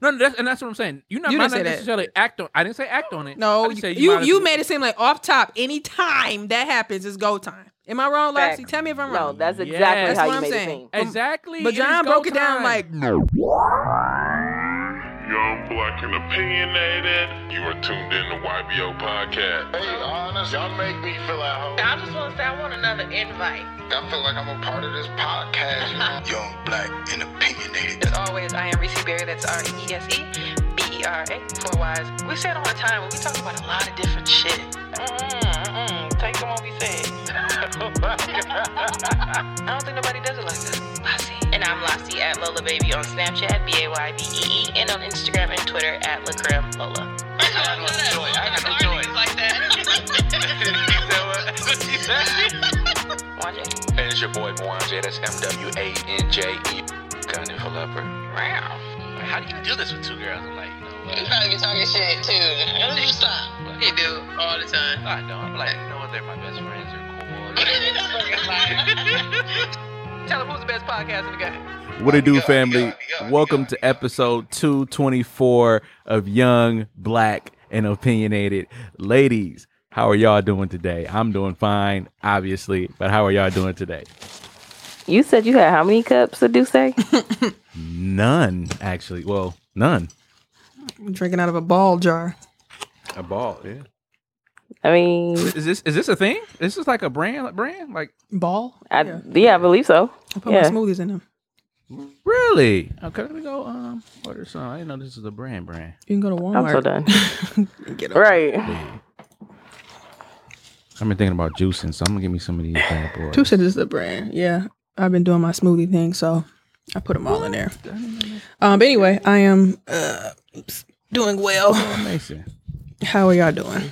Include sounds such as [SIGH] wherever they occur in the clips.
No, no, that's, and that's what I'm saying. You're not, You might didn't not say that. necessarily act on. I didn't say act on it. No, just said you might you, made it seem like off top. Any time that happens is go time. Am I wrong, Facts. Loxy? Tell me if I'm No, wrong. that's exactly Yes. That's how what you I'm made saying. it seem. exactly. but John go broke it down time. like Young, black, and opinionated. You are tuned in to YBO Podcast. Hey, honest, y'all make me feel at home. I just want to say I want another invite. I feel like I'm a part of this podcast, you know? [LAUGHS] Young, black, and opinionated. As always, I am Reese Berry. That's R E E S E B E R A. Four Y's. We say it all the time, but we talk about a lot of different shit. Mm-mm, mm-mm. Take them what we say. [LAUGHS] [LAUGHS] I don't think nobody does it like that. Lassie. And I'm Lassie at Lola Baby on Snapchat, B A Y B E E, and on Instagram and Twitter at Lacrim Lola. I got no joy. I got no joy. Like that. Watch it. And it's your boy Mwanje, that's M-W-A-N-J-E, gunning for leopard. Wow. How do you do this with two girls? I'm like, you know what? You probably be talking shit too. You stop. You do all the time. I know, I'm like, you know what, they're my best friends, they're cool. [LAUGHS] Tell them who's the best podcast in the game. What it do, family? yeah, yeah, Welcome to episode 224 of Young, Black, and Opinionated. Ladies, how are y'all doing today? I'm doing fine, obviously, but how are y'all doing today? You said you had how many cups of Douce? [LAUGHS] None, actually. Well, none. drinking out of a ball jar. A ball, yeah. I mean, Is this is this a thing? Is This is like a brand, brand, like Ball? I, yeah. yeah. I believe so. I put yeah. my smoothies in them. really? Okay, let me go. Um, order some. I didn't know this is a brand, brand. You can go to Walmart. I'm so done. [LAUGHS] Get them. right. I've been thinking about juicing, so I'm gonna give me some of these bad boys. Two said this is the brand. Yeah, I've been doing my smoothie thing, so I put them all in there. Um, but anyway, I am uh doing well. Mason. How are y'all doing?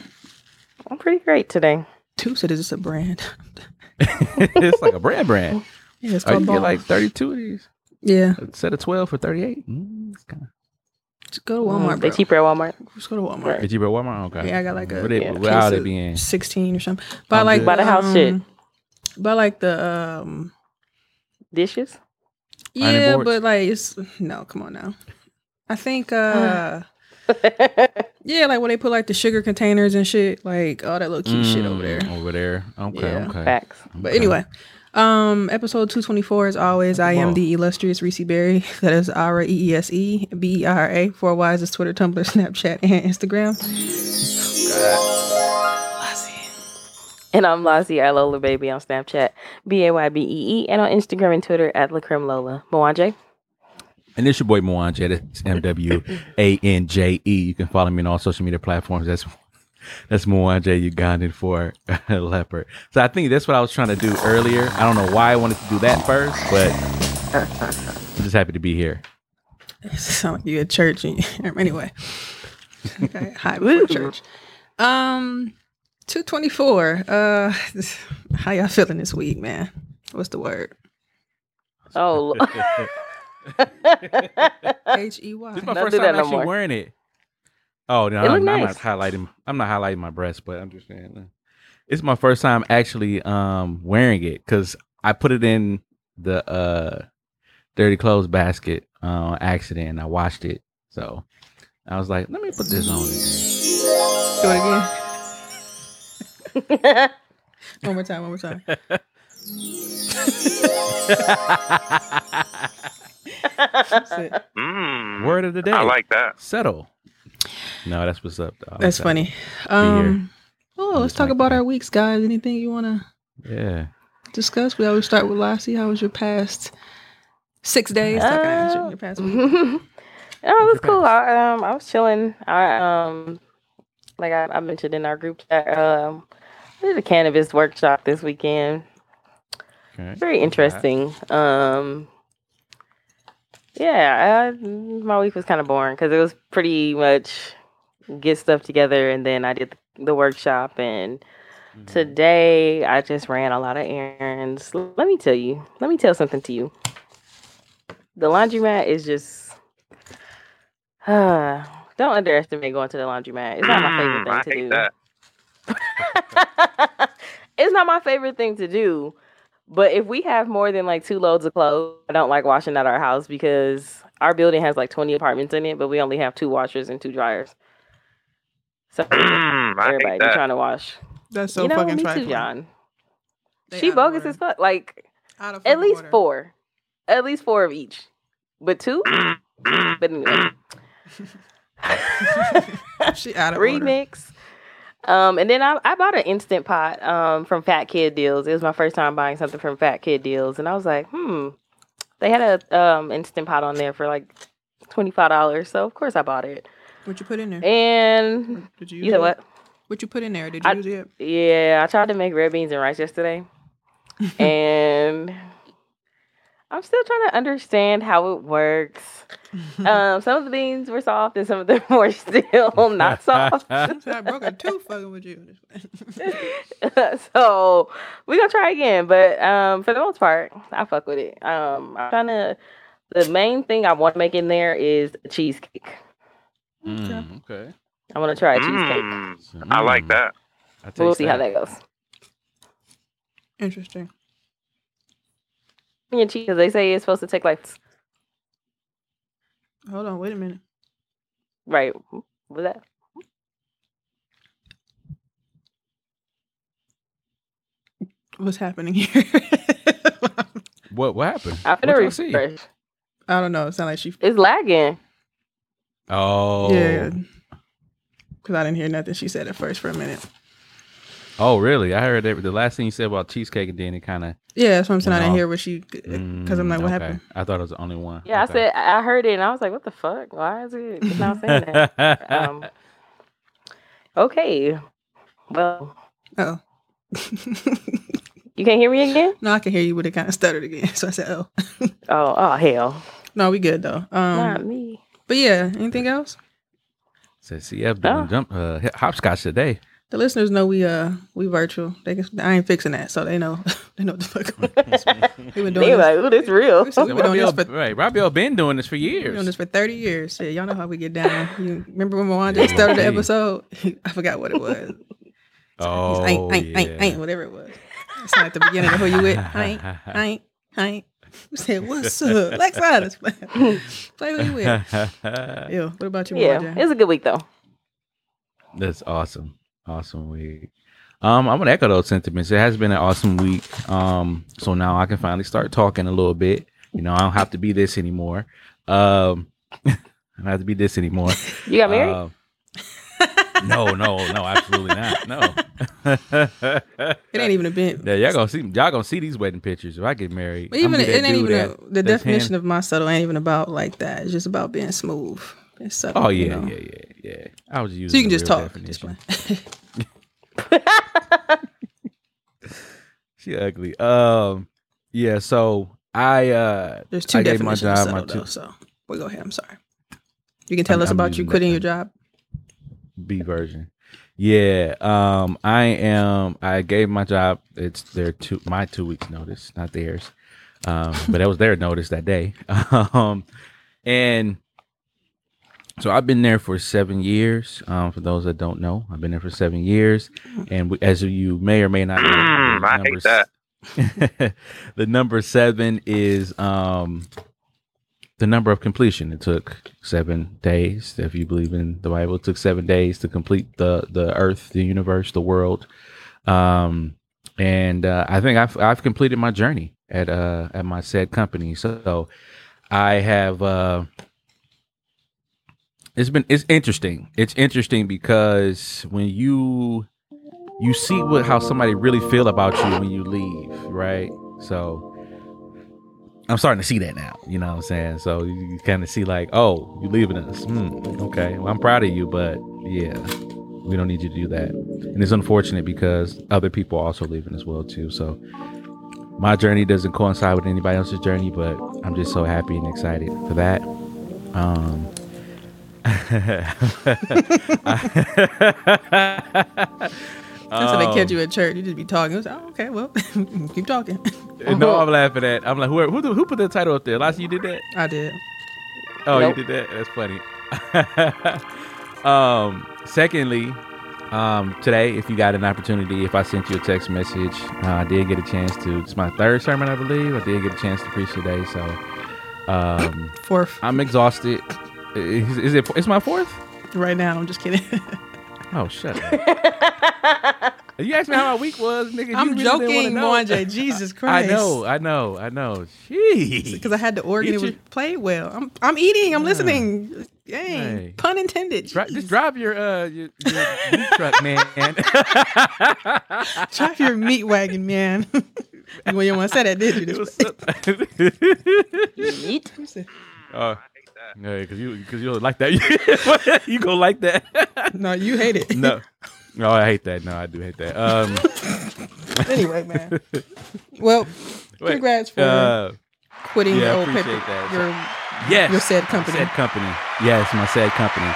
I'm pretty great today. Two said is a brand. [LAUGHS] it's like a brand, brand. Yeah, it's Oh, you called get like 32 of these. yeah, A set of 12 for 38. Mm, it's kind of. just go to Walmart, they cheaper at Walmart. Just go to Walmart. Is you at Walmart? Okay. Yeah, I got like a What it, yeah, what aisle they of be in? sixteen or something. But I I'm like good. Buy the house shit. um, But I like the um Dishes. Yeah, but like it's no, come on now. I think uh [LAUGHS] yeah, like when they put like the sugar containers and shit, like all that little cute shit over there. Mm, Over there. Okay. Yeah. Okay. Facts. But anyway, um, episode two twenty four as always. I am Whoa. the illustrious Reese Berry. [LAUGHS] That is R E E S E B E R A. Four Y's is Twitter, Tumblr, [LAUGHS] Snapchat, and Instagram. And I'm Lassie at Lola Baby on Snapchat, B A Y B E E, and on Instagram and Twitter at Lacrim Lola. Mwanje. And it's your boy Mwanje. That's M W A N J E. You can follow me on all social media platforms. That's that's Mwanje Ugandan for [LAUGHS] leopard. So I think that's what I was trying to do earlier. I don't know why I wanted to do that first, but I'm just happy to be here. It [LAUGHS] sound like you at church. And [LAUGHS] anyway, okay, hi before church. Um, two twenty four. Uh, how y'all feeling this week, man? What's the word? Oh, H E Y. This is my Don't first do that time no actually more. wearing it. Oh no, I'm, look I'm not highlighting. I'm not highlighting my breast, but I'm just saying uh, it's my first time actually um wearing it because I put it in the uh dirty clothes basket uh, on accident. And I washed it, so I was like, let me put this on. again. Do it again. [LAUGHS] One more time. One more time. [LAUGHS] Mm, Word of the day. I like that. settle. No, that's what's up. Though. That's funny. Um, oh, let's talk like about that. our weeks, guys. Anything you want to Yeah. discuss? We always start with Lassie. How was your past six days? Talking about your past week. [LAUGHS] oh, it was cool. I, um, I was chilling. I um, like I, I mentioned in our group chat, um, I did a cannabis workshop this weekend. Okay. Very interesting. Um, yeah, I, my week was kind of boring because it was pretty much get stuff together, and then I did the workshop. And today, I just ran a lot of errands. Let me tell you. Let me tell something to you. The laundromat is just. [SIGHS] don't underestimate going to the laundromat. It's not my favorite Mm, I thing to do. [LAUGHS] it's not my favorite thing to do. But if we have more than like two loads of clothes, I don't like washing at our house because our building has like 20 apartments in it, but we only have two washers and two dryers. So Mm, everybody be trying to wash. That's so you know, fucking me trifling. too, John. They she bogus as fuck. Like at least order. four, at least four of each, but two. but anyway, [LAUGHS] [LAUGHS] She out of order. Um, and then I, I bought an instant pot um from Fat Kid Deals. It was my first time buying something from Fat Kid Deals, and I was like, hmm, they had a um instant pot on there for like twenty five dollars. So of course I bought it. What you put in there? And Did you you know it? what? What you put in there? Did you I- use it? Yeah, I tried to make red beans and rice yesterday, [LAUGHS] and I'm still trying to understand how it works. Um, some of the beans were soft, and some of them [LAUGHS] were still not soft. So [LAUGHS] [LAUGHS] I broke a tooth fucking with you. so we're gonna try again, but um, for the most part, I fuck with it. Um, I'm trying to. The main thing I want to make in there is a cheesecake. Mm, okay. I want to try a cheesecake. Mm, I like mm, that. I We'll taste see how that goes. Interesting. Yeah, cheese. 'cause They say it's supposed to take like Hold on, wait a minute. right. What was that? What's happening here? [LAUGHS] What what happened? I'm gonna y'all see? refresh. I don't know. It sounds like she. It's lagging. Oh. Yeah. Because I didn't hear nothing she said at first for a minute. Oh, really? I heard that the last thing you said about cheesecake, and then it kind of. Yeah, that's what I'm saying. I didn't No. hear what she. Because I'm like, what happened? I thought it was the only one. Yeah, Okay. I said I heard it and I was like, what the fuck? Why is it it's not saying that? [LAUGHS] um, okay. Well, Oh. [LAUGHS] you can't hear me again? no, I can hear you, but it kind of stuttered again. [LAUGHS] So I said, oh. Oh, oh hell. no, we good though. Um, not me. but yeah, anything else? Said CF doing Oh. jump uh, hip- hopscotch today. The listeners know we uh we virtual. They can, I ain't fixing that, so they know [LAUGHS] they know what the fuck. [LAUGHS] We've been doing They this. like, oh, this real. We've been doing this for right, Robbie L been doing this for We've been doing this for 30 years. Shit, y'all know how we get down. You remember when Moan just started the episode? [LAUGHS] I forgot what it was. Oh, ain't, ain't, yeah. ain't, ain't, whatever it was. It's not at the beginning of who you with. Ain't, ain't, ain't. We said, what's up? Lex Honest. Play who you with. Ew, what about you, yeah, Moan? it's a good week though. That's awesome. Awesome week. Um, I'm gonna echo those sentiments. It has been an awesome week. Um, so now I can finally start talking a little bit. You know, I don't have to be this anymore. Um, [LAUGHS] I don't have to be this anymore. [LAUGHS] You got married? Um, no, no, no, absolutely not. No. [LAUGHS] It ain't even a bit. Yeah, y'all gonna see y'all gonna see these wedding pictures if I get married. But even it that ain't even a, the definition him. of my subtle ain't even about like that. It's just about being smooth. It's subtle, Oh you yeah, know? yeah, yeah, yeah. I was using So you can just talk. Just definition. [LAUGHS] She ugly. Um, yeah. So I uh, There's two I gave my definitions job my two though. So we go ahead. I'm sorry. You can tell I'm- us I'm about you quitting your job. B version. Yeah. Um, I am. I gave my job. It's their two my two weeks notice, not theirs. Um, but that was their notice that day. [LAUGHS] Um, and so I've been there for seven years. Um, for those that don't know, I've been there for seven years, and we, as you may or may not know, Mm, the I hate number that. [LAUGHS] the number seven is um the number of completion. It took seven days. If you believe in the Bible, it took seven days to complete the the earth, the universe, the world. Um, and uh, I think I've I've completed my journey at uh at my said company. So I have uh it's been it's interesting. It's interesting because when you you see what how somebody really feel about you when you leave, right? So I'm starting to see that now. You know what I'm saying? So you kind of see like, oh, you leaving us? Hmm, okay, well I'm proud of you, but yeah, we don't need you to do that. And it's unfortunate because other people are also leaving as well too. So my journey doesn't coincide with anybody else's journey, but I'm just so happy and excited for that. Um, That's how they catch you at church. You just be talking. It's like, oh, okay, well, [LAUGHS] keep talking. No, I'm laughing at. I'm like, who who, who put the title up there? Last you did that? I did. Oh, Nope. you did that. That's funny. [LAUGHS] um, secondly, um, today, if you got an opportunity, if I sent you a text message, uh, I did get a chance to. It's my third sermon, I believe. I did get a chance to preach today, so Um, Fourth I'm exhausted. Is, is it? It's my fourth. right now. I'm just kidding. [LAUGHS] Oh, shut up. [LAUGHS] you asked me how my week was, nigga. I'm joking. Mwanje. [LAUGHS] Jesus Christ! I know, I know, I know. Jeez. Because I had the organ, it your- played well. I'm I'm eating. I'm listening. Dang, Hey. pun intended. Dri- just drive your uh your, your meat truck, man. Drive your meat wagon, man. you didn't want to say that, did you? It was This- so- uh, yeah, because you because you don't like that. [LAUGHS] you gonna like that? [LAUGHS] no, you hate it. no, no, I hate that. No, I do hate that. Um, [LAUGHS] anyway, man. Well, wait, congrats for uh, quitting yeah, your old paper. appreciate that. Your yes, Your said company. Said company. Yes, my said company.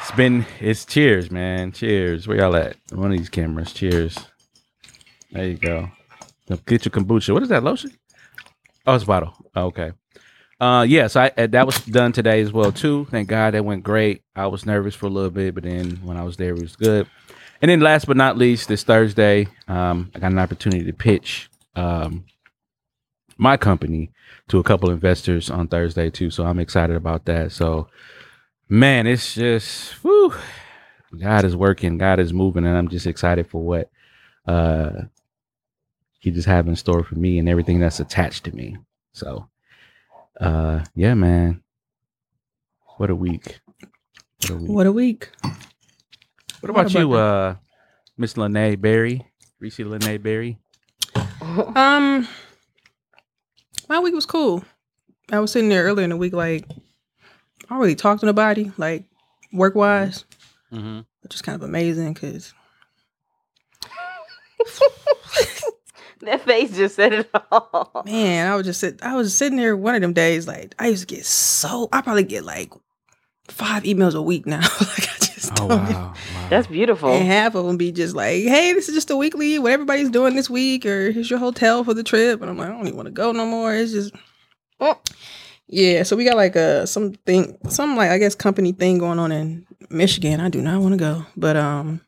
It's been it's cheers, man. Cheers. Where y'all at? One of these cameras. Cheers. There you go. Now Get your kombucha. What is that lotion? Oh, it's bottle. Oh, okay. Uh, yeah. So I, that was done today as well too. Thank God that went great. I was nervous for a little bit, but then when I was there, it was good. And then last but not least, this Thursday, um, I got an opportunity to pitch um, my company to a couple investors on Thursday too. So I'm excited about that. So, man, it's just, whew, God is working, God is moving, and I'm just excited for what uh, He just have in store for me and everything that's attached to me. So, uh, yeah, man, what a week. What a week. what a week. What about What you, about uh, Miss Lene Berry, Reese Lene Berry? [LAUGHS] Um, my week was cool. I was sitting there earlier in the week, like I don't really talk to nobody, like work wise, Mm-hmm. which is kind of amazing because [LAUGHS] [LAUGHS] That face just said it all. man, I was just sit, I was sitting there one of them days, like I used to get so I probably get like five emails a week now. [LAUGHS] like I just Oh don't wow, even- wow. That's beautiful. And half of them be just like, "Hey, this is just a weekly. What everybody's doing this week, or here's your hotel for the trip." And I'm like, "I don't even want to go no more." It's just, Oh. yeah. So we got like a something, some like I guess company thing going on in Michigan. I do not want to go, but um,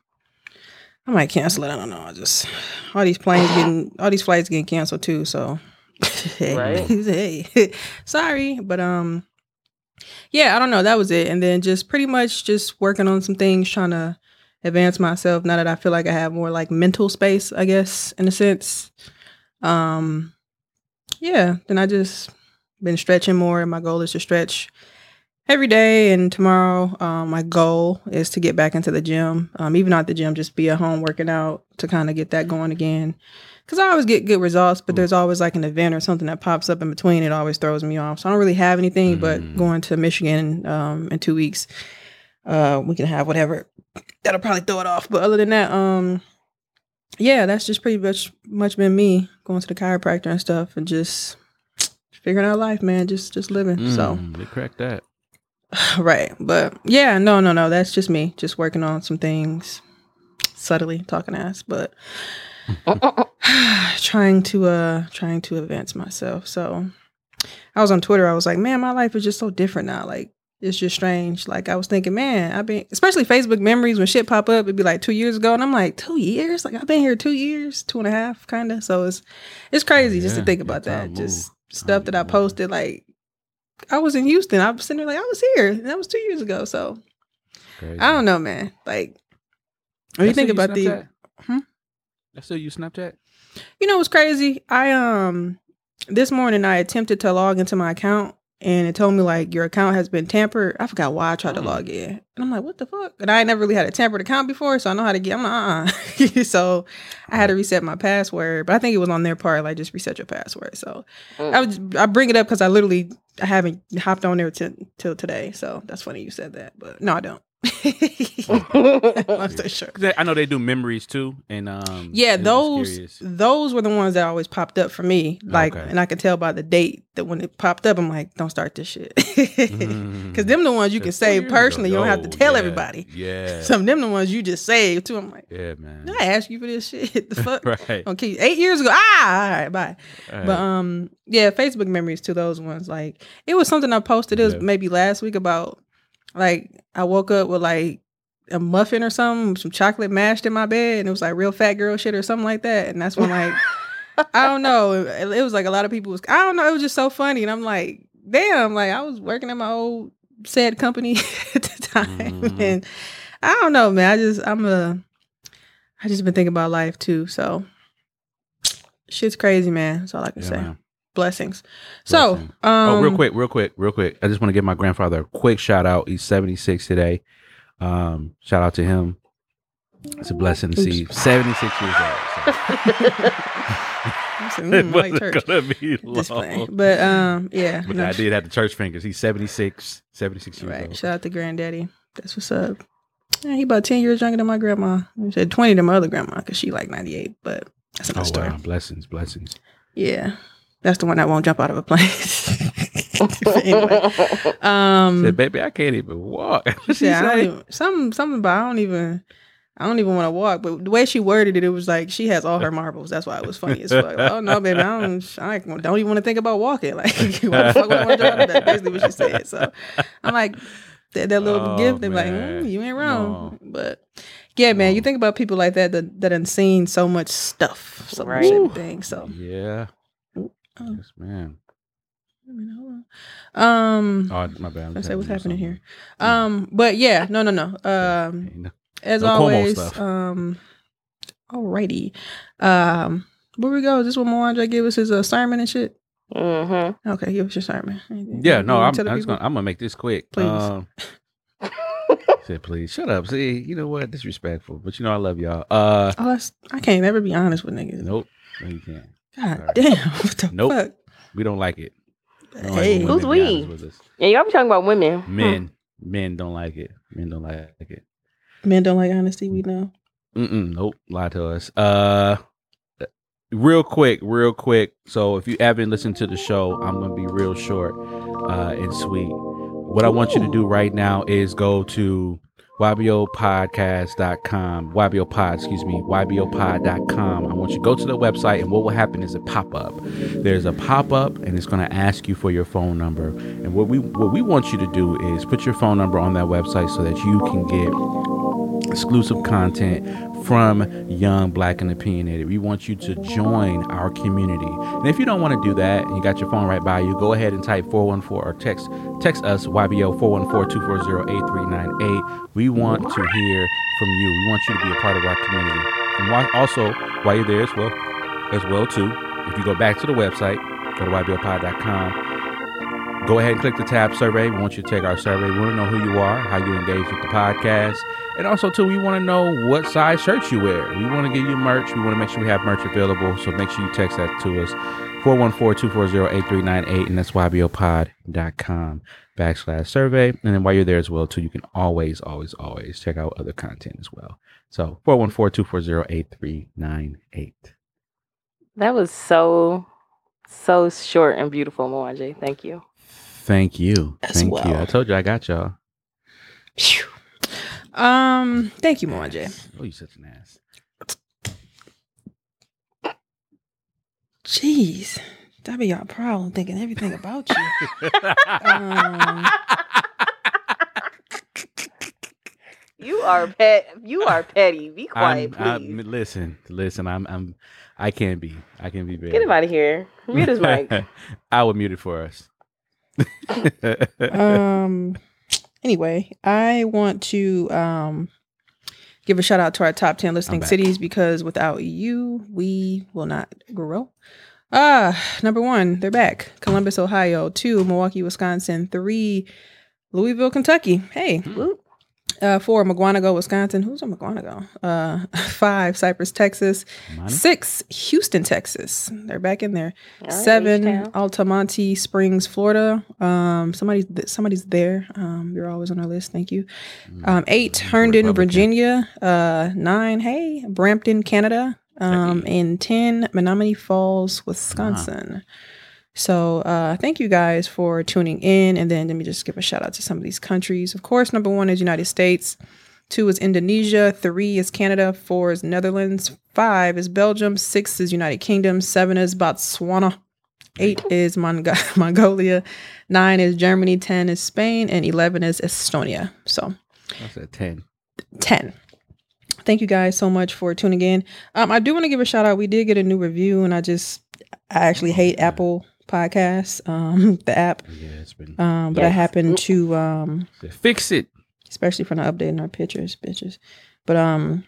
I might cancel it. I don't know. I just all these planes getting, all these flights getting canceled too. So, [LAUGHS] Right. [LAUGHS] hey, [LAUGHS] sorry, but um, yeah, I don't know. That was it. And then just pretty much just working on some things, trying to advance myself now that I feel like I have more like mental space, I guess, in a sense. Um yeah, then I just been stretching more and my goal is to stretch every day and tomorrow um my goal is to get back into the gym. Um even not the gym, just be at home working out to kind of get that going again. Cause I always get good results, but there's always like an event or something that pops up in between. It always throws me off. So I don't really have anything, but Mm. going to Michigan um in two weeks, uh, we can have whatever that'll probably throw it off. But other than that, um, yeah, that's just pretty much much been me going to the chiropractor and stuff, and just figuring out life, man. Just just living. So Mm, they cracked that. [SIGHS] right, but yeah, no, no, no, that's just me, just working on some things, subtly talking ass, but [SIGHS] trying to uh trying to advance myself. So I was on Twitter. I was like, man, my life is just so different now. Like it's just strange. Like I was thinking, man, I've been, especially Facebook memories when shit pop up. It'd be like two years ago, and I'm like, two years? Like I've been here two years, two and a half, kind of. So it's it's crazy just to think about that. time Just stuff that I posted. Like I was in Houston. I was sitting there like I was here, and that was two years ago. So Crazy. I don't know, man. Like when you That's think about the Snapchat? Hmm? That's still you Snapchat? You know what's crazy? I um this morning I attempted to log into my account and it told me like your account has been tampered. I forgot why I tried to log in. And I'm like, what the fuck? And I never really had a tampered account before, so I know how to get I'm like, uh-uh. [LAUGHS] so I had to reset my password. But I think it was on their part, like just reset your password. So Mm. I was I bring it up because I literally I haven't hopped on there till till today. So that's funny you said that. But no, I don't. Long story short. 'Cause I know they do memories too, and um, Yeah, was those those were the ones that always popped up for me. Like, Okay. and I could tell by the date that when it popped up, I'm like, don't start this shit. Because Mhm. them the ones you can save personally. ago. You don't have to tell yeah, everybody. Yeah, [LAUGHS] Some of them the ones you just save too. I'm like, yeah, man. I ask you for this shit? [LAUGHS] the fuck? [LAUGHS] right. Okay, eight years ago. Ah, all right, bye. right. But um, yeah, Facebook memories to those ones. Like it was something I posted. It was Yeah. maybe last week about like I woke up with like a muffin or something, some chocolate mashed in my bed, and it was like real fat girl shit or something like that. And that's when like [LAUGHS] I don't know, it, it was like a lot of people was I don't know. It was just so funny, and I'm like, damn, like I was working at my old sad company [LAUGHS] at the time, Mhm. and I don't know, man. I just I'm a I just been thinking about life too, so shit's crazy, man. That's all I can Yeah, say. man. Blessings. So, Blessings. um, oh, real quick, real quick, real quick. I just want to give my grandfather a quick shout out. He's 76 today. Um, shout out to him. It's a blessing to see. 76 years old. So. I'm saying, mm, like church. gonna be long. But um, yeah, But no, I did have the church fingers. He's 76, 76 years Right. old. Shout out to granddaddy. That's what's up. Yeah, he about 10 years younger than my grandma. He said 20 to my other grandma because she like 98, but that's another Oh story. wow! Blessings, blessings. Yeah. That's the one that won't jump out of a plane. [LAUGHS] Anyway. Um Said, baby, I can't even walk. [LAUGHS] She yeah, I don't even, some something about I don't even I don't even want to walk. But the way she worded it, it was like she has all her marbles. That's why it was funny as fuck. Like, oh no, baby, I don't I don't even want to think about walking. [LAUGHS] Like why the fuck would I want to jump out of that? Basically what she said. So I'm like that, that little Oh, gift, they're like, mm, you ain't wrong. But yeah, man, you think about people like that that that done seen so much stuff, so much Right. everything. So Yeah. Oh. Yes, man. I mean, hold on. Um, Oh, my bad. I'm say what's happening here. Um, but yeah, no, no, no. [LAUGHS] Um, as No always, um, alrighty. Um, where we go? Is this what Moandre gave us his uh, sermon and shit? mm-hmm. Okay, give us your sermon. Yeah, You no, I'm, tell the I'm just gonna I'm gonna make this quick. Please. Um, [LAUGHS] said please shut up. See, you know what? Disrespectful, but you know I love y'all. Uh, Oh, that's, I can't ever be honest with niggas. nope, no, you can't. God Sorry. damn, [LAUGHS] what the Nope. fuck? We don't like it. We don't Hey, when Who's we? honest. Yeah, y'all be talking about women. Men, men don't like it. Men don't like it. men don't like honesty. We know. Mm-mm, nope, lie to us. Uh, real quick, real quick. So if you haven't listened to the show, I'm gonna be real short uh, and sweet. What I want you to do right now is go to ybopodcast.com, ybopod, excuse me, ybopod.com. I want you to go to the website, and what will happen is a pop up. There's a pop up, and it's going to ask you for your phone number. And what we what we want you to do is put your phone number on that website so that you can get exclusive content from Young Black and Opinionated. We want you to join our community. And if you don't want to do that and you got your phone right by you, go ahead and type 414 or text text us YBO 414-240-8398. We want to hear from you. We want you to be a part of our community. And while, also, while you're there as well, as well too, if you go back to the website, go to ybopod.com, go ahead and click the tab survey. We want you to take our survey. We want to know who you are, how you engage with the podcast. And also, too, we want to know what size shirt you wear. We want to give you merch. We want to make sure we have merch available. So make sure you text that to us 414-240-8398 and that's ybopod.com backslash survey. And then while you're there as well, too, you can always, always, always check out other content as well. So 414-240-8398. That was so, so short and beautiful, Mwanje. Thank you. Thank you. As Thank you. well. I told you I got y'all. Phew. Um, thank you, Mwanje. Oh, you such an ass. Jeez, that be your problem thinking everything about you. um, You are pet. You are petty. Be [LAUGHS] quiet, I'm, please. I'm, listen, listen. I'm, I'm, I can't be. I can be. Very, Get him out of here. Mute his mic. [LAUGHS] I will mute it for us. [LAUGHS] um anyway i want to um give a shout out to our top 10 listening cities because without you we will not grow. Uh number one they're back. Columbus ohio. Two milwaukee wisconsin. Three louisville kentucky. Hey. Whoop. Uh four Mukwonago wisconsin who's in Mukwonago uh [LAUGHS] five cypress texas Money? six houston texas they're back in there All right, seven H-Town. Altamonte Springs, Florida. Um, somebody's somebody's there. Um, you're always on our list. Thank you. Um, eight Herndon, Republican. Virginia. Uh, nine. Hey, Brampton, Canada. Um, and ten Menomonee Falls, Wisconsin. So uh, thank you guys for tuning in. And then let me just give a shout out to some of these countries. Of course, number one is United States. Two is Indonesia. Three is Canada. Four is Netherlands. Five is Belgium. Six is United Kingdom. Seven is Botswana. Eight is Mong- [LAUGHS] Mongolia. Nine is Germany. Ten is Spain. And 11 is Estonia. So I said ten. 10. Thank you guys so much for tuning in. Um, I do want to give a shout out. We did get a new review, and I just, I actually hate Apple podcast, um, [LAUGHS] the app. Yeah, it's been Um, but I happened to um, fix it. especially from the updating our pictures, bitches. But um,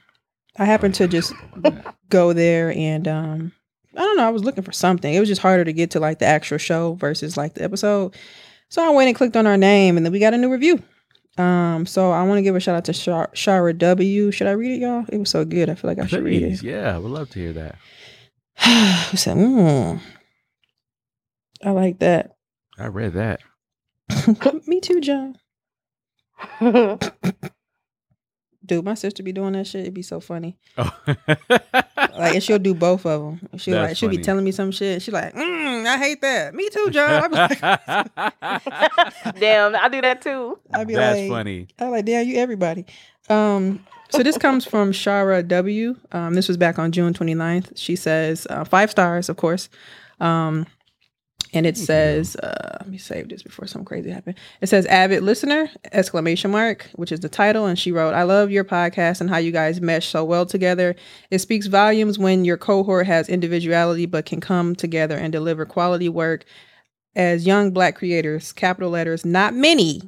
I happened to just [LAUGHS] go there and um, I don't know. I was looking for something. It was just harder to get to like the actual show versus like the episode. So I went and clicked on our name, and then we got a new review. Um, so I want to give a shout out to Shar- Shara W. Should I read it, y'all? It was so good. I feel like I should read it. yeah, I would love to hear that. [SIGHS] Who said, mm, I like that. I read that. [LAUGHS] Me too, John. [LAUGHS] Dude, my sister be doing that shit. It'd be so funny. Oh. Like, and she'll do both of them. She'll That's like, she'll be telling me some shit. She's like, mm, I hate that. Me too, John. I'd be like, [LAUGHS] Damn, I do that too. I'd be That's like, funny. I'm like, damn, you everybody. Um, so this comes from Shara W. Um, this was back on June 29th. She says uh, five stars, of course. Um, and it says, uh, let me save this before something crazy happen. It says avid listener exclamation mark, which is the title. And she wrote, I love your podcast and how you guys mesh so well together. It speaks volumes when your cohort has individuality, but can come together and deliver quality work as young black creators, capital letters, not many,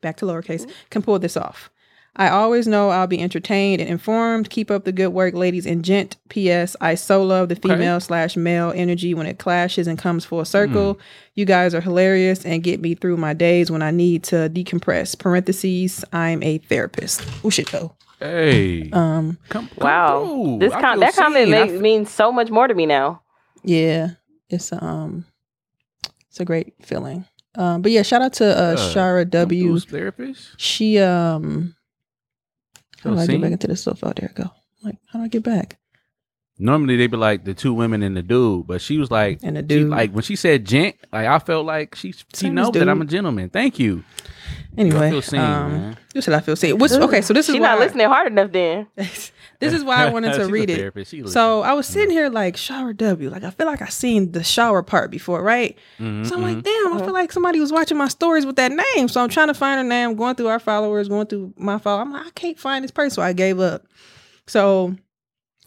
back to lowercase, can pull this off. I always know I'll be entertained and informed. Keep up the good work, ladies and gent. P.S. I so love the female slash male energy when it clashes and comes full circle. You guys are hilarious and get me through my days when I need to decompress. Parentheses, I'm a therapist. Oh shit though. Hey, Um, come, come Wow, through. this I com- that comment seen. I make, f- means so much more to me now. yeah, it's um, it's a great feeling. Um, but yeah, shout out to uh, Uh, Shara W. therapist. She um, how do I get back into this stuff? Oh, there I go. Like, how do I get back? Normally they'd be like the two women and the dude, but she was like, And the she, dude. like when she said gent, like I felt like she she Same knows that. I'm a gentleman. Thank you. Anyway, I feel seen, um, man. you said I feel seen. Which, okay, so this is She's why not listening hard enough. Then [LAUGHS] this is why I [LAUGHS] wanted to read it. So. I was sitting here like shower W, like I feel like I seen the shower part before, right? Mhm, So I'm like, damn, I feel like somebody was watching my stories with that name. So I'm trying to find her name, going through our followers, going through my follow. I'm like, I can't find this person, so I gave up. So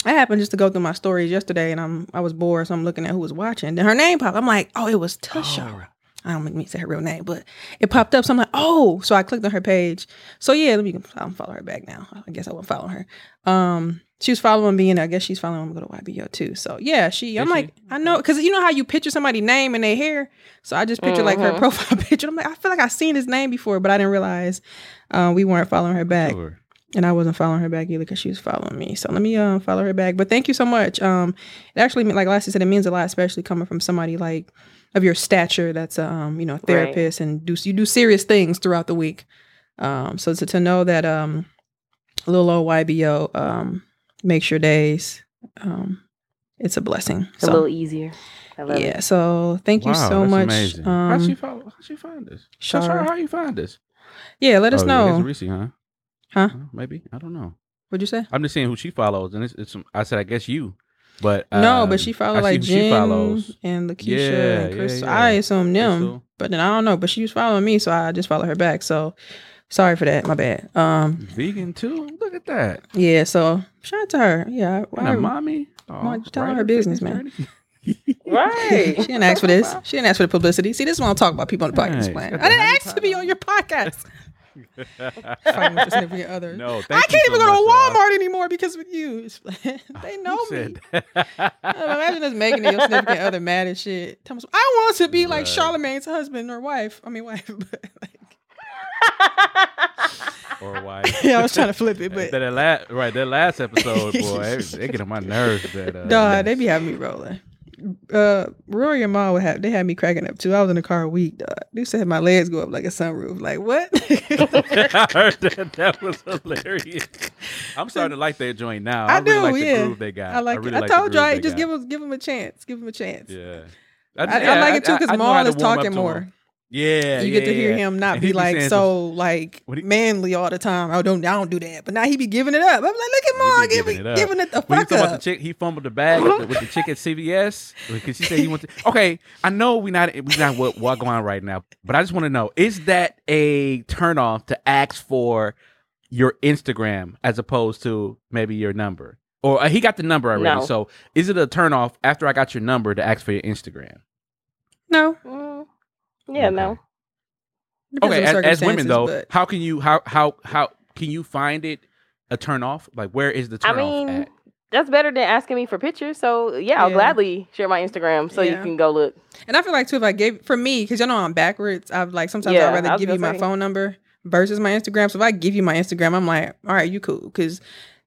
I happened just to go through my stories yesterday, and I'm I was bored, so I'm looking at who was watching. Then her name popped. I'm like, oh, it was Tashara. I don't make me say her real name, but it popped up. So I'm like, oh, so I clicked on her page. So yeah, let me I'll follow her back now. I guess I won't follow her. Um, she was following me, and I guess she's following me go to YBO too. So yeah, she. I'm Is like. I know, because you know how you picture somebody's name and their hair. So I just pictured like her Mhm. profile [LAUGHS] picture. I'm like, I feel like I've seen his name before, but I didn't realize uh, we weren't following her back Sure. and I wasn't following her back either because she was following me. So let me uh, follow her back. But thank you so much. Um, it actually, like Lassie said, it means a lot, especially coming from somebody like of your stature that's a um, you know therapist and do you do serious things throughout the week. Um, so to, to know that um, little old YBO um makes your days um, it's a blessing. a So little easier. I love yeah. it. So thank you Wow, so that's much. Amazing. how she Um, follow? How she find this? Shara. Shara, how you find this? yeah, let us Oh, know. that's Reese, huh? Huh? Maybe I don't know. What'd you say? I'm just saying who she follows, and it's, it's I said I guess you, but no, um, but she followed like who she Jen follows. and Lakeisha Yeah, and yeah, Chris. yeah. I assume them, Crystal. but then I don't know. But she was following me, so I just followed her back. So sorry for that. My bad. Um, Vegan too. Look at that. yeah. So shout out to her. Yeah, And I, a mommy. Why Oh, you telling her writer, business, man? journey. [LAUGHS] Right. she didn't ask for this. She didn't ask for the publicity. See, this is what I'm talking about. People on the podcast Right. playing. I didn't ask to be on your podcast. Fighting with significant other. No, I can't even so go to. Walmart anymore because of you. [LAUGHS] they know me. that? [LAUGHS] Imagine us making your significant other [LAUGHS] mad as shit. Some- I want to be like Charlemagne's husband or wife. I mean wife, but like, or why? yeah, I was trying to flip it, but that last right that last episode, boy, they, get on my nerves. That uh, dog, they be having me rolling. Uh, Rory and Ma would have they had me cracking up too. I was in the car a week, dog. They said my legs go up like a sunroof. Like what? [LAUGHS] [LAUGHS] I heard that. That was hilarious. I'm starting to like that joint now. I, I really do, like the yeah. groove they got. I like really it. I like the told you, I just got. give them give them a chance. Give them a chance. Yeah. I, just- I yeah, like it too because I Mal is talking more. Him. Yeah, you get to hear yeah. him not And be like saying so like What he- manly all the time. I don't, I don't do that. But now he be giving it up. I'm like, look at Mal He be giving, giving it up. giving it the When you fuck talking about the chick, he fumbled the bag with the, with the chick at CVS because she said he went to. Okay, I know we not we not what what going on right now, but I just want to know: is that a turnoff to ask for your Instagram as opposed to maybe your number? Or uh, he got the number already, No. so is it a turnoff after I got your number to ask for your Instagram? No. Yeah, Okay. no. Depends Okay, as, as women though, but- how can you how how how can you find it a turn off? Like where is the I turn off mean, at? that's better than asking me for pictures. So yeah, I'll Yeah. gladly share my Instagram so Yeah. you can go look. And I feel like too, if I gave for me, because you know I'm backwards. I've like sometimes Yeah, I'd rather give you gonna my phone number versus my Instagram. So if I give you my Instagram, I'm like, all right, you cool, because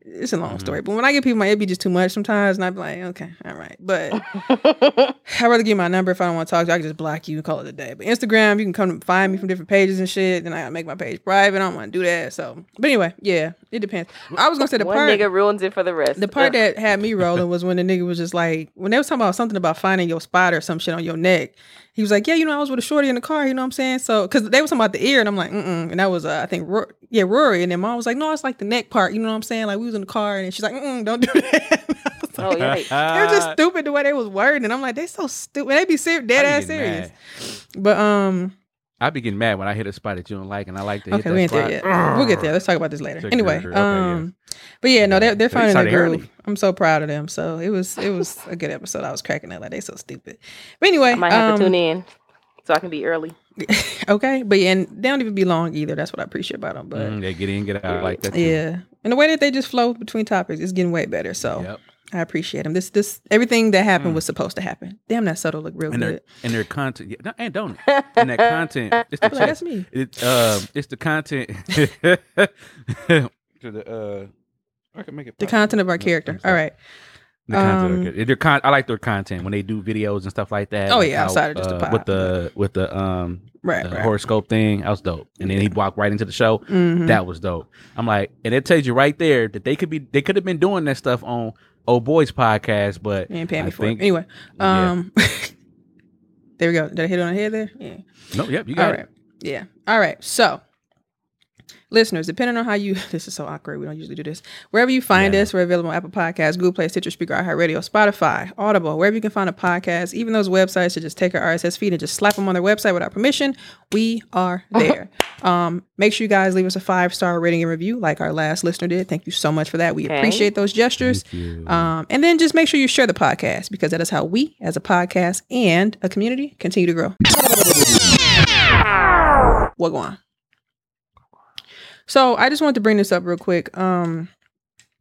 it's a long Mm-hmm. story. But when I give people my, it'd be just too much sometimes, and I'd be like, okay, all right. But [LAUGHS] I'd rather give you my number if I don't want to talk to you. I can just block you and call it a day. But Instagram, you can come find me from different pages and shit. Then I gotta make my page private. I don't want to do that. So, but anyway, yeah, it depends. I was gonna say the One part nigga ruins it for the rest. the part Ugh. that had me rolling was when the nigga was just like, when they was talking about something about finding your spot or some shit on your neck. He was like, yeah, you know, I was with a shorty in the car, you know what I'm saying? So, because they was talking about the ear, and I'm like, mm And that was, uh, I think, Ro- yeah, Rory. And then mom was like, no, it's like the neck part, you know what I'm saying? Like, we was in the car, and she's like, mm don't do [LAUGHS] that. Was Oh like, yeah. [LAUGHS] Was just stupid the way they was wording. And I'm like, they so stupid. They be ser- dead ass serious. mad. But, um, I be getting mad when I hit a spot that you don't like, and I like to hit okay, that we ain't spot. there yet. We'll get there. Let's talk about this later. Check Anyway, your- okay, yeah. um, but yeah, no, they're they're finding their groove. early. I'm so proud of them. So it was it was a good episode. I was cracking that like they so stupid. But anyway, I might have um, to tune in so I can be early. [LAUGHS] okay, but yeah, and they don't even be long either. That's what I appreciate about them. But Mm, they get in, get out like that. too. yeah, and the way that they just flow between topics is getting way better. So Yep. I appreciate them. This this everything that happened was supposed to happen. Damn, that subtle look real Mm. And their good. and their content, yeah, no, and don't it? [LAUGHS] And that content, it's the Like, that's me. It um, it's the content [LAUGHS] to the uh. I can make it The content of our character. All right. The content, Um, of their, their con- I like their content when they do videos and stuff like that. Oh, like yeah, outside of just the uh, pod, with the with the um Right, the right. horoscope thing. That was dope. And then he walked right into the show. Mhm. That was dope. I'm like, and it tells you right there that they could be they could have been doing that stuff on Old Boys podcast, but You ain't paying I me for it. think- Anyway, Yeah. um, [LAUGHS] there we go. Did I hit it on the head there? Yeah. no, yep, you got All it. right. Yeah. All right. So, listeners, depending on how you, [LAUGHS] this is so awkward. We don't usually do this. Wherever you find Yeah. us, we're available on Apple Podcasts, Google Play, Stitcher, Speaker, iHeartRadio, Spotify, Audible, wherever you can find a podcast. Even those websites to just take our RSS feed and just slap them on their website without permission. We are [LAUGHS] there. um, make sure you guys leave us a five star rating and review, like our last listener did. Thank you so much for that. We Okay. appreciate those gestures. Um, and then just make sure you share the podcast because that is how we, as a podcast and a community, continue to grow. [LAUGHS] What go on? So I just wanted to bring this up real quick. Um,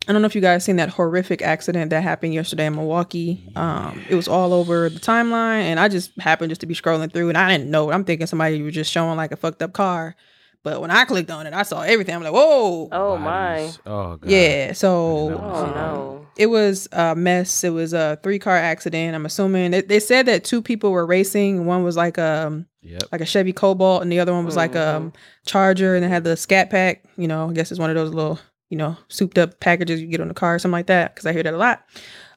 I don't know if you guys seen that horrific accident that happened yesterday in Milwaukee. Um, it was all over the timeline, and I just happened just to be scrolling through, and I didn't know. I'm thinking somebody was just showing like a fucked up car, but when I clicked on it, I saw everything. I'm like, whoa, Oh my. Oh god. yeah. So I didn't know. Oh um, no. it was a mess. It was a three car accident. I'm assuming they, they said that two people were racing. One was like um Yep. like a Chevy Cobalt, and the other one was like a um, Charger, and it had the Scat Pack. You know, I guess it's one of those little you know souped up packages you get on the car, or something like that. Because I hear that a lot.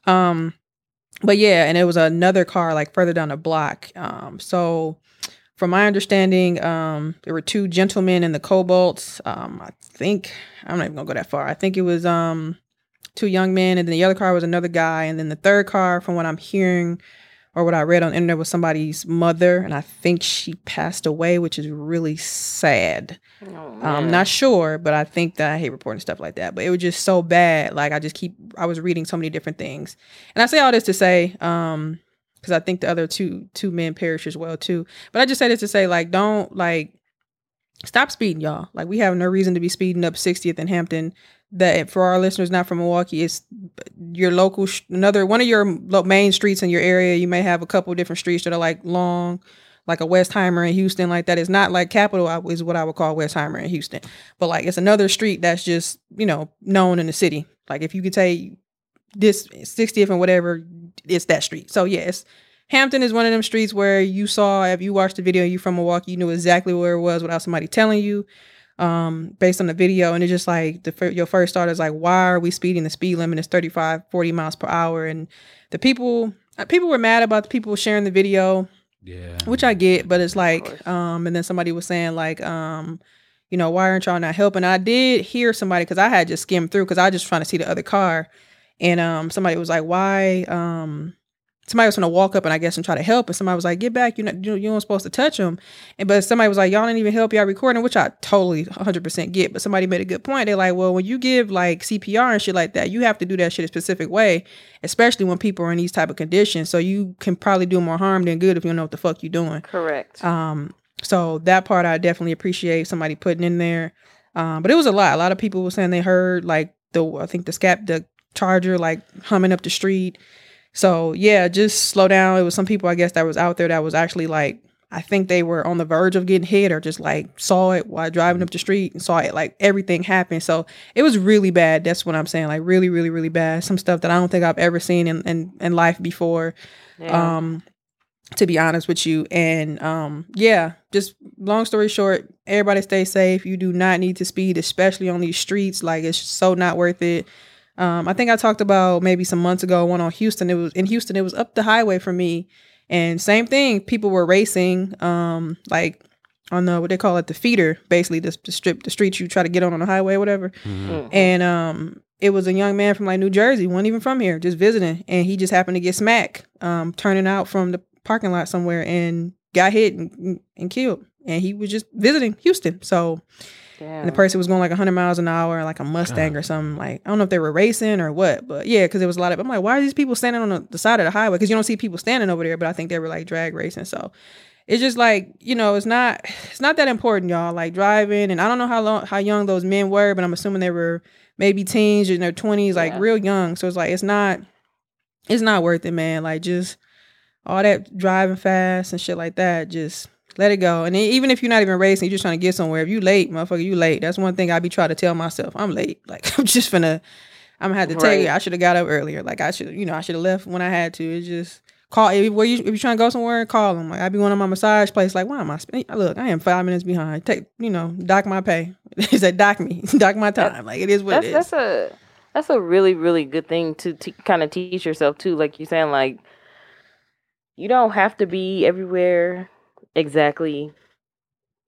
Um, but yeah, and it was another car like further down the block. Um, so from my understanding, um, there were two gentlemen in the Cobalts. Um, I think I'm not even gonna go that far. I think it was um two young men, and then the other car was another guy, and then the third car, from what I'm hearing or what I read on the internet, was somebody's mother, and I think she passed away, which is really sad. Oh, I'm not sure, but I think that I hate reporting stuff like that. But it was just so bad. Like I just keep I was reading so many different things. And I say all this to say, um, because I think the other two two men perished as well too. But I just say this to say, like, don't like stop speeding, y'all. Like we have no reason to be speeding up 60th and Hampton. That for our listeners not from Milwaukee, it's uh, your local sh- another one of your main streets in your area. You may have a couple different streets that are like long, like a Westheimer in Houston, like that. It's not like Capitol is what I would call Westheimer in Houston, but like it's another street that's just you know known in the city. Like if you could take this 60th and whatever, it's that street. So yes, Hampton is one of them streets where you saw if you watched the video, you from Milwaukee, you knew exactly where it was without somebody telling you um based on the video and it's just like the your first thought is like why are we speeding the speed limit is 35 40 miles per hour and the people uh, people were mad about the people sharing the video Yeah. which I get, but it's like, um, and then somebody was saying like, um, you know, why aren't y'all not helping? I did hear somebody because I had just skimmed through because I was just trying to see the other car, and um, somebody was like, why, um, somebody was gonna walk up and I guess and try to help, and somebody was like, "Get back! You're not you you weren't supposed to touch him." And but somebody was like, "Y'all didn't even help y'all recording," which I totally 100 percent get. But somebody made a good point. They're like, "Well, when you give like CPR and shit like that, you have to do that shit a specific way, especially when people are in these type of conditions. So you can probably do more harm than good if you don't know what the fuck you're doing." Correct. Um, so that part I definitely appreciate somebody putting in there. Um, but it was a lot. A lot of people were saying they heard like the I think the scap the charger like humming up the street. So yeah, just slow down. It was some people I guess that was out there that was actually like I think they were on the verge of getting hit or just like saw it while driving up the street and saw it like everything happen. So it was really bad. That's what I'm saying. Like really, really, really bad. Some stuff that I don't think I've ever seen in in, in life before Yeah. um to be honest with you and um yeah just long story short everybody stay safe you do not need to speed especially on these streets like it's so not worth it um i think i talked about maybe some months ago one on houston it was in houston it was up the highway for me. And same thing people were racing um like on the what they call it the feeder basically the, the strip the streets you try to get on on the highway whatever. Mhm. and um it was a young man from like New Jersey, wasn't even from here, just visiting, and he just happened to get smacked, um, turning out from the parking lot somewhere and got hit and, and killed. And he was just visiting Houston, so and the person was going like 100 miles an hour, like a Mustang or something. Like I don't know if they were racing or what, but yeah, because there was a lot of. I'm like, why are these people standing on the, the side of the highway? Because you don't see people standing over there, but I think they were like drag racing. So it's just like you know, it's not it's not that important, y'all. Like driving, and I don't know how long how young those men were, but I'm assuming they were maybe teens in their 20s, like Yeah. real young. So it's like it's not it's not worth it, man. Like just all that driving fast and shit like that, just let it go. And then even if you're not even racing, you're just trying to get somewhere. If you late, motherfucker, you late. That's one thing I be trying to tell myself. I'm late. [LAUGHS] Like I'm just gonna I'm gonna have to tell you, I should have got up earlier. Like I should, you know, I should have left when I had to. It's just call if, where you if you're trying to go somewhere, call them. Like I be going to my massage place. Like why am I spending? Look, I am five minutes behind. Take you know, dock my pay. [LAUGHS] He said dock me, [LAUGHS] dock my time. Like it is what that's it is. that's a that's a really really good thing to, to kind of teach yourself too. Like you're saying, like you don't have to be everywhere exactly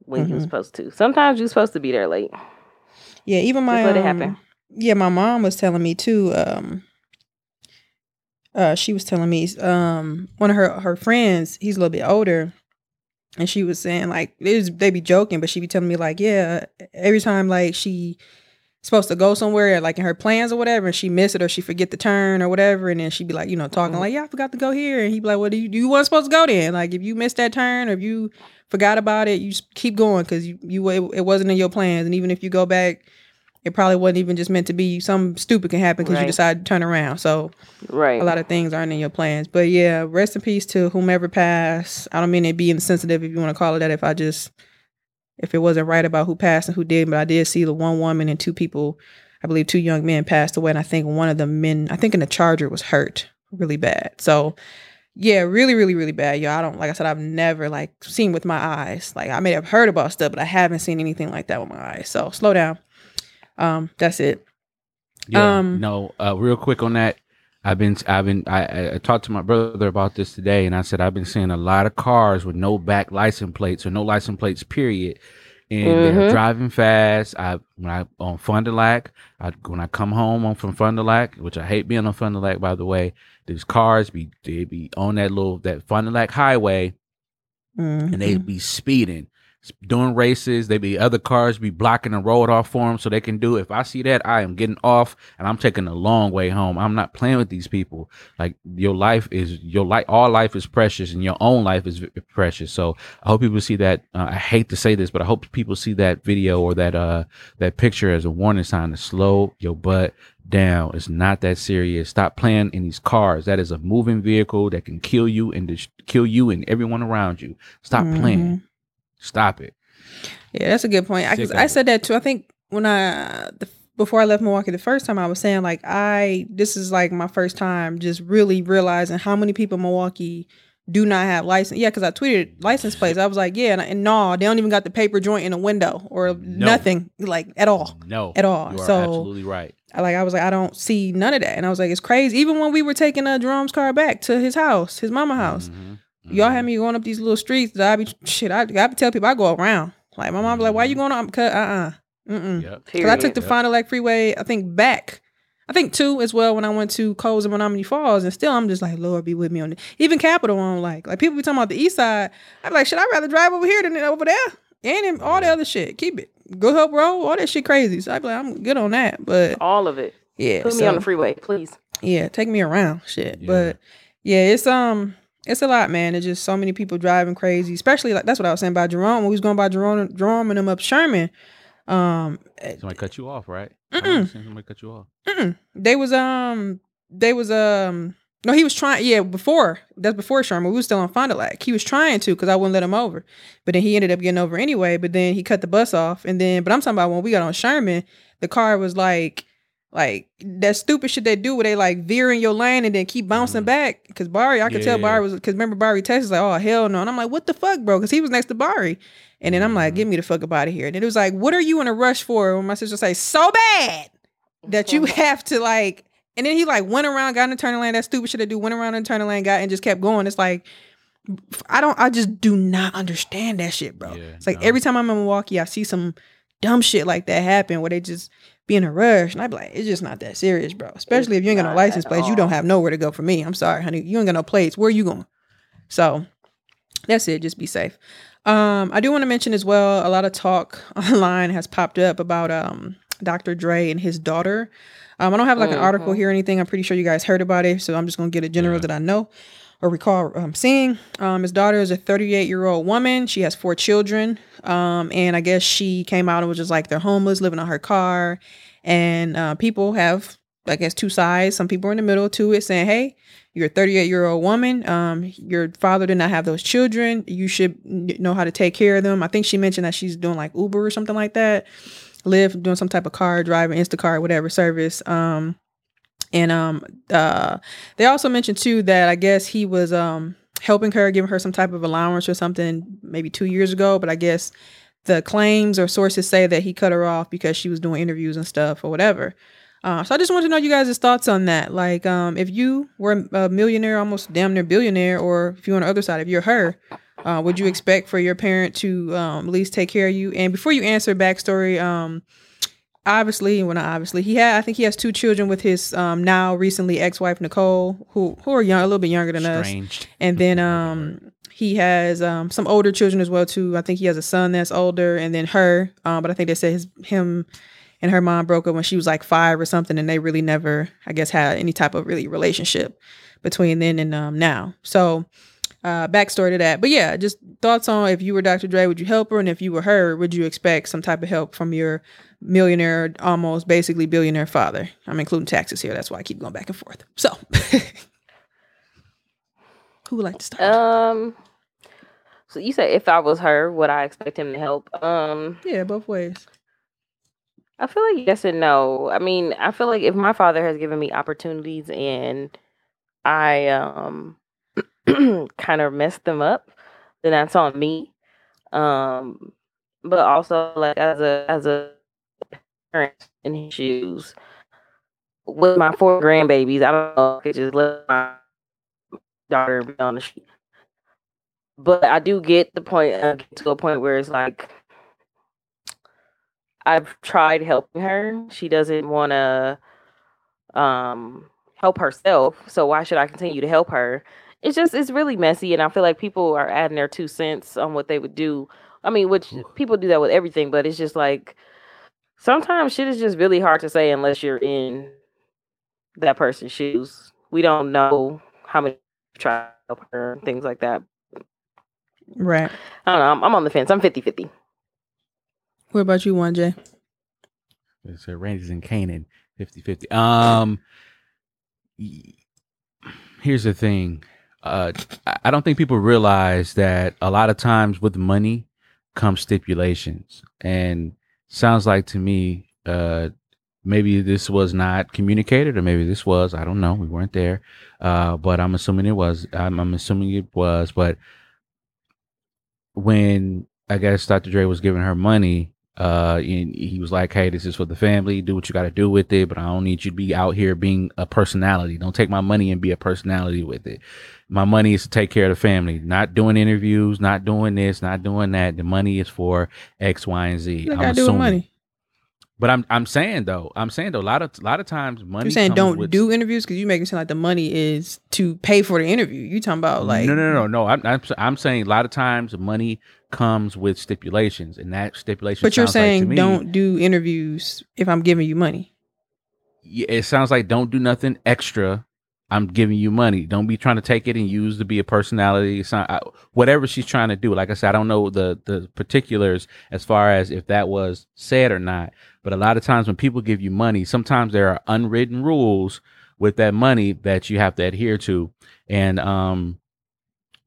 when you're Mhm. supposed to. Sometimes you're supposed to be there late. Yeah, even my let it um, happen. Yeah, my mom was telling me too. Um, uh, she was telling me um one of her her friends, he's a little bit older, and she was saying like it was, they be joking, but she'd be telling me like yeah, every time like she supposed to go somewhere like in her plans or whatever, and she miss it or she forget the turn or whatever, and then she'd be like you know talking Mhm. like yeah I forgot to go here, and he'd be like what do you do you wasn't supposed to go then? Like if you missed that turn or if you forgot about it, you just keep going because you you it, it wasn't in your plans, and even if you go back. It probably wasn't even just meant to be. Some stupid can happen because you decide to turn around. So Right. a lot of things aren't in your plans. But yeah, rest in peace to whomever passed. I don't mean it being sensitive if you want to call it that. If I just if it wasn't right about who passed and who did, but I did see the one woman and two people, I believe two young men passed away, and I think one of the men, I think in the Charger, was hurt really bad. So yeah, really, really, really bad. Yo, I don't like I said, I've never like seen with my eyes. Like I may have heard about stuff, but I haven't seen anything like that with my eyes. So slow down. Um, that's it. Yeah, Um, no, uh, real quick on that. I've been, I've been, I, I- talked to my brother about this today, and I said I've been seeing a lot of cars with no back license plates or no license plates, period, and they're Mhm. driving fast. I when I on Fond du Lac, I when I come home on from Fond du Lac, which I hate being on Fond du Lac, by the way. These cars be they be on that little that Fond du Lac highway, and Mhm. they be speeding doing races. They be other cars be blocking the road off for them so they can do it. if i see that i am getting off and i'm taking a long way home. I'm not playing with these people. Like your life is your life all life is precious and your own life is precious. So i hope people see that uh, i hate to say this but i hope people see that video or that uh that picture as a warning sign to slow your butt down. It's not that serious. Stop playing in these cars. That is a moving vehicle that can kill you and dis- kill you and everyone around you. Stop playing Stop it. Yeah, that's a good point. I, 'cause Sick of I said that too. I think when I the, before I left Milwaukee the first time, I was saying like I this is like my first time just really realizing how many people in Milwaukee do not have license. Yeah, because I tweeted license [LAUGHS] plates. I was like, yeah, and, and no, they don't even got the paper joint in the window or nothing like at all. No. At all. You are So- absolutely right. I like I was like I don't see none of that, and I was like it's crazy. Even when we were taking uh, Jerome's car back to his house, his mama house, Mhm. y'all had me going up these little streets that I be shit. I, I be tell people I go around. Like my mom be like, "Why you going on?" Cause uh uh-uh. uh. Yep. Cause I took the Yep. Fond du Lac Freeway, I think back I think two as well when I went to Kohl's and Menomonee Falls, and still I'm just like, Lord, be with me on it. Even Capitol, I'm like, like people be talking about the East Side. I'm like, should I rather drive over here than over there? And in all the other shit, keep it. Good Hope Road, all that shit crazy. So I be like, I'm good on that, but All of it. yeah, Put me on the freeway, please. yeah, take me around, shit. Yeah. But yeah, it's um, it's a lot, man. It's just so many people driving crazy, especially like that's what I was saying about Jerome. When we was going by Jerome, Jerome and them up Sherman, um, Somebody cut you off, right? Somebody cut you off. Mm-mm. They was um they was um no he was trying yeah before that's before Sherman we was still on Fond du Lac he was trying to because I wouldn't let him over but then he ended up getting over anyway but then he cut the bus off and then but I'm talking about when we got on Sherman the car was like like that stupid shit they do where they like veer in your lane and then keep bouncing Mhm. back because Barry I could tell Yeah. Barry was because remember Barry texted like oh hell no and I'm like what the fuck bro because he was next to Barry and then I'm like Mhm. get me the fuck up out of here and then it was like what are you in a rush for when my sister say so bad that you [LAUGHS] [LAUGHS] have to like and then he like went around got in the turning lane that stupid shit to do went around in the turning lane got and just kept going it's like i don't i just do not understand that shit bro Yeah, it's like no. every time i'm in milwaukee i see some dumb shit like that happen where they just be in a rush and I'd be like it's just not that serious bro. Especially if you ain't got no license plates you don't have nowhere to go for me. I'm sorry honey. You ain't got no plates. Where are you going? So that's it. Just be safe. Um i do want to mention as well a lot of talk [LAUGHS] online has popped up about um dr dre and his daughter. Um, I don't have like an article Mhm. here or anything. I'm pretty sure you guys heard about it, so I'm just gonna get a general Yeah. that I know or recall um, seeing. Um, his daughter is a 38 year old woman. She has four children, um, and I guess she came out and was just like they're homeless, living on her car, and uh, people have I guess two sides. Some people are in the middle to it, saying, "Hey, you're a 38 year old woman. Um, your father did not have those children. You should know how to take care of them." I think she mentioned that she's doing like Uber or something like that. Live doing some type of car driving, Instacart, whatever service. Um, and um, uh, they also mentioned too that I guess he was um helping her, giving her some type of allowance or something, maybe two years ago. But I guess the claims or sources say that he cut her off because she was doing interviews and stuff or whatever. Uh, so I just wanted to know you guys' thoughts on that. Like, um, if you were a millionaire, almost damn near billionaire, or if you're on the other side, if you're her, uh, would you expect for your parent to um, at least take care of you? And before you answer backstory, um, obviously, well, not obviously, he had, I think he has two children with his um, now recently ex-wife Nicole, who who are young, a little bit younger than us. Strange. And then um he has um some older children as well too. I think he has a son that's older, and then her. Um, but I think they said his him and her mom broke up when she was like five or something, and they really never, I guess, had any type of really relationship between then and um now. So uh backstory to that. But yeah, just thoughts on if you were Dr. Dre, would you help her? And if you were her, would you expect some type of help from your millionaire, almost basically billionaire father? I'm including taxes here. That's why I keep going back and forth. So [LAUGHS] who would like to start? Um. So you say if I was her, would I expect him to help? Um. Yeah, both ways. I feel like yes and no. I mean, I feel like if my father has given me opportunities and I um [CLEARS THROAT] kind of messed them up, then that's on me. Um but also like as a as a parent in his shoes with my four grandbabies, I don't know, I could just let my daughter be on the street. But I do get the point uh, get to a point where it's like I've tried helping her. She doesn't want to um help herself, so why should I continue to help her? It's just it's really messy and I feel like people are adding their two cents on what they would do. I mean, which people do that with everything, but it's just like sometimes shit is just really hard to say unless you're in that person's shoes. We don't know how many try to her and things like that. Right. I don't know. I'm, I'm on the fence. I'm 50 50. What about you, Mwanje? So Randy's in Canaan, 50-50. Um, here's the thing. Uh, I- I don't think people realize that a lot of times with money comes stipulations, and sounds like to me, uh, maybe this was not communicated, or maybe this was. I don't know. We weren't there, uh, but I'm assuming it was. I'm, I'm assuming it was. But when I guess Dr. Dre was giving her money, uh, and he was like, "Hey, this is for the family. Do what you got to do with it, but I don't need you to be out here being a personality. Don't take my money and be a personality with it. My money is to take care of the family. Not doing interviews, not doing this, not doing that. The money is for X, Y, and Z. What I'm I do with assuming. money? But I'm I'm saying though, I'm saying though, a lot of a lot of times money. You're saying don't with- do interviews because you make it sound like the money is to pay for the interview. You talking about like no, no, no, no. I'm, I'm I'm saying a lot of times money comes with stipulations, and that stipulation. But you're like saying me- don't do interviews if I'm giving you money. yeah, it sounds like don't do nothing extra. I'm giving you money. Don't be trying to take it and use to be a personality. Not, whatever she's trying to do. Like I said, I don't know the the particulars as far as if that was said or not. But a lot of times when people give you money, sometimes there are unwritten rules with that money that you have to adhere to. And um,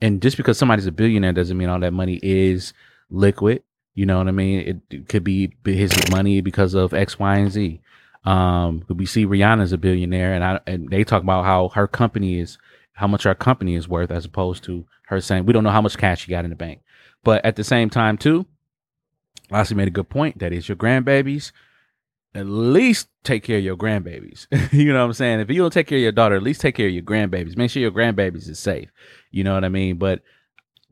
and just because somebody's a billionaire doesn't mean all that money is liquid. You know what I mean? It, it could be his money because of X, Y, and Z. Um, we see Rihanna's a billionaire, and I and they talk about how her company is, how much our company is worth, as opposed to her saying we don't know how much cash she got in the bank. But at the same time, too, Lassie made a good point. That is your grandbabies. At least take care of your grandbabies. [LAUGHS] you know what I'm saying? If you don't take care of your daughter, at least take care of your grandbabies. Make sure your grandbabies is safe. You know what I mean? But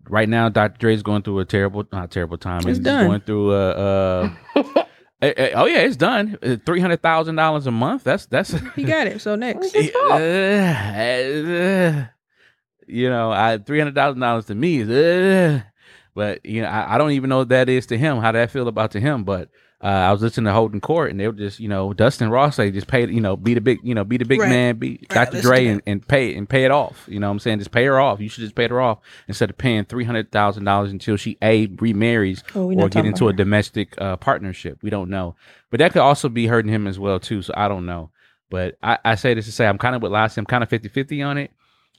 right now, Dr. Dre's going through a terrible, not terrible time. He's done. going through a. Eh, [LAUGHS] oh yeah, it's done. Three hundred thousand dollars a month. That's that's. [LAUGHS] He got it. So next. Uh, you know, I three hundred thousand dollars to me is, uh, but you know, I, I don't even know what that is to him. How that feel about to him, but. Uh, I was listening to Holden Court, and they were just, you know, Dustin Ross say just pay, you know, be the big, you know, be the big Right. man, be Right, Dr. Dre, and, and pay and pay it off. You know, what I'm saying, just pay her off. You should just pay her off instead of paying three hundred thousand dollars until she a remarries Oh, or get into a domestic uh, partnership. We don't know, but that could also be hurting him as well too. So I don't know. But I, I say this to say I'm kind of with Lassie. I'm kind of 50-50 on it.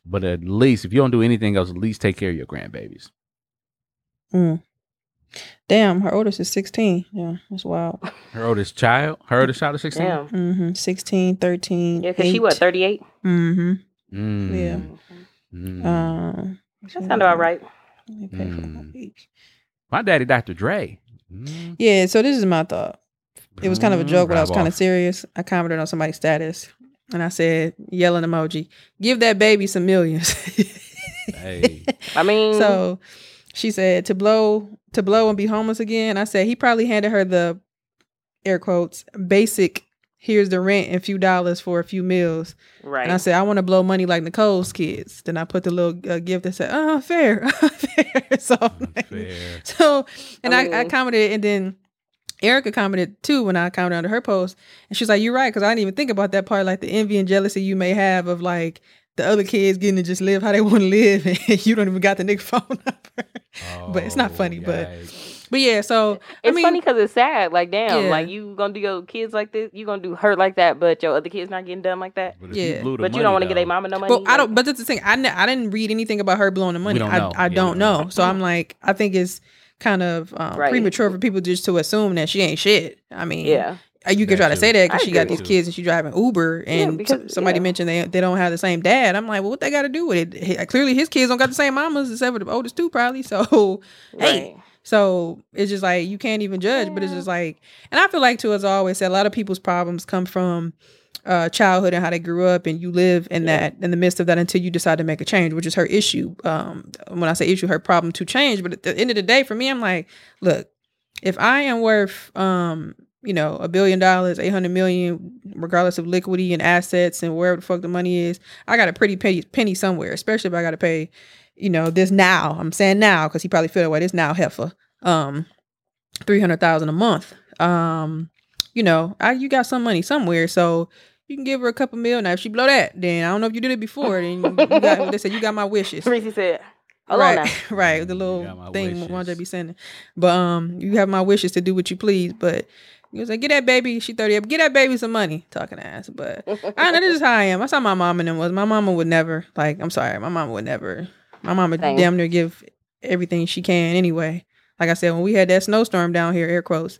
But at least if you don't do anything else, at least take care of your grandbabies. Mm. Damn, her oldest is 16. Yeah, that's wild. Her oldest child, her oldest child is 16. Damn. Mm-hmm. 16, 13. Yeah, because she what, 38? Mm-hmm. Mm, Yeah. mm. Um, That sound about right. Let me pay for Mm. My daddy, Dr. Dre. Mm, Yeah, so this is my thought. It was kind of a mm, joke, but I was kind of serious. I commented on somebody's status and I said, yelling emoji, give that baby some millions. Hey. [LAUGHS] I mean, So she said to blow to blow and be homeless again. I said he probably handed her the air quotes basic. Here's the rent and a few dollars for a few meals. right. And I said I want to blow money like Nicole's kids. Then I put the little uh, gift that said, "Oh, fair, [LAUGHS] fair." [LAUGHS] So, like- Fair. so, and I I, I commented, and then Erica commented too when I commented under her post, and she's like, "You're right," because I didn't even think about that part, like the envy and jealousy you may have of like the other kids getting to just live how they want to live, [LAUGHS] and you don't even got the nigga phone number. [LAUGHS] but it's not Oh, funny, but yikes. but yeah. So it's I mean, funny because it's sad. Like, damn, Yeah. like you gonna do your kids like this, you gonna do hurt like that, but your other kids not getting done like that. But Yeah. blew the But you don't want to get a mama no money. Well, I don't. But that's the thing. I, I didn't read anything about her blowing the money. don't I know. I Yeah, don't we don't know. So I'm like, I think it's kind of um, Right. premature for people just to assume that she ain't shit. I mean, yeah, you could try to say that because she got these kids and she driving Uber, and because- somebody yeah. mentioned they they don't have the same dad. I'm like, well, what they got to do with it? He- clearly, his kids don't got the same mamas except for the oldest two, probably. [LAUGHS] So, hey, so it's just like you can't even judge, but it's just like, and I feel like too, as I always say, a lot of people's problems come from uh, childhood and how they grew up, and you live in that in the midst of that until you decide to make a change, which is her issue. Um, when I say issue, her problem to change. But at the end of the day, for me, I'm like, look, if I am worth, um, you know, a billion dollars, eight hundred million, regardless of liquidity and assets and wherever the fuck the money is, I got a pretty penny, penny somewhere, especially if I got to pay, you know, this now. I'm saying now because he probably feel that way. This now heifer, um, three hundred thousand a month. Um, you know, I you got some money somewhere, so you can give her a couple mil. Now, if she blow that, then I don't know if you did it before. Then you got, they said you got my wishes Reese said, right, [LAUGHS] right. The little thing wishes. Wanda be sending. But um, you have my wishes to do what you please. But he was like, get that baby. She thirty up. Get that baby some money. Talking ass. But I know this is how I am. That's how my mom and them was. My mama would never like. I'm sorry. My mama would never. My mama Same. damn near give everything she can anyway. Like I said, when we had that snowstorm down here, air quotes.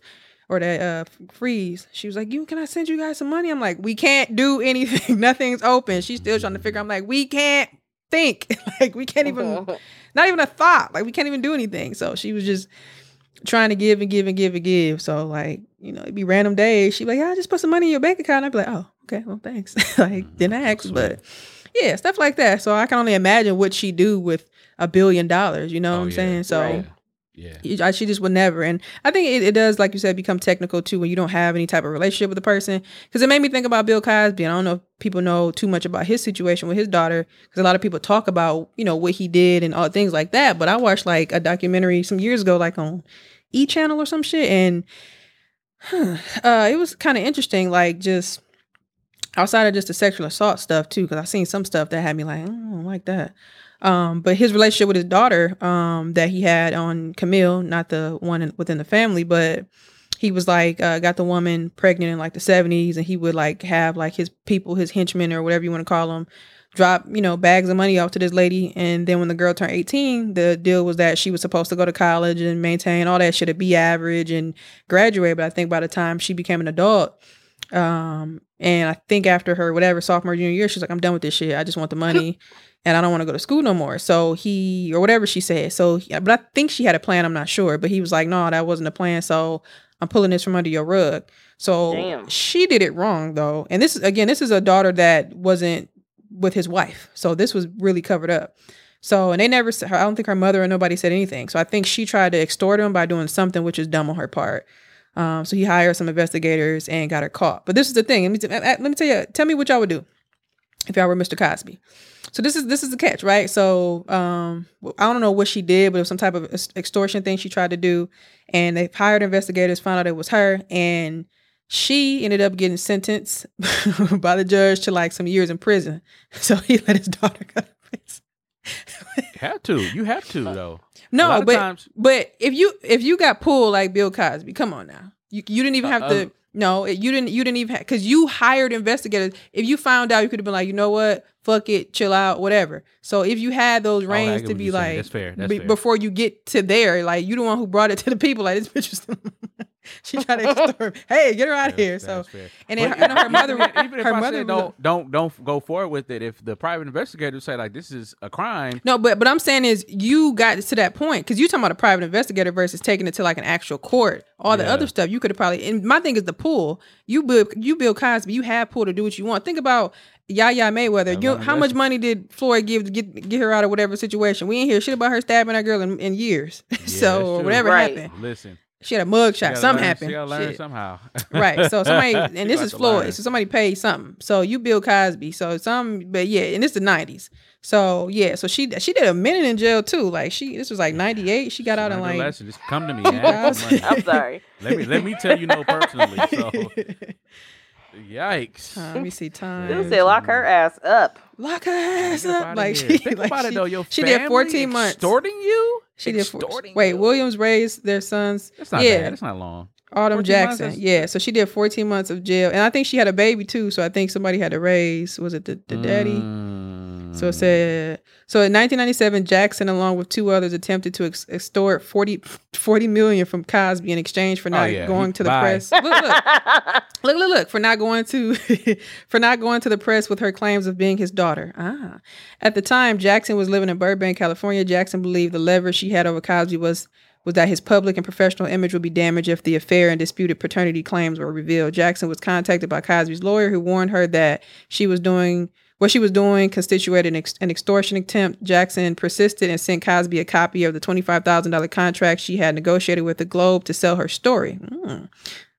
Or that uh freeze. She was like, "You can I send you guys some money?" I'm like, "We can't do anything. [LAUGHS] Nothing's open." She's still trying to figure. I'm like, "We can't think. [LAUGHS] like we can't even [LAUGHS] not even a thought. Like we can't even do anything. So she was just trying to give and give and give and give. So like, you know, it'd be random days. She'd be like, yeah, I just put some money in your bank account. I'd be like, oh, okay, well, thanks. [LAUGHS] like, mm-hmm. didn't ask, but yeah, stuff like that. So I can only imagine what she do with a billion dollars. You know oh, what Oh, I'm yeah. saying? So Right. Yeah. She just would never. And I think it, it does, like you said, become technical too when you don't have any type of relationship with the person. Because it made me think about Bill Cosby. And I don't know if people know too much about his situation with his daughter. Because a lot of people talk about, you know, what he did and all things like that. But I watched like a documentary some years ago, like on E Channel or some shit. And uh, it was kind of interesting, like just outside of just the sexual assault stuff too. Because I've seen some stuff that had me like, "Mm, I don't like that. Um, but his relationship with his daughter, um, that he had on Camille, not the one in, within the family, but he was like, uh, got the woman pregnant in like the seventies, and he would like have like his people, his henchmen or whatever you want to call them, drop you know bags of money off to this lady, and then when the girl turned eighteen, the deal was that she was supposed to go to college and maintain all that shit to be average and graduate. But I think by the time she became an adult, um, and I think after her whatever sophomore junior year, she's like, I'm done with this shit. I just want the [LAUGHS] money. And I don't want to go to school no more. So he, or whatever she said. So, but I think she had a plan. I'm not sure. But he was like, no, that wasn't a plan. So I'm pulling this from under your rug. So Damn. she did it wrong though. And this, again, this is a daughter that wasn't with his wife. So this was really covered up. So, and they never, I don't think her mother or nobody said anything. So I think she tried to extort him by doing something which is dumb on her part. Um, so he hired some investigators and got her caught. But this is the thing. Let me, let me tell you, tell me what y'all would do if y'all were Mr. Cosby. So this is this is the catch, right? So um, I don't know what she did, but it was some type of extortion thing she tried to do, and they hired investigators, found out it was her, and she ended up getting sentenced [LAUGHS] by the judge to like some years in prison. [LAUGHS] So he let his daughter go to prison. Have to. You have to though. No, but times- but if you if you got pulled like Bill Cosby, come on now, you you didn't even have Uh, to. um, No, you didn't. You didn't even because you hired investigators. If you found out, you could have been like, you know what, fuck it, chill out, whatever. So if you had those Oh, reins get to be you're saying. like, That's fair. That's fair. before you get to there, like you the one who brought it to the people. Like this bitch was, [LAUGHS] [LAUGHS] she tried to extort. hey, get her out of here. So and then But her, I know her mother. even, even if her I mother say don't don't don't go forward with it, if the private investigators say like this is a crime, No, but but I'm saying is you got to that point because you talking about a private investigator versus taking it to like an actual court. All the Yeah. other stuff you could have probably. And my thing is the pool. You build you Bill Cosby. You have pool to do what you want. Think about Yaya Mayweather. You, how much money did Floyd give to get get her out of whatever situation? We ain't hear shit about her stabbing that girl in, in years. [LAUGHS] that's so whatever Right. happened, listen, she had a mug you shot. Something learn- happened. You gotta learn Shit. somehow. right. So [LAUGHS] somebody, and this is Floyd. learn. So somebody paid something. So you Bill Cosby. So some, but yeah, and it's the nineties. So yeah, so she she did a minute in jail too. Like she, this was like ninety eight. She got out in like. lesson. Just come to me. [LAUGHS] ask. [LAUGHS] I'm sorry. Let me let me tell you no personally. So yikes. Uh, let me see time. Dude said lock her ass up. Lock her ass up up. Like here. she, Think like about she, it though. Your she did fourteen months. Extorting you? She did. Four, wait? Williams raised their sons. That's not yeah, bad. That's not long. Autumn Jackson. yeah, so she did fourteen months of jail, and I think she had a baby too. So I think somebody had to raise. Was it the, the daddy? Mm. So it said, so in 1997, Jackson, along with two others, attempted to ex- extort 40, 40 million from Cosby in exchange for not Oh, yeah. going to the bye. press. Look, look, [LAUGHS] look, look, look, for not going to, [LAUGHS] for not going to the press with her claims of being his daughter. Ah, at the time, Jackson was living in Burbank, California. Jackson believed the leverage she had over Cosby was was that his public and professional image would be damaged if the affair and disputed paternity claims were revealed. Jackson was contacted by Cosby's lawyer, who warned her that she was doing what she was doing constituted an, ex- an extortion attempt. Jackson persisted and sent Cosby a copy of the twenty-five thousand dollar contract she had negotiated with the Globe to sell her story. Hmm.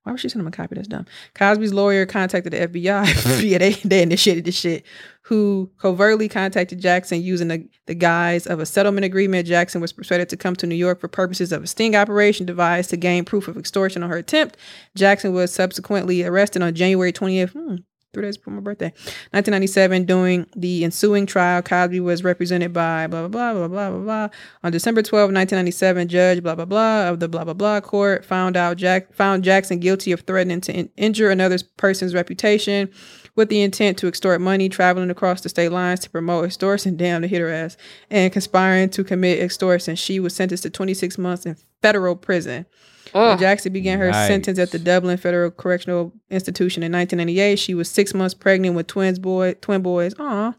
Why would she send him a copy? That's dumb. Cosby's lawyer contacted the FBI. [LAUGHS] [LAUGHS] yeah, they, they initiated this shit. Who covertly contacted Jackson using the, the guise of a settlement agreement. Jackson was persuaded to come to New York for purposes of a sting operation devised to gain proof of extortion on her attempt. Jackson was subsequently arrested on January 20th. Hmm, three days before my birthday, 1997. During the ensuing trial, Cosby was represented by blah blah blah blah blah blah. On December 12, 1997, Judge blah blah blah of the blah blah blah court found out Jack found Jackson guilty of threatening to in- injure another person's reputation with the intent to extort money, traveling across the state lines to promote extortion, damn to hit her ass, and conspiring to commit extortion. She was sentenced to 26 months in federal prison. When Jackson began her Yikes. sentence at the Dublin Federal Correctional Institution in 1998. She was six months pregnant with twins boy, twin boys. Aw.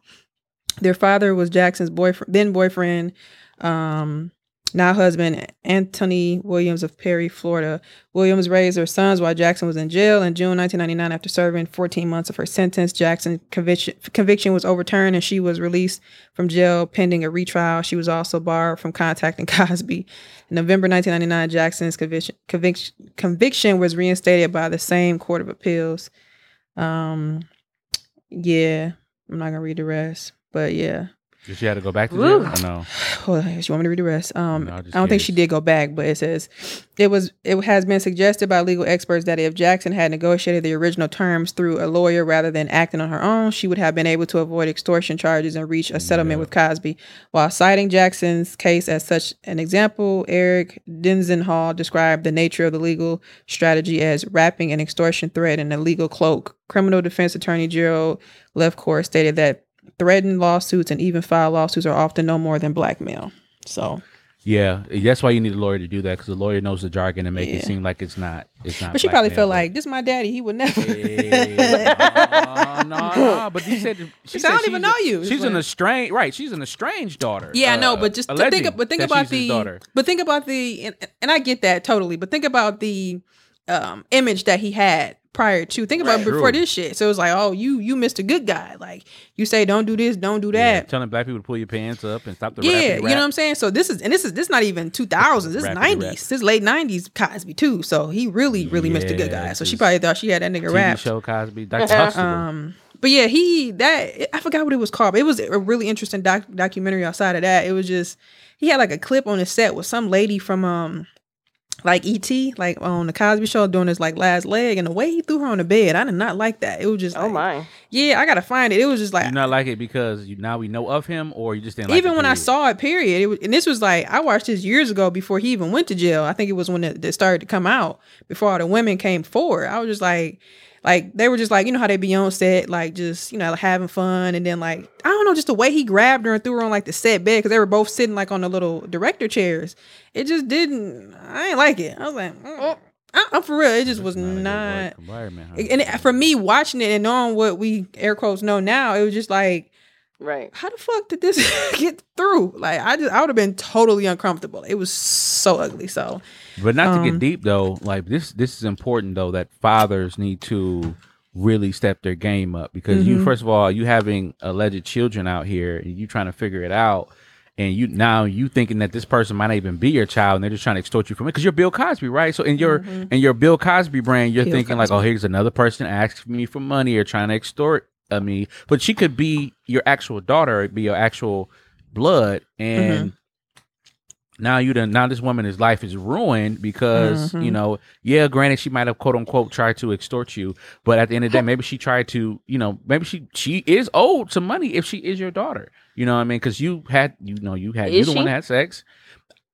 Their father was Jackson's boyfriend, then boyfriend, um, now husband Anthony Williams of Perry, Florida. Williams raised her sons while Jackson was in jail. In June 1999, after serving 14 months of her sentence, Jackson's conviction, conviction was overturned and she was released from jail pending a retrial. She was also barred from contacting [LAUGHS] Cosby. In November 1999, Jackson's conviction, conviction, conviction was reinstated by the same Court of Appeals. Um, yeah, I'm not gonna read the rest, but yeah. Did she had to go back to Woo. jail? Or no. [SIGHS] Hold on, you want me to read the rest? Um, No, I don't think she did go back, but it says it was it has been suggested by legal experts that if Jackson had negotiated the original terms through a lawyer rather than acting on her own, she would have been able to avoid extortion charges and reach a settlement with Cosby. While citing Jackson's case as such an example, Eric Dezenhall described the nature of the legal strategy as wrapping an extortion threat in a legal cloak. Criminal defense attorney Gerald Lefcourt stated that threatened lawsuits and even filed lawsuits are often no more than blackmail. So, Yeah, that's why you need a lawyer to do that because the lawyer knows the jargon and make it seem like it's not. It's not. but she probably felt like this is my daddy. He would never. Yeah, no, no, no, but [LAUGHS] you said she said [LAUGHS] I don't even know you." She's an estranged, right? She's an estranged daughter. Yeah, I know, uh, but just to think, but think about the, daughter. but think about the, and, and I get that totally, but think about the um image that he had prior to. Think about Right. before True. this shit. So it was like, oh, you you missed a good guy. Like you say, don't do this, don't do Yeah, that. telling black people to pull your pants up and stop the Yeah, rappity you know what I'm saying. So this is and this is this not even 2000s. This is 90s. rap. This is late 90s Cosby too. So he really really missed a good guy. So she probably thought she had that nigga TV wrapped. show Cosby. That's Um, but yeah, he that I forgot what it was called. But it was a really interesting doc, documentary. Outside of that, it was just he had like a clip on his set with some lady from um like ET, like on the Cosby Show, doing his like last leg, and the way he threw her on the bed, I did not like that. It was just Oh like, my. yeah, I gotta find it. It was just like you not like it because you now we know of him, or you just didn't like even it, when I saw it, period. It was, and this was like I watched this years ago before he even went to jail. I think it was when it, it started to come out before all the women came forward. I was just like, like they were just like you know how they be on set, like just you know having fun, and then like I don't know, just the way he grabbed her and threw her on like the set bed because they were both sitting like on the little director chairs. It just didn't. I ain't like it. I was like, mm, I, I'm for real. It just was Not a good work not. environment. huh? And it, for me, watching it and knowing what we air quotes know now, it was just like Right. how the fuck did this [LAUGHS] get through? Like I just I would have been totally uncomfortable. It was so ugly. So But not to Um, get deep though, like this this is important though that fathers need to really step their game up because Mm-hmm. you first of all you having alleged children out here and you trying to figure it out and you now you thinking that this person might not even be your child and they're just trying to extort you from it because you're Bill Cosby right so in your in your Bill Cosby brand you're Mm-hmm. Bill thinking like oh here's another person asking me for money or trying to extort uh, me but she could be your actual daughter be your actual blood and now you done now this woman's life is ruined because you know yeah granted she might have quote unquote tried to extort you but at the end of the day maybe she tried to you know maybe she she is owed some money if she is your daughter. You know what i mean? Because you had you know you had you Is the one she? that had sex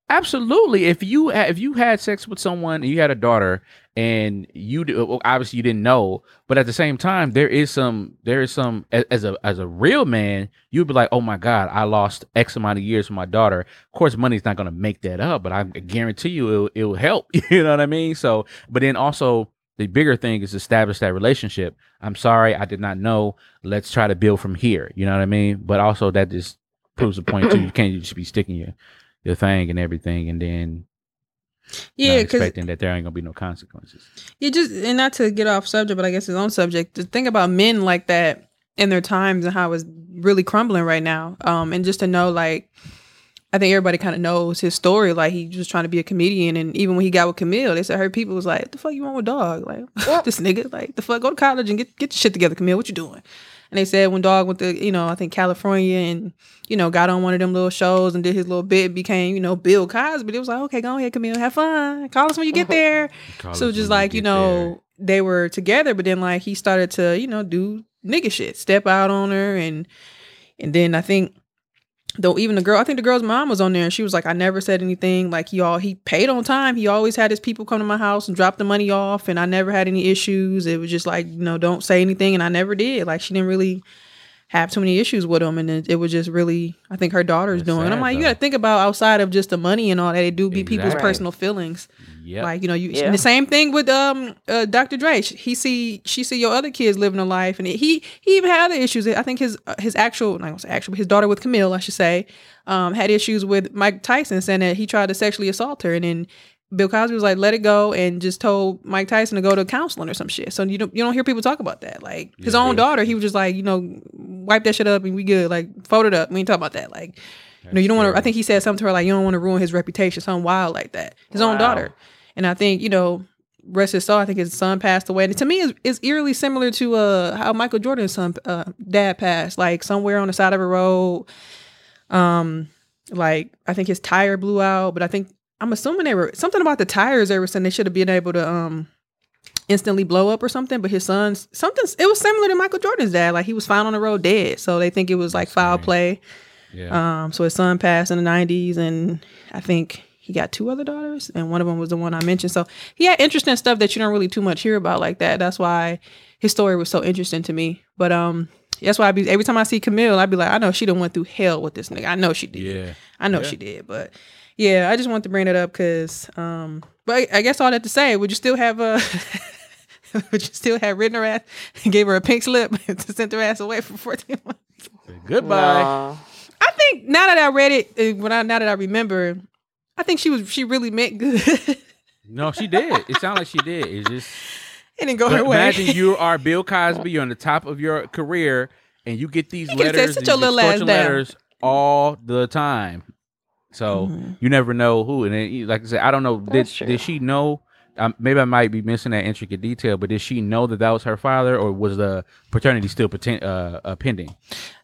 absolutely. If you if you had sex with someone and you had a daughter and you obviously you didn't know but at the same time there is some there is some as a as a real man you'd be like oh my god i lost x amount of years for my daughter. Of course money's not going to make that up but i guarantee you it'll, help. [LAUGHS] You know what i mean? So but then also the bigger thing is establish that relationship. I'm sorry i did not know. Let's try to build from here. You know what i mean? But also that just proves the point too. You can't just be sticking your your thing and everything and then yeah, not expecting that there ain't gonna be no consequences you just and not to get off subject, but I guess his own subject. To think about men like that in their times and how it's really crumbling right now. Um, and just to know like. I think everybody kind of knows his story. Like he was trying to be a comedian, and even when he got with Camille, they said her people was like, "The fuck you want with dog? Like [LAUGHS] this nigga? Like the fuck? Go to college and get get your shit together, Camille. What you doing?" And they said when dog went to you know I think California and you know got on one of them little shows and did his little bit, became you know Bill Cosby. It was like, okay, go ahead, Camille, have fun. Call us when you get uh-huh. there. So just you like you get know they were together, but then like he started to you know do nigga shit, step out on her, and and then I think though even the girl, I think the girl's mom was on there, and she was like, I never said anything. Like y'all he paid on time. He always had his people come to my house and drop the money off, and I never had any issues. It was just like you know don't say anything, and I never did. Like she didn't really have too many issues with them, and it, it was just really, I think her daughter's It's doing. And I'm sad, like, you got to think about outside of just the money and all that. It do be people's personal feelings. Yep. Like you know, you Yeah. the same thing with um uh, Dr. Dre. Sh- He see she see your other kids living a life, and he he even had other issues. I think his uh, his actual not gonna say actual, but his daughter with Camille, I should say, um had issues with Mike Tyson, saying that he tried to sexually assault her, and then Bill Cosby was like, let it go, and just told Mike Tyson to go to counseling or some shit. So you don't you don't hear people talk about that. Like his Yeah. own daughter, he was just like, you know, wipe that shit up and we good. Like fold it up. We ain't talk about that. Like. You know, you don't want to. I think he said something to her like, "You don't want to ruin his reputation." Something wild like that. His own daughter, and I think you know, rest his soul. I think his son passed away, and to me, is is eerily similar to uh how Michael Jordan's son, uh, dad passed, like somewhere on the side of a road. Um, like I think his tire blew out, but I think I'm assuming they were something about the tires. They were saying they should have been able to um instantly blow up or something. But his son's something. It was similar to Michael Jordan's dad. Like he was found on the road dead, so they think it was like foul play. yeah. Um, so his son passed in the '90s, and I think he got two other daughters, and one of them was the one I mentioned. So he had interesting stuff that you don't really too much hear about like that. That's why his story was so interesting to me. But um, that's why I be every time I see Camille, I'd be like, I know she done went through hell with this nigga. I know she did. yeah. I know Yeah. she did. But yeah, I just want to bring it up because um, but I, I guess all that to say, would you still have a? [LAUGHS] Would you still have written her ass and [LAUGHS] gave her a pink slip [LAUGHS] to send her ass away for 14 months? Goodbye. Nah. I think now that I read it, uh, when I now that I remember, I think she was she really meant good. No, she did. It sounded like she did. It just it didn't go But her way. imagine you are Bill Cosby. You're on the top of your career, and you get these You could've said, letters, "Sit these your little ass extortion down." letters all the time. So Mm-hmm. you never know who. And then, like I said, I don't know. Did true. did she know? Um, maybe I might be missing that intricate detail, but did she know that that was her father, or was the paternity still pretend, uh, uh, pending?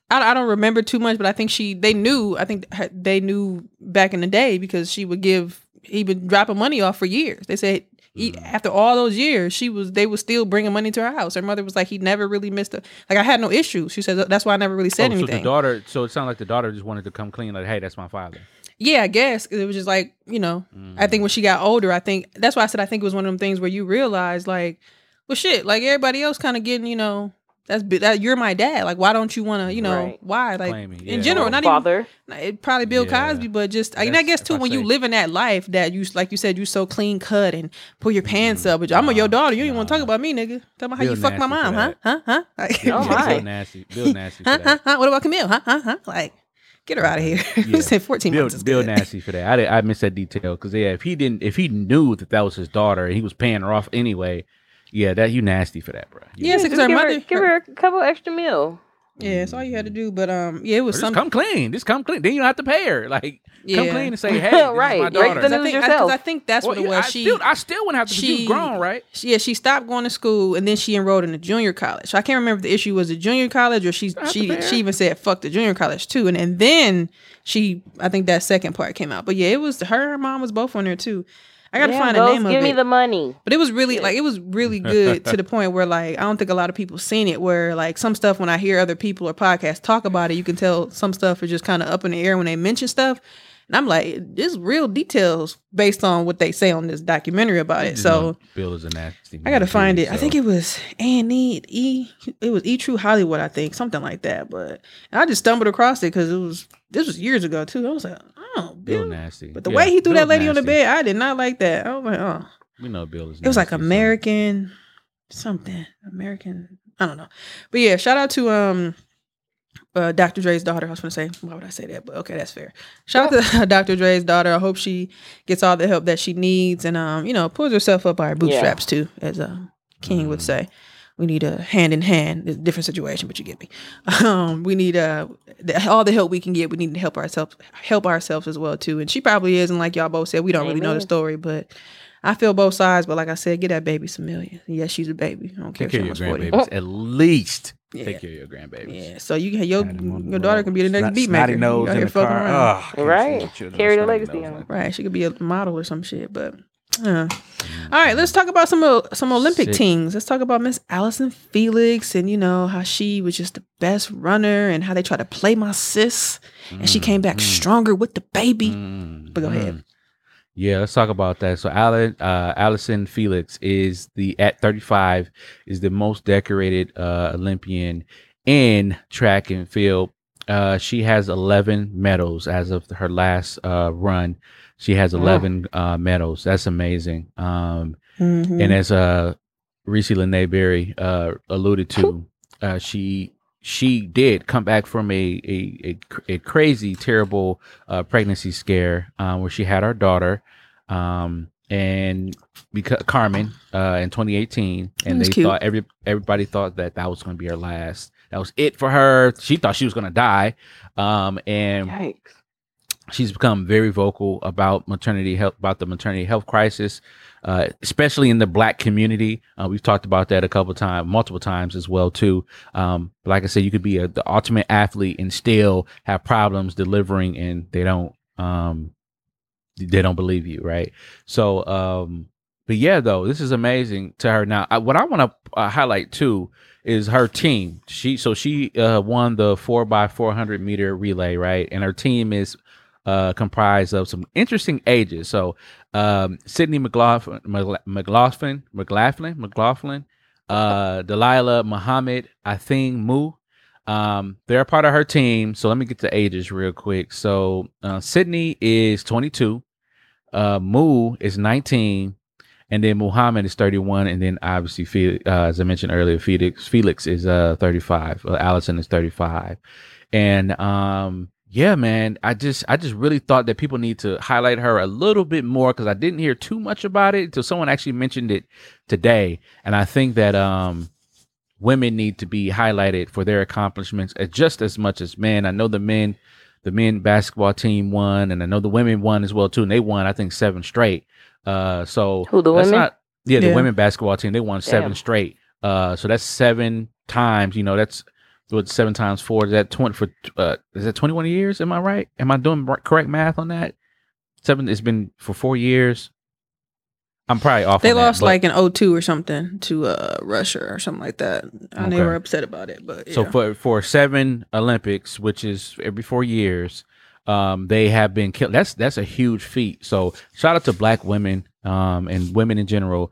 I, I don't remember too much, but I think she they knew. I think they knew back in the day because she would give he would dropping money off for years. They said e Mm. after all those years, she was they were still bringing money to her house. Her mother was like he never really missed a like I had no issues. She said that's why I never really said Oh, so anything. the daughter. So it sounded like the daughter just wanted to come clean. Like, hey, that's my father. Yeah, I guess it was just like you know. Mm. I think when she got older, I think that's why I said I think it was one of them things where you realize like, well, shit, like everybody else kind of getting you know. That's that you're my dad. Like, why don't you want to, you know, Right. why? Like, Claim me, in general, not even father. it probably Bill Yeah. Cosby, but just I, mean, I guess too I when you say- live in that life that you like you said you so clean cut and pull your pants up. But I'm a your daughter. You ain't want to talk about me, nigga. Talk about how Bill you fuck my mom, huh? Huh? Huh? Like, Oh, [LAUGHS] my. Bill nasty. Bill nasty. Huh? Huh? Huh? What about Camille? Huh? Huh? Huh? Like, get her out of here. [LAUGHS] Yeah. You said 14 Bill, months is Bill good. nasty for that. I did, I missed that detail because yeah, if he didn't, if he knew that that was his daughter and he was paying her off anyway, yeah, that you nasty for that, bro. You- Yes, Just because her give mother. her, give her a couple extra mil. Yeah, that's all you had to do. But um, yeah, it Or was just some. come clean. Just come clean. Then you don't have to pay her. Like come clean and say, [LAUGHS] hey, this Right, is my break daughter. the 'cause I news think, yourself. I think that's what it was. I she still, I still wouldn't have to. 'cause you she- grown, right? She- Yeah, she stopped going to school and then she enrolled in a junior college. So I can't remember if the issue was a junior college or she she she even said fuck the junior college too. And and then she I think that second part came out. But yeah, it was her her mom was both on there too. I gotta Yeah, find the Ghost, name of it. Give me the money. but it was really like it was really good to the point where like I don't think a lot of people seen it. Where like some stuff when I hear other people or podcasts talk about it, you can tell some stuff is just kind of up in the air when they mention stuff. And I'm like, there's real details based on what they say on this documentary about it. So Bill is a nasty. I gotta find too, it. I think it was A and E. E. It was E True Hollywood. I think something like that. But I just stumbled across it because it was this was years ago too. I was like, oh, Bill Bill. nasty. But the Yeah, way he threw Bill's that lady on the bed, I did not like that. I was like, oh, we know Bill is. it was like nasty, so- American something. American. I don't know. But yeah, shout out to um. Uh, Dr. Dre's daughter. I was gonna say, why would I say that? But okay, that's fair. Shout out to [LAUGHS] Dr. Dre's daughter. I hope she gets all the help that she needs, and um, you know, pulls herself up by her bootstraps too, as uh, King would say. We need a hand in hand. It's a different situation, but you get me. [LAUGHS] Um, we need uh, the, all the help we can get. We need to help ourselves, help ourselves as well too. And she probably is, and like y'all both said, we don't really know the story, but I feel both sides. But like I said, get that baby some million. Yes, she's a baby. I don't care Take if care of your almost 40. grandbabies. At least Yeah. take care of your grandbabies. Yeah, so you can your Had him on the your daughter can be the next Snot- beat snotty maker. nose You out in the car. around. Ugh, I can't Right. stand the children Carry the legacy nose. on. Right, she could be a model or some shit, but uh. all right, let's talk about some o- some Olympic Sick. teams. Let's talk about Miss Allison Felix and you know how she was just the best runner and how they tried to play my sis and she came back stronger with the baby. Mm, But go ahead. mm. Yeah, let's talk about that. So, Alan, uh, Allison Felix is the at 35 is the most decorated uh, Olympian in track and field. Uh, she has 11 medals as of her last uh, run. She has 11 uh, medals. That's amazing. Um, Mhm. and as uh Reese Lene Berry uh alluded to, uh she she did come back from a a, a, a crazy terrible uh pregnancy scare um where she had our daughter um and because Camryn uh in 2018 and they cute. thought every everybody thought that that was going to be her last that was it for her she thought she was going to die um and Yikes. She's become very vocal about maternity health about the maternity health crisis uh, especially in the black community. Uh, we've talked about that a couple times multiple times as well too. Um, but like i said you could be a, the ultimate athlete and still have problems delivering and they don't um, they don't believe you right? So um, but yeah though this is amazing to her. Now I, what i want to uh, highlight too is her team. She so she uh, won the 4 by 400 meter relay right? And her team is uh, comprised of some interesting ages. So um, Sydney McLaughlin, McLaughlin, McLaughlin, McLaughlin, uh, Dalilah Muhammad, I think Mu. Um, they're part of her team. So let me get the ages real quick. So uh, Sydney is 22, uh, Mu is 19, and then Muhammad is 31, and then obviously Felix, uh, as I mentioned earlier, Felix Felix is uh 35. Uh, Allison is 35, and um yeah man i just i just really thought that people need to highlight her a little bit more because i didn't hear too much about it until someone actually mentioned it today and i think that um women need to be highlighted for their accomplishments uh, just as much as men i know the men the men basketball team won and i know the women won as well too and they won i think seven straight uh so Who, the that's women? not yeah the Yeah. women basketball team they won seven Damn. straight uh so that's seven times you know that's what seven times four is that 20 for uh is that 21 years am i right am i doing right- correct math on that seven it's been for four years i'm probably off They that, lost but- like in 02 or something to uh Russia or something like that. And they were upset about it. But yeah. So for for seven Olympics, which is every four years, um, they have been killed. That's that's a huge feat. So shout out to Black women, um, and women in general,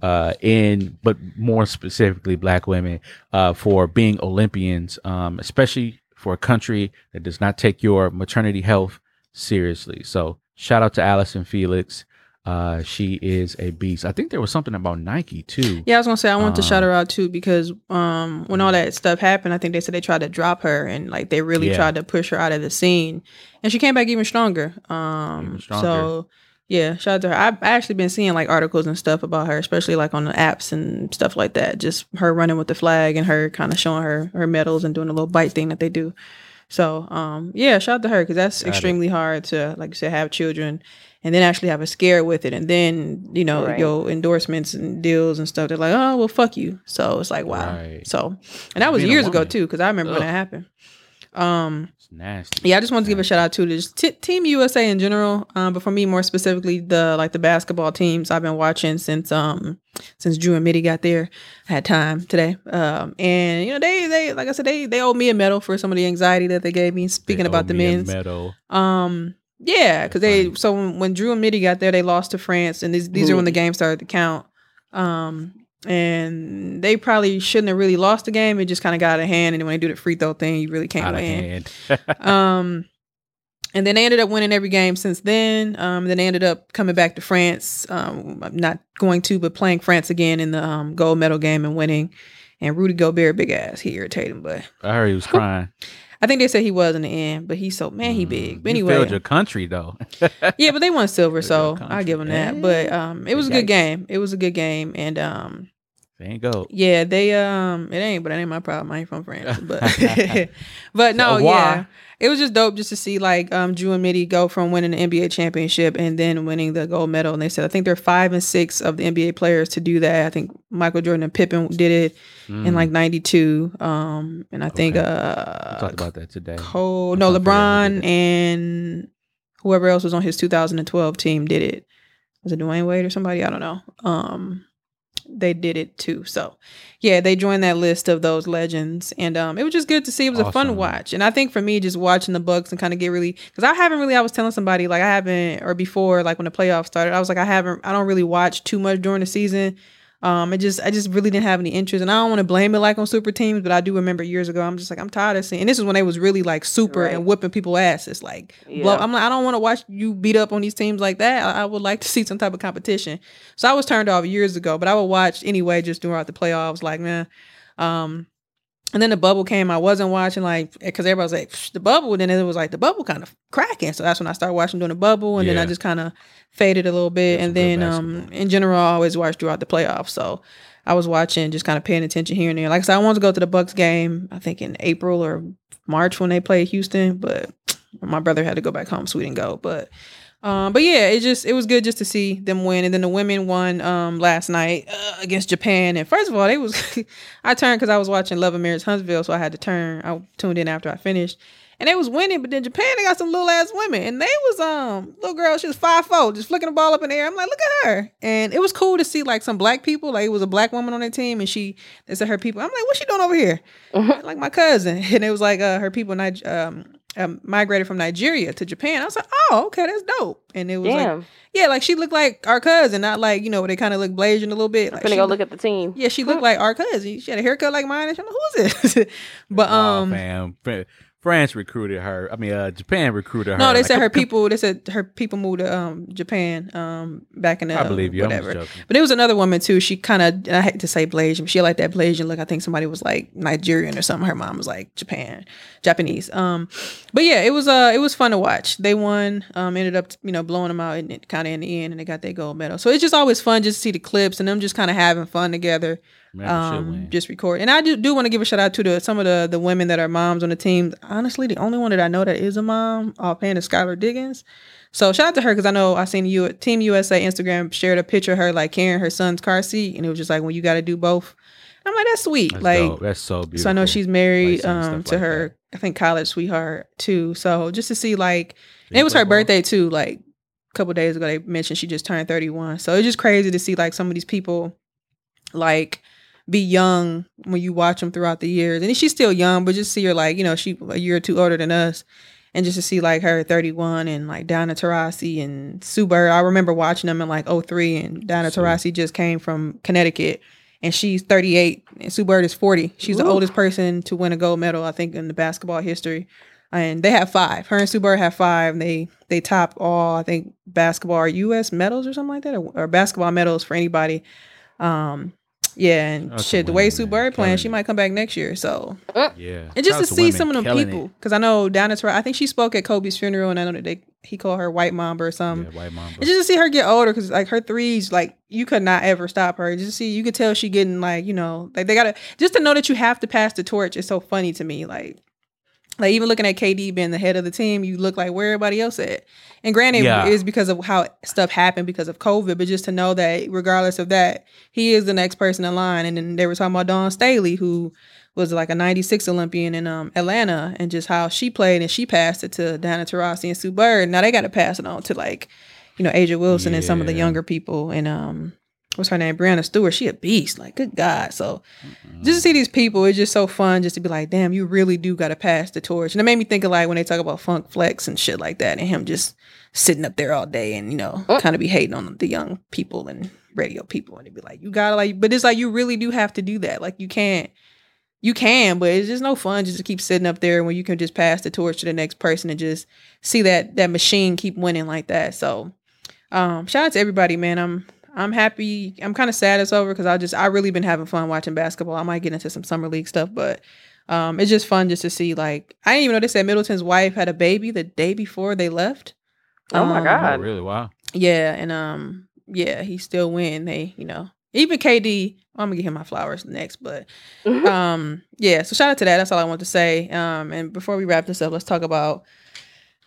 uh, in but more specifically Black women, uh, for being Olympians, um, especially for a country that does not take your maternity health seriously. So shout out to Allyson Felix. Uh, she is a beast. I think there was something about Nike too. Yeah, I was gonna say I want to shout Um, her out too because um when all that stuff happened, I think they said they tried to drop her and like they really Yeah. tried to push her out of the scene, and she came back even stronger. Um, Even stronger. so yeah, shout out to her. I've actually been seeing like articles and stuff about her, especially like on the apps and stuff like that. Just her running with the flag and her kind of showing her her medals and doing a little bite thing that they do. So um yeah, shout out to her because that's Got it. extremely hard to like you said have children and then actually have a scare with it and then you know Right. your endorsements and deals and stuff they're like oh well fuck you so it's like wow Right. so and that was Being years ago too because i remember when Ugh. that happened um It's nasty. yeah i just wanted to give a shout out to just t- team usa in general um but for me more specifically the like the basketball teams i've been watching since um since jrue and mitty got there i had time today um and you know they they like i said they they owe me a medal for some of the anxiety that they gave me speaking They about the men's medal. um, yeah, because they so when, when Jrue and Mitty got there, they lost to France, and these these are when the game started to count. Um, and they probably shouldn't have really lost the game. It just kind of got out of hand, and then when they do the free throw thing, you really can't Out of win. hand. [LAUGHS] Um, and then they ended up winning every game since then. Um, then they ended up coming back to France. Um, not going to, but playing France again in the um, gold medal game and winning. And Rudy Gobert, big ass, he irritated, but I heard he was crying. I think they said he was in the end. But he's so man, he big. But Mm, You anyway, failed your country though. [LAUGHS] yeah, but they won silver, so. I give them that. But um, it was a good game. It was a good game, and um, There you go. yeah, they um, it ain't, but it ain't my problem. I ain't from France, but [LAUGHS] [LAUGHS] but no, So yeah, it was just dope just to see like um, Jrue and Mitty go from winning the NBA championship and then winning the gold medal. And they said I think they're five and six of the NBA players to do that. I think Michael Jordan and Pippen did it in like '92, um, and I think Mm. Uh, We talked about that today. Cole, no, they LeBron and whoever else was on his 2012 team did it. Was it Dwyane Wade or somebody? I don't know. Um, they did it too. So, yeah, they joined that list of those legends, and um, it was just good to see. It was a fun watch, and I think for me, just watching the Bucks and kind of get really because I haven't really. I was telling somebody like I haven't or before like when the playoffs started, I was like I haven't. I don't really watch too much during the season. Um, I just I just really didn't have any interest, and I don't want to blame it like on super teams, but I do remember years ago. I'm just like I'm tired of seeing. And this is when they was really like super Right. and whipping people asses. Like, blow, I'm like I don't want to watch you beat up on these teams like that. I, I would like to see some type of competition. So I was turned off years ago, but I would watch anyway just throughout the playoffs. Like, man, um, and then the bubble came. I wasn't watching like because everybody was like the bubble. Then it was like the bubble kind of cracking. So that's when I started watching during the bubble, and then I just kind of faded a little bit. That's and then um, in general, I always watched throughout the playoffs. So I was watching, just kind of paying attention here and there. Like I said, I wanted to go to the Bucks game. I think in April or March when they played Houston, but my brother had to go back home so we didn't go. But um, but yeah, it just it was good just to see them win. And then the women won um last night uh, against Japan. And first of all, they was [LAUGHS] I turned because I was watching Love and Marriage Huntsville, so I had to turn. I tuned in after I finished. And they was winning, but then Japan they got some little ass women, and they was um little girl. She was five four, just flicking the ball up in the air. I'm like, look at her, and it was cool to see like some black people. Like it was a black woman on their team, and she they said her people. I'm like, what's she doing over here? Like my cousin, [LAUGHS] and it was like uh, her people Nig- um, um migrated from Nigeria to Japan. I was like, oh okay, that's dope. And it was like yeah, like she looked like our cousin, not like you know they kind of look Blasian a little bit. I'm Like finna she go look- at the team. yeah, she looked like our cousin. She had a haircut like mine, and I'm like, who is this? [LAUGHS] but um, fam. Fr- France recruited her. I mean, uh, Japan recruited her. no, they Like, said her people. They said her people moved to um Japan um back in the I believe you. I'm whatever. joking. But it was another woman too. She kind of I hate to say Blasian, she had like that Blasian look. I think somebody was like Nigerian or something. Her mom was like Japan, Japanese. Um, but yeah, it was uh it was fun to watch. They won. Um, ended up you know blowing them out and it kind of in the end, and they got their gold medal. So it's just always fun just to see the clips and them just kind of having fun together. Man, Um, just record. And I do do want to give a shout out to the some of the the women that are moms on the team. Honestly, the only one that I know that is a mom offhand is Skylar Diggins. So shout out to her because I know I seen you Team USA Instagram shared a picture of her like carrying her son's car seat, and it was just like when you got to do both. I'm like that's sweet. That's like dope. that's so beautiful. so I know she's married Like, um to like her. I think college sweetheart too. So just to see like it was her birthday too. Like a couple days ago, they mentioned she just turned 31. So it's just crazy to see like some of these people like be young when you watch them throughout the years. And she's still young, but just see her like, you know, she a year or two older than us. And just to see like her 31 and like Donna Taurasi and Sue Bird. I remember watching them in like 03 and Donna Sue. Taurasi just came from Connecticut and she's 38 and Sue Bird is 40. She's the oldest person to win a gold medal, I think, in the basketball history. And they have five. Her and Sue Bird have five. And they they top all, I think, basketball or US medals or something like that, or, or basketball medals for anybody. Um, yeah, and That's shit, the women, way Sue man. Bird playing, she might come back next year. So uh. Yeah. and just Shout to see women some of them people, because I know Donna Taurasi, I think she spoke at Kobe's funeral, and I know that they he called her White Mamba or something. yeah, white mom. And just to see her get older, because like her threes, like you could not ever stop her. Just to see, you could tell she getting like you know, like they gotta just to know that you have to pass the torch is so funny to me. Like, like even looking at KD being the head of the team, you look like where everybody else at. And granted, Yeah. is because of how stuff happened because of COVID, but just to know that regardless of that, he is the next person in line. And then they were talking about Dawn Staley, who was like a 96 Olympian in um, Atlanta and just how she played and she passed it to Diana Taurasi and Sue Bird. Now they got to pass it on to like, you know, A'ja Wilson and some of the younger people. And um, what's her name? Breanna Stewart. She a beast. Like, good God. So just to see these people, it's just so fun just to be like, damn, you really do got to pass the torch. And it made me think of like when they talk about Funk Flex and shit like that and him just sitting up there all day and, you know, kind of be hating on the young people and radio people. And it'd be like, you gotta like, but it's like, you really do have to do that. Like, you can't, you can, but it's just no fun just to keep sitting up there when you can just pass the torch to the next person and just see that that machine keep winning like that. So, um, shout out to everybody, man. I'm I'm happy. I'm kind of sad it's over because I just I really been having fun watching basketball. I might get into some summer league stuff, but um, it's just fun just to see. Like I didn't even know they said Middleton's wife had a baby the day before they left. Oh my Um, Oh, God. really? Wow. Yeah, and um, yeah, he still win. They, you know, even KD. I'm gonna give him my flowers next, but [LAUGHS] um, yeah. So shout out to that. That's all I want to say. Um, and before we wrap this up, let's talk about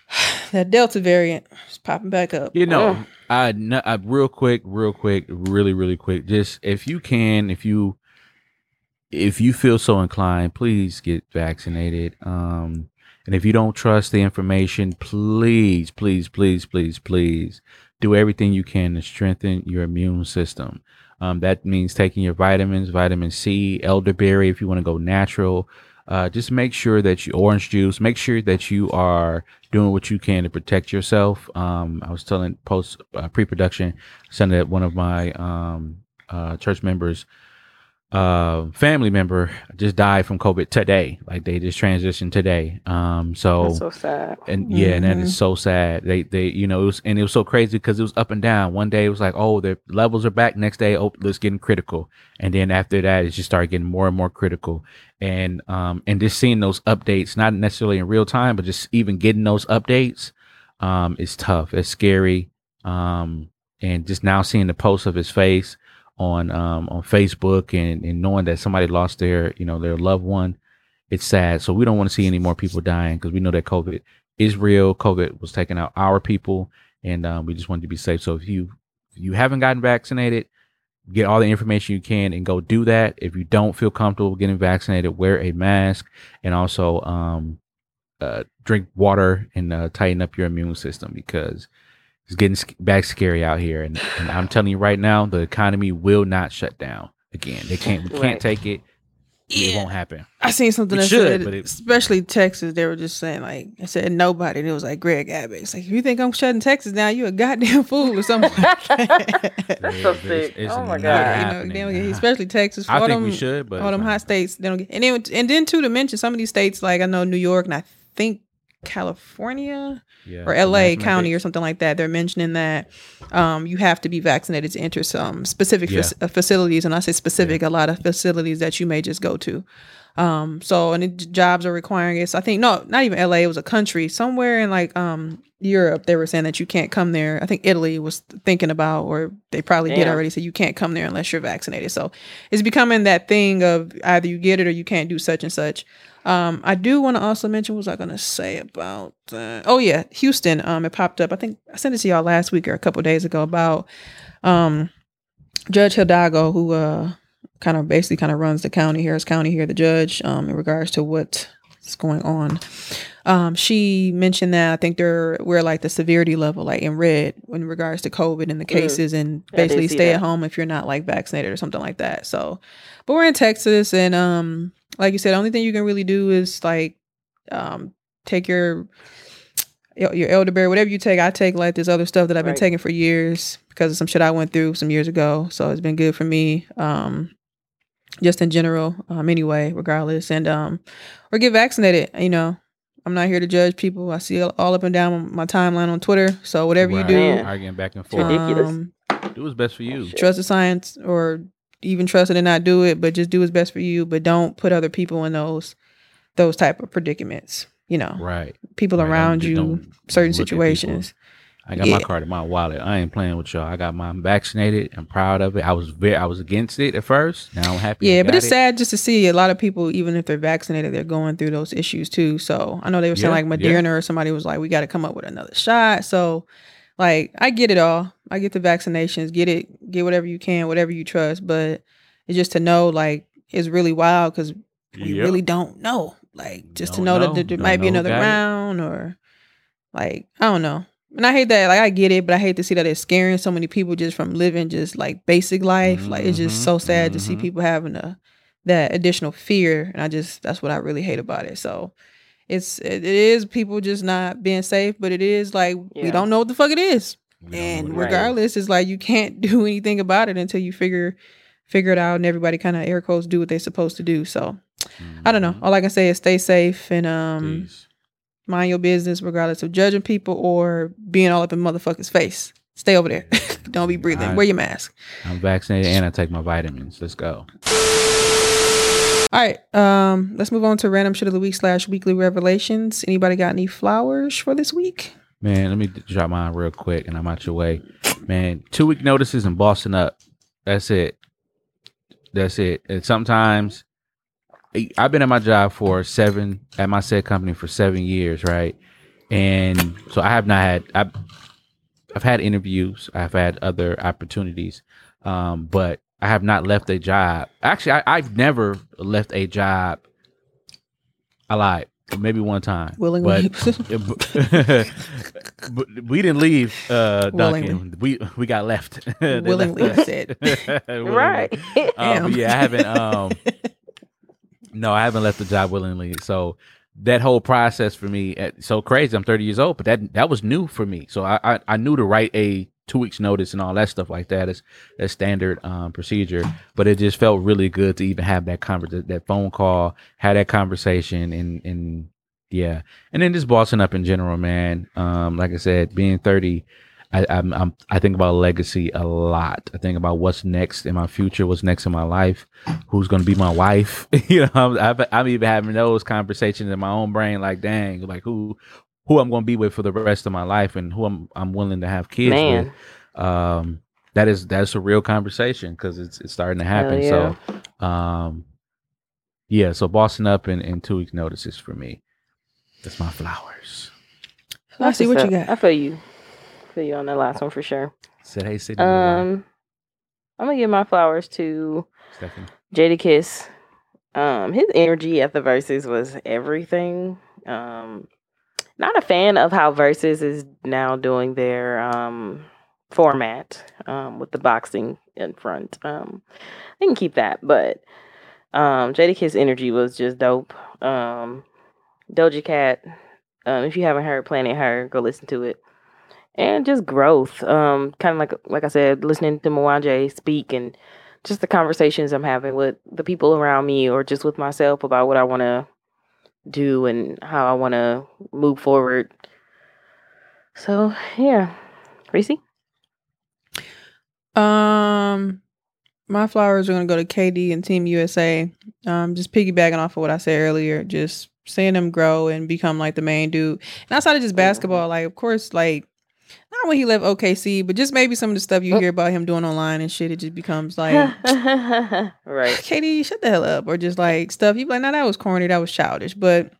[SIGHS] that Delta variant. is popping back up. You know, Oh. I, I real quick, real quick, really, really quick. Just if you can, if you if you feel so inclined, please get vaccinated. Um, and if you don't trust the information, please, please, please, please, please do everything you can to strengthen your immune system. Um, that means taking your vitamins, vitamin C, elderberry, if you want to go natural. Uh, just make sure that you orange juice. Make sure that you are doing what you can to protect yourself. Um, I was telling post uh, pre-production, sending that one of my um, uh, church members uh, family member just died from COVID today. Like they just transitioned today. Um, so, That's so sad. and yeah, and that is so sad. They they you know it was and it was so crazy because it was up and down. One day it was like oh the levels are back. Next day oh it's getting critical, and then after that it just started getting more and more critical. And um and just seeing those updates, not necessarily in real time, but just even getting those updates, um, is tough. It's scary. Um, and just now seeing the post of his face on um on Facebook and and knowing that somebody lost their you know their loved one it's sad. So we don't want to see any more people dying because we know that COVID is real. COVID was taking out our people, and um, we just wanted to be safe. So if you if you haven't gotten vaccinated, get all the information you can and go do that. If you don't feel comfortable getting vaccinated, wear a mask and also um, uh, drink water and uh, tighten up your immune system because it's getting back scary out here. And, and I'm telling you right now, the economy will not shut down again. They can't. We can't Right. take it. It won't happen. I seen something We that should, said, but it- especially Texas, they were just saying like, I said nobody, and it was like Greg Abbott. It's like if you think I'm shutting Texas down, you a goddamn fool or something. Like [LAUGHS] that. That's so sick. it's oh my god. you know, happening. they don't get- especially Texas. For I all think them, we should, but all them hot states, they don't get. And then, and then too to mention some of these states, like I know New York and I think California Yeah, or LA County or something like that. They're mentioning that um, you have to be vaccinated to enter some specific Yeah. fac- uh, facilities, and I say specific, a lot of facilities that you may just go to. Um, so and it, jobs are requiring it. So I think no, not even LA. It was a country somewhere in like um Europe. They were saying that you can't come there. I think Italy was thinking about, or they probably did already. So you can't come there unless you're vaccinated. So it's becoming that thing of either you get it or you can't do such and such. Um, I do want to also mention what was I going to say about that? Oh yeah, Houston. Um, it popped up. I think I sent it to y'all last week or a couple days ago about um Judge Hidalgo, who uh kind of basically kind of runs the county, Harris County here, the judge, um, in regards to what's going on. Um, she mentioned that I think they're we're like the severity level, like in red, in regards to COVID and the cases, and basically stay that. at home if you're not like vaccinated or something like that. So, but we're in Texas, and um, like you said, the only thing you can really do is like um, take your your your elderberry, whatever you take. I take like this other stuff that I've been Right. taking for years because of some shit I went through some years ago. So it's been good for me. Um, just in general, um, anyway, regardless, and um, or get vaccinated. You know, I'm not here to judge people. I see all up and down my timeline on Twitter. So whatever Right. you do, Man. arguing back and forth. um, do what's best for you. trust the science, or even trust it and not do it, but just do what's best for you. But don't put other people in those those type of predicaments. You know, Right. people Right, around you, certain look people. situations. I got my card in my wallet. I ain't playing with y'all. I got mine vaccinated. I'm proud of it. I was very, I was against it at first. Now I'm happy. Yeah, but it's it. sad just to see a lot of people, even if they're vaccinated, they're going through those issues too. So I know they were saying Yeah, like yeah. Moderna or somebody was like, we got to come up with another shot. So, like, I get it all. I get the vaccinations. Get it. Get whatever you can, whatever you trust. But it's just to know, like, it's really wild because we really don't know. Like, just to Don't know, know. that there- there might be know another got it. round or, like, I don't know. And I hate that. Like, I get it, but I hate to see that it's scaring so many people just from living just like basic life. Like, it's just Mhm, so sad to see mhm. people having a that additional fear, and I just that's what I really hate about it. So. It's it, it is people just not being safe, but it is like we don't know what the fuck it is We don't know and what it Right. regardless it's like you can't [LAUGHS] do anything about it until you figure figure it out and everybody kind of air quotes do what they're supposed to do so i don't know all i can say is stay safe and um Jeez. Mind your business regardless of judging people or being all up in motherfuckers face stay over there [LAUGHS] don't be breathing I- wear your mask I'm vaccinated and I take my vitamins. Let's go. all right um let's move on to random shit of the week slash weekly revelations anybody got any flowers for this week Man, let me drop mine real quick and I'm out your way. Man, two week notices and bossing up. That's it. That's it. And sometimes I've been at my job for seven at my said company for seven years, right? And so I have not had I've I've had interviews, I've had other opportunities, um, but I have not left a job. Actually, I, I've never left a job. I lied, maybe one time, willingly but [LAUGHS] but we didn't leave uh Duncan. Willingly. We we got left. [LAUGHS] They left Willingly, said. [LAUGHS] Willingly. right. Um, yeah, I haven't um no, I haven't left the job willingly. So that whole process for me, uh, so crazy. I'm 30 years old, but that that was new for me. So I I, I knew to write a two weeks notice and all that stuff like that is that standard um, procedure. But it just felt really good to even have that conver- that phone call, have that conversation, and and yeah, and then just bossing up in general, man. Um, like I said, being thirty. I, I'm, I'm, I think about legacy a lot. I think about what's next in my future, what's next in my life, who's going to be my wife. [LAUGHS] you know, I'm, I've, I'm even having those conversations in my own brain. Like, dang, like who, who I'm going to be with for the rest of my life, and who I'm, I'm willing to have kids Man. with. Um, that is that's a real conversation because it's it's starting to happen. yeah. So, um, yeah. So bossing up in, in two weeks notices for me. That's my flowers. I see what you got. I feel you. Feel you on that last one for sure. Said hey, Sydney. Um, I'm gonna give my flowers to Stephanie. Jadakiss. Um, his energy at the Verzuz was everything. Um, not a fan of how Verzuz is now doing their um format um with the boxing in front. Um, they can keep that, but um, Jadakiss energy was just dope. Um, Doja Cat. Um, if you haven't heard Planet Her, go listen to it. And just growth. Um, kind of like like I said, listening to Mwanje speak and just the conversations I'm having with the people around me or just with myself about what I want to do and how I want to move forward. So, yeah. Reese? Um, my flowers are gonna go to KD and Team USA. Um, just piggybacking off of what I said earlier, just seeing them grow and become like the main dude. And outside of just basketball, like of course, like not when he left OKC, but just maybe some of the stuff you hear about him doing online and shit. It just becomes [LAUGHS] like, right. KD, shut the hell up, or just like stuff. You like, no, that was corny, that was childish. But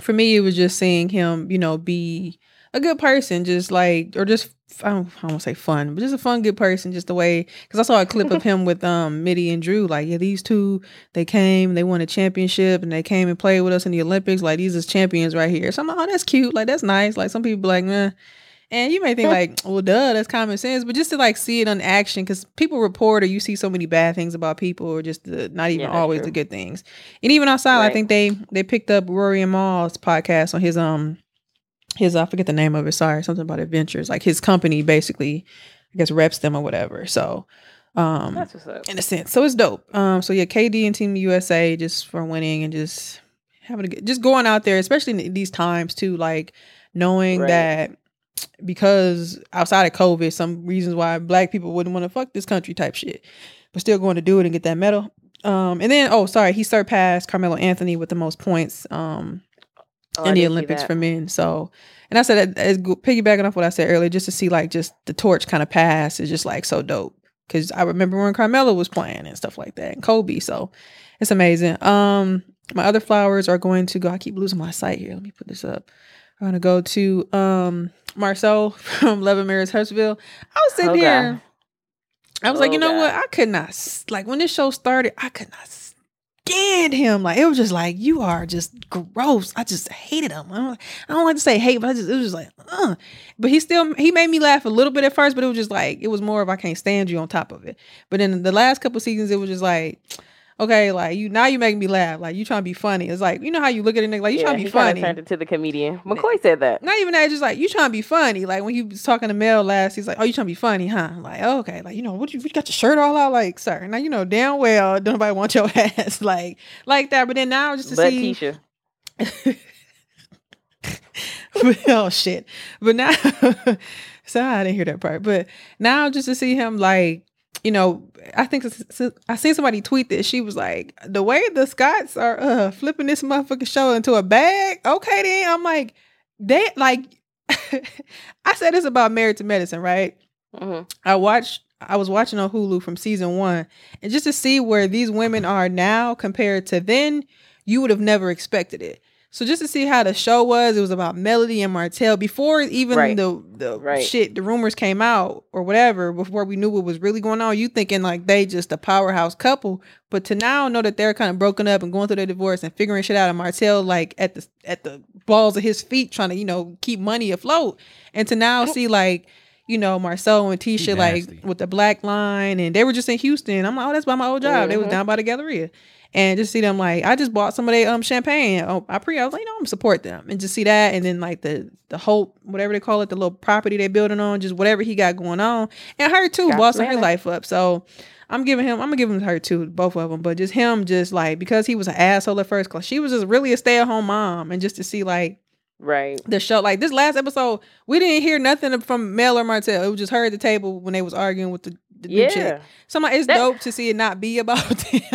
for me, it was just seeing him, you know, be a good person, just like, or just I don't, I to say fun, but just a fun, good person. Just the way, because I saw a clip of [LAUGHS] him with um Mitty and Jrue. Like, yeah, these two, they came, they won a championship, and they came and played with us in the Olympics. Like, these is champions right here. So I'm like, oh, that's cute. Like, that's nice. Like, some people be like, nah. And you may think like, [LAUGHS] well, duh, that's common sense, but just to like see it on action, because people report or you see so many bad things about people, or just the, not even Yeah, always true. the good things. And even outside, I think they they picked up Rory and Mal's podcast on his um his I forget the name of it. Sorry, something about adventures. Like his company basically, I guess reps them or whatever. So, um, That's what's up. in a sense, so it's dope. Um, so yeah, KD and Team USA just for winning and just having a good, just going out there, especially in these times too, like knowing Right. that because outside of COVID, some reasons why black people wouldn't want to fuck this country type shit, but still going to do it and get that medal. Um, and then oh, sorry, he surpassed Carmelo Anthony with the most points. Um, Oh, in the Olympics for men. So, and I said that as piggybacking off what I said earlier, just to see like just the torch kind of pass is just like so dope. Because I remember when Carmelo was playing and stuff like that, and Kobe. So it's amazing. Um, my other flowers are going to go. I keep losing my sight here. Let me put this up. I'm gonna go to um Marcel from Love and Marriage Huntsville. I was sitting Okay. here. I was like, Oh, you know what? I could not like when this show started. I could not stand him. Like it was just like you are just gross. I just hated him. I don't, I don't like to say hate, but I just it was just like, uh. But he still he made me laugh a little bit at first, but it was just like it was more of I can't stand you on top of it. But in the last couple seasons, it was just like. Okay, like you now you making me laugh. Like you trying to be funny. It's like you know how you look at a nigga like you yeah, trying to be funny. turned into the comedian. McCoy said that. Not even that, just like you trying to be funny. Like when he was talking to Mel last, he's like, "Oh, you trying to be funny, huh?" Like, oh, okay, like you know, what you, you got your shirt all out, like, sir. Now you know damn well don't nobody want your [LAUGHS] ass, like, like that. But then now just to But see, Tisha. [LAUGHS] oh shit. But now, [LAUGHS] so I didn't hear that part. But now just to see him like, you know, I think I seen somebody tweet that she was like, the way the Scotts are uh, flipping this motherfucking show into a bag. Okay, then I'm like, they like. [LAUGHS] I said this about Married to Medicine, right? hmm I watched I was watching on Hulu from season one, and just to see where these women are now compared to then, you would have never expected it. So just to see how the show was, it was about Melody and Martell before even Right. the the Right. shit, the rumors came out or whatever. Before we knew what was really going on, you thinking like they just a powerhouse couple, but to now know that they're kind of broken up and going through their divorce and figuring shit out, and Martell like at the at the balls of his feet trying to you know keep money afloat, and to now see like you know, Marcel and Tisha like with the black line and they were just in Houston. I'm like, oh, that's by my old mm-hmm. job. They was down by the Galleria. And just see them like I just bought some of their um champagne. Oh, I pre I was like, you know, I'm support them and just see that, and then like the the hope whatever they call it, the little property they're building on, just whatever he got going on, and her too, Got bossing her life up. So. I'm giving him. I'm gonna give him her too, both of them. But just him, just like because he was an asshole at first, cause she was just really a stay at home mom, and just to see like Right. the show like this last episode we didn't hear nothing from Mel or Martell. It was just her at the table when they was arguing with the, Yeah. chick. So I'm like, it's That- dope to see it not be about [LAUGHS] them.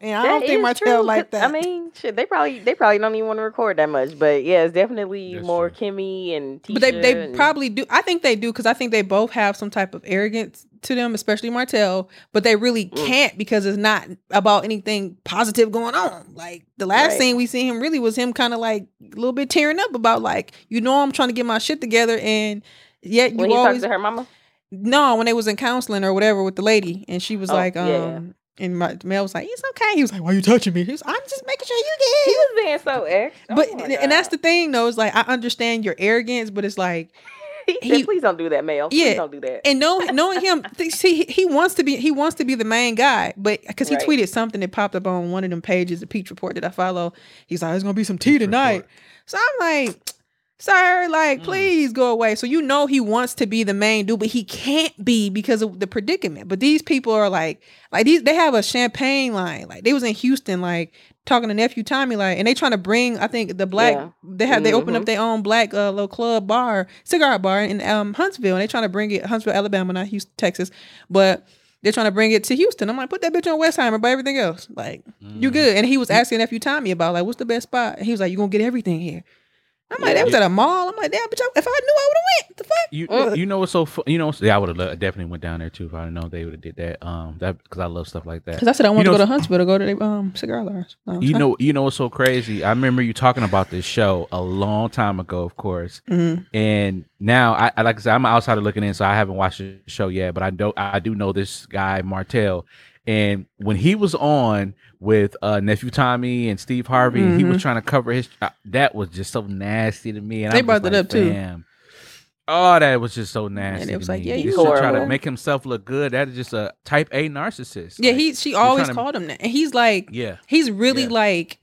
and I don't think is Martell true, like 'cause, that. I mean, shit, they probably they probably don't even want to record that much, but yeah, it's definitely That's more true. Kimmy and Tisha but they they and- probably do. I think they do because I think they both have some type of arrogance to them, especially Martell. But they really Mm. can't because it's not about anything positive going on. Like the last Right. scene we see him really was him kind of like a little bit tearing up about like you know I'm trying to get my shit together and yet you when he always talked to her mama. No, when they was in counseling or whatever with the lady, and she was Oh, like, um, yeah. and my Mel was like, "It's okay." He was like, "Why are you touching me?" He was, "I'm just making sure you get." He was being so ex. Oh But my and that's the thing, though. Is like I understand your arrogance, but it's like, he, [LAUGHS] he- said, please don't do that, Mel. Please Yeah. don't do that. and knowing knowing him, [LAUGHS] th- see, he, he wants to be he wants to be the main guy, but because he Right. tweeted something that popped up on one of them pages, the Peach Report that I follow. He's like, "There's gonna be some tea tonight," so I'm like. Sir, like, Mm. please go away. So you know he wants to be the main dude, but he can't be because of the predicament. But these people are like, like these, they have a champagne line. Like they was in Houston, like talking to nephew Tommy, like, and they trying to bring. I think the black Yeah. they have they opened up their own black uh, little club bar, cigar bar in um Huntsville, and they trying to bring it Huntsville, Alabama, not Houston, Texas, but. They're trying to bring it to Houston. I'm like, put that bitch on Westheimer, but everything else, like, you good. And he was asking nephew Tommy about like, what's the best spot? And he was like, you're gonna get everything here. I'm like, that was at a mall. I'm like, damn, bitch, if I knew, I would have went. The fuck? You Mm. you know what's so fu- you know yeah I would have definitely went down there too if I didn't know they would have did that um that because I love stuff like that. Because I said I want You to know- go to Huntsville to go to the um cigar lounge. No, You huh? know, you know what's so crazy? I remember you talking about this show a long time ago, of course. Mhm. And now, I, I like I said, I'm an outsider looking in, so I haven't watched the show yet. But I do, I do know this guy Martell. And when he was on with uh, nephew Tommy and Steve Harvey, he was trying to cover his. Uh, that was just so nasty to me. And They I'm brought it like, up, too. "Fam." Oh, that was just so nasty. And it was like, me. yeah, you to try to make himself look good. That is just a type A narcissist. Yeah, Like, he she always to- called him that, and he's like, Yeah. he's really Yeah. like,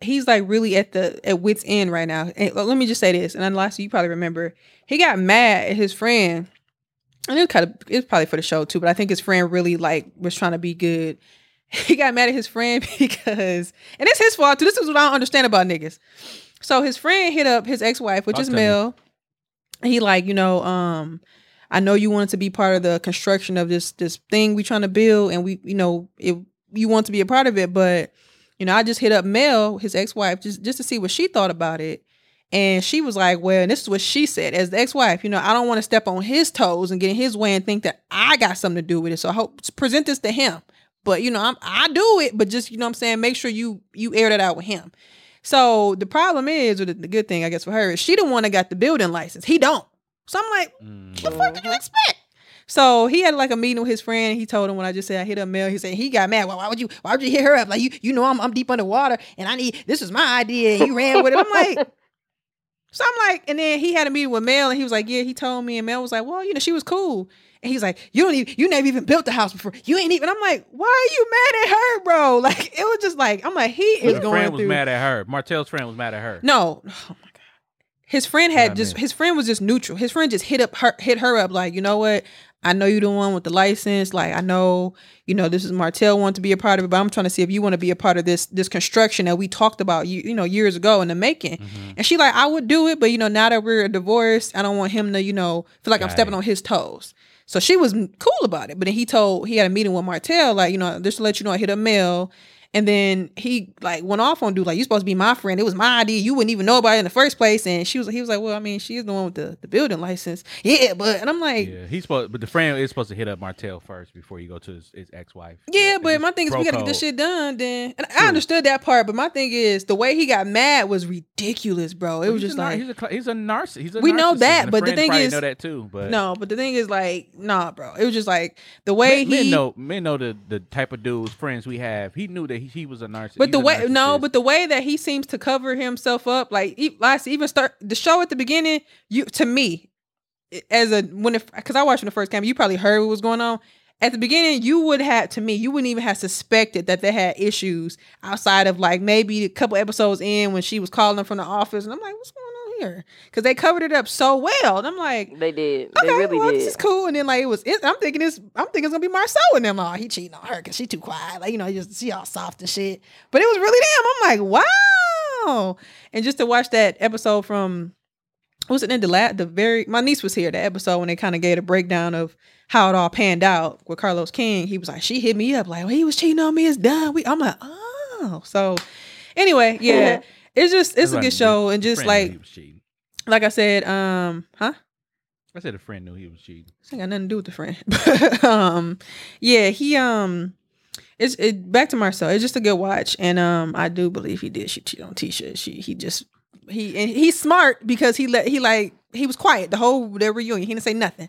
he's like really at the at wits end right now. And let me just say this, and then last you probably remember, he got mad at his friend, and it was kind of it was probably for the show too, but I think his friend really like was trying to be good. [LAUGHS] He got mad at his friend [LAUGHS] because, and it's his fault too. This is what I don't understand about niggas. So his friend hit up his ex wife, which Talk is. Mel. He like you know um. I know you wanted to be part of the construction of this this thing we trying to build, and we, you know, it you want to be a part of it, but you know, I just hit up Mel, his ex wife, just just to see what she thought about it, and she was like, "Well, and this is what she said as the ex wife. You know, I don't want to step on his toes and get in his way and think that I got something to do with it. So I hope present this to him. But you know, I'm I do it, but just you know, what I'm saying, make sure you you air that out with him. So the problem is, or the, the good thing I guess for her is she the one that got the building license. He don't. So I'm like, Mm. the fuck did you expect? So he had like a meeting with his friend. He told him when I just said I hit up Mel. He said he got mad. Why, why would you? Why would you hit her up? Like you, you know, I'm I'm deep underwater, and I need this is my idea. And you ran with it. I'm like, so I'm like, and then he had a meeting with Mel, and he was like, yeah, he told me, and Mel was like, well, you know, she was cool. And he's like, you don't even, you never even built the house before. You ain't even. I'm like, why are you mad at her, bro? [LAUGHS] Like it was just like, I'm like, he is His going friend was through. mad at her. Martell's friend was mad at her. No. Oh my god. His friend What I had just mean. his friend was just neutral. His friend just hit up her hit her up like, you know what? I know you're the one with the license. Like I know, you know, this is Martell want to be a part of it, but I'm trying to see if you want to be a part of this this construction that we talked about you you know years ago in the making. Mm-hmm. And she like, I would do it, but you know, now that we're divorced, I don't want him to, you know, feel like I'm stepping it. on his toes. So she was cool about it. But then he told he had a meeting with Martell, like, you know, just to let you know I hit a mail. And then he like went off on dude, like, you supposed to be my friend. It was my idea. You wouldn't even know about it in the first place. And she was he was like, Well, I mean, she's the one with the, the building license. Yeah, but and I'm like, Yeah, he's supposed, but the friend is supposed to hit up Martell first before you go to his, his ex-wife. Yeah, It's but my thing is we gotta get this shit done. Then and True. I understood that part, but my thing is the way he got mad was ridiculous, bro. It But was just a like he's a he's a narcissist. He's a We know that, but the thing is- know that too. But no, but the thing is like, nah, bro. It was just like the way men, men he know men know the the type of dudes friends we have. He knew that he, he was a narcissist. But the way no, but the way that he seems to cover himself up, like last even start the show at the beginning, you to me, as a when because I watched when the first came, you probably heard what was going on. at the beginning, you would have to me, you wouldn't even have suspected that they had issues outside of like maybe a couple episodes in when she was calling from the office, and I'm like, what's going on here? Because they covered it up so well, and I'm like, They did. okay, they really well, did. this is cool. And then like it was, it, I'm thinking this, I'm thinking it's gonna be Marcel and them. Oh, he cheating on her because she too quiet, like you know, just she all soft and shit. But it was really them. I'm like, wow. And just to watch that episode from was it in the la- the very my niece was here the episode when they kind of gave a breakdown of how it all panned out with Carlos King. He was like, she hit me up like, well, he was cheating on me. It's done. We, I'm like, oh, so anyway, yeah, [LAUGHS] it's just it's a good show and just Friend he like was cheating. like I said, um, huh? I said a friend knew he was cheating. This ain't got nothing to do with the friend. [LAUGHS] But um, yeah, he um, it's it back to Marcel. It's just a good watch, and um, I do believe he did. She cheat on Tisha. She he just he and he's smart because he let he like he was quiet the whole their reunion. He didn't say nothing.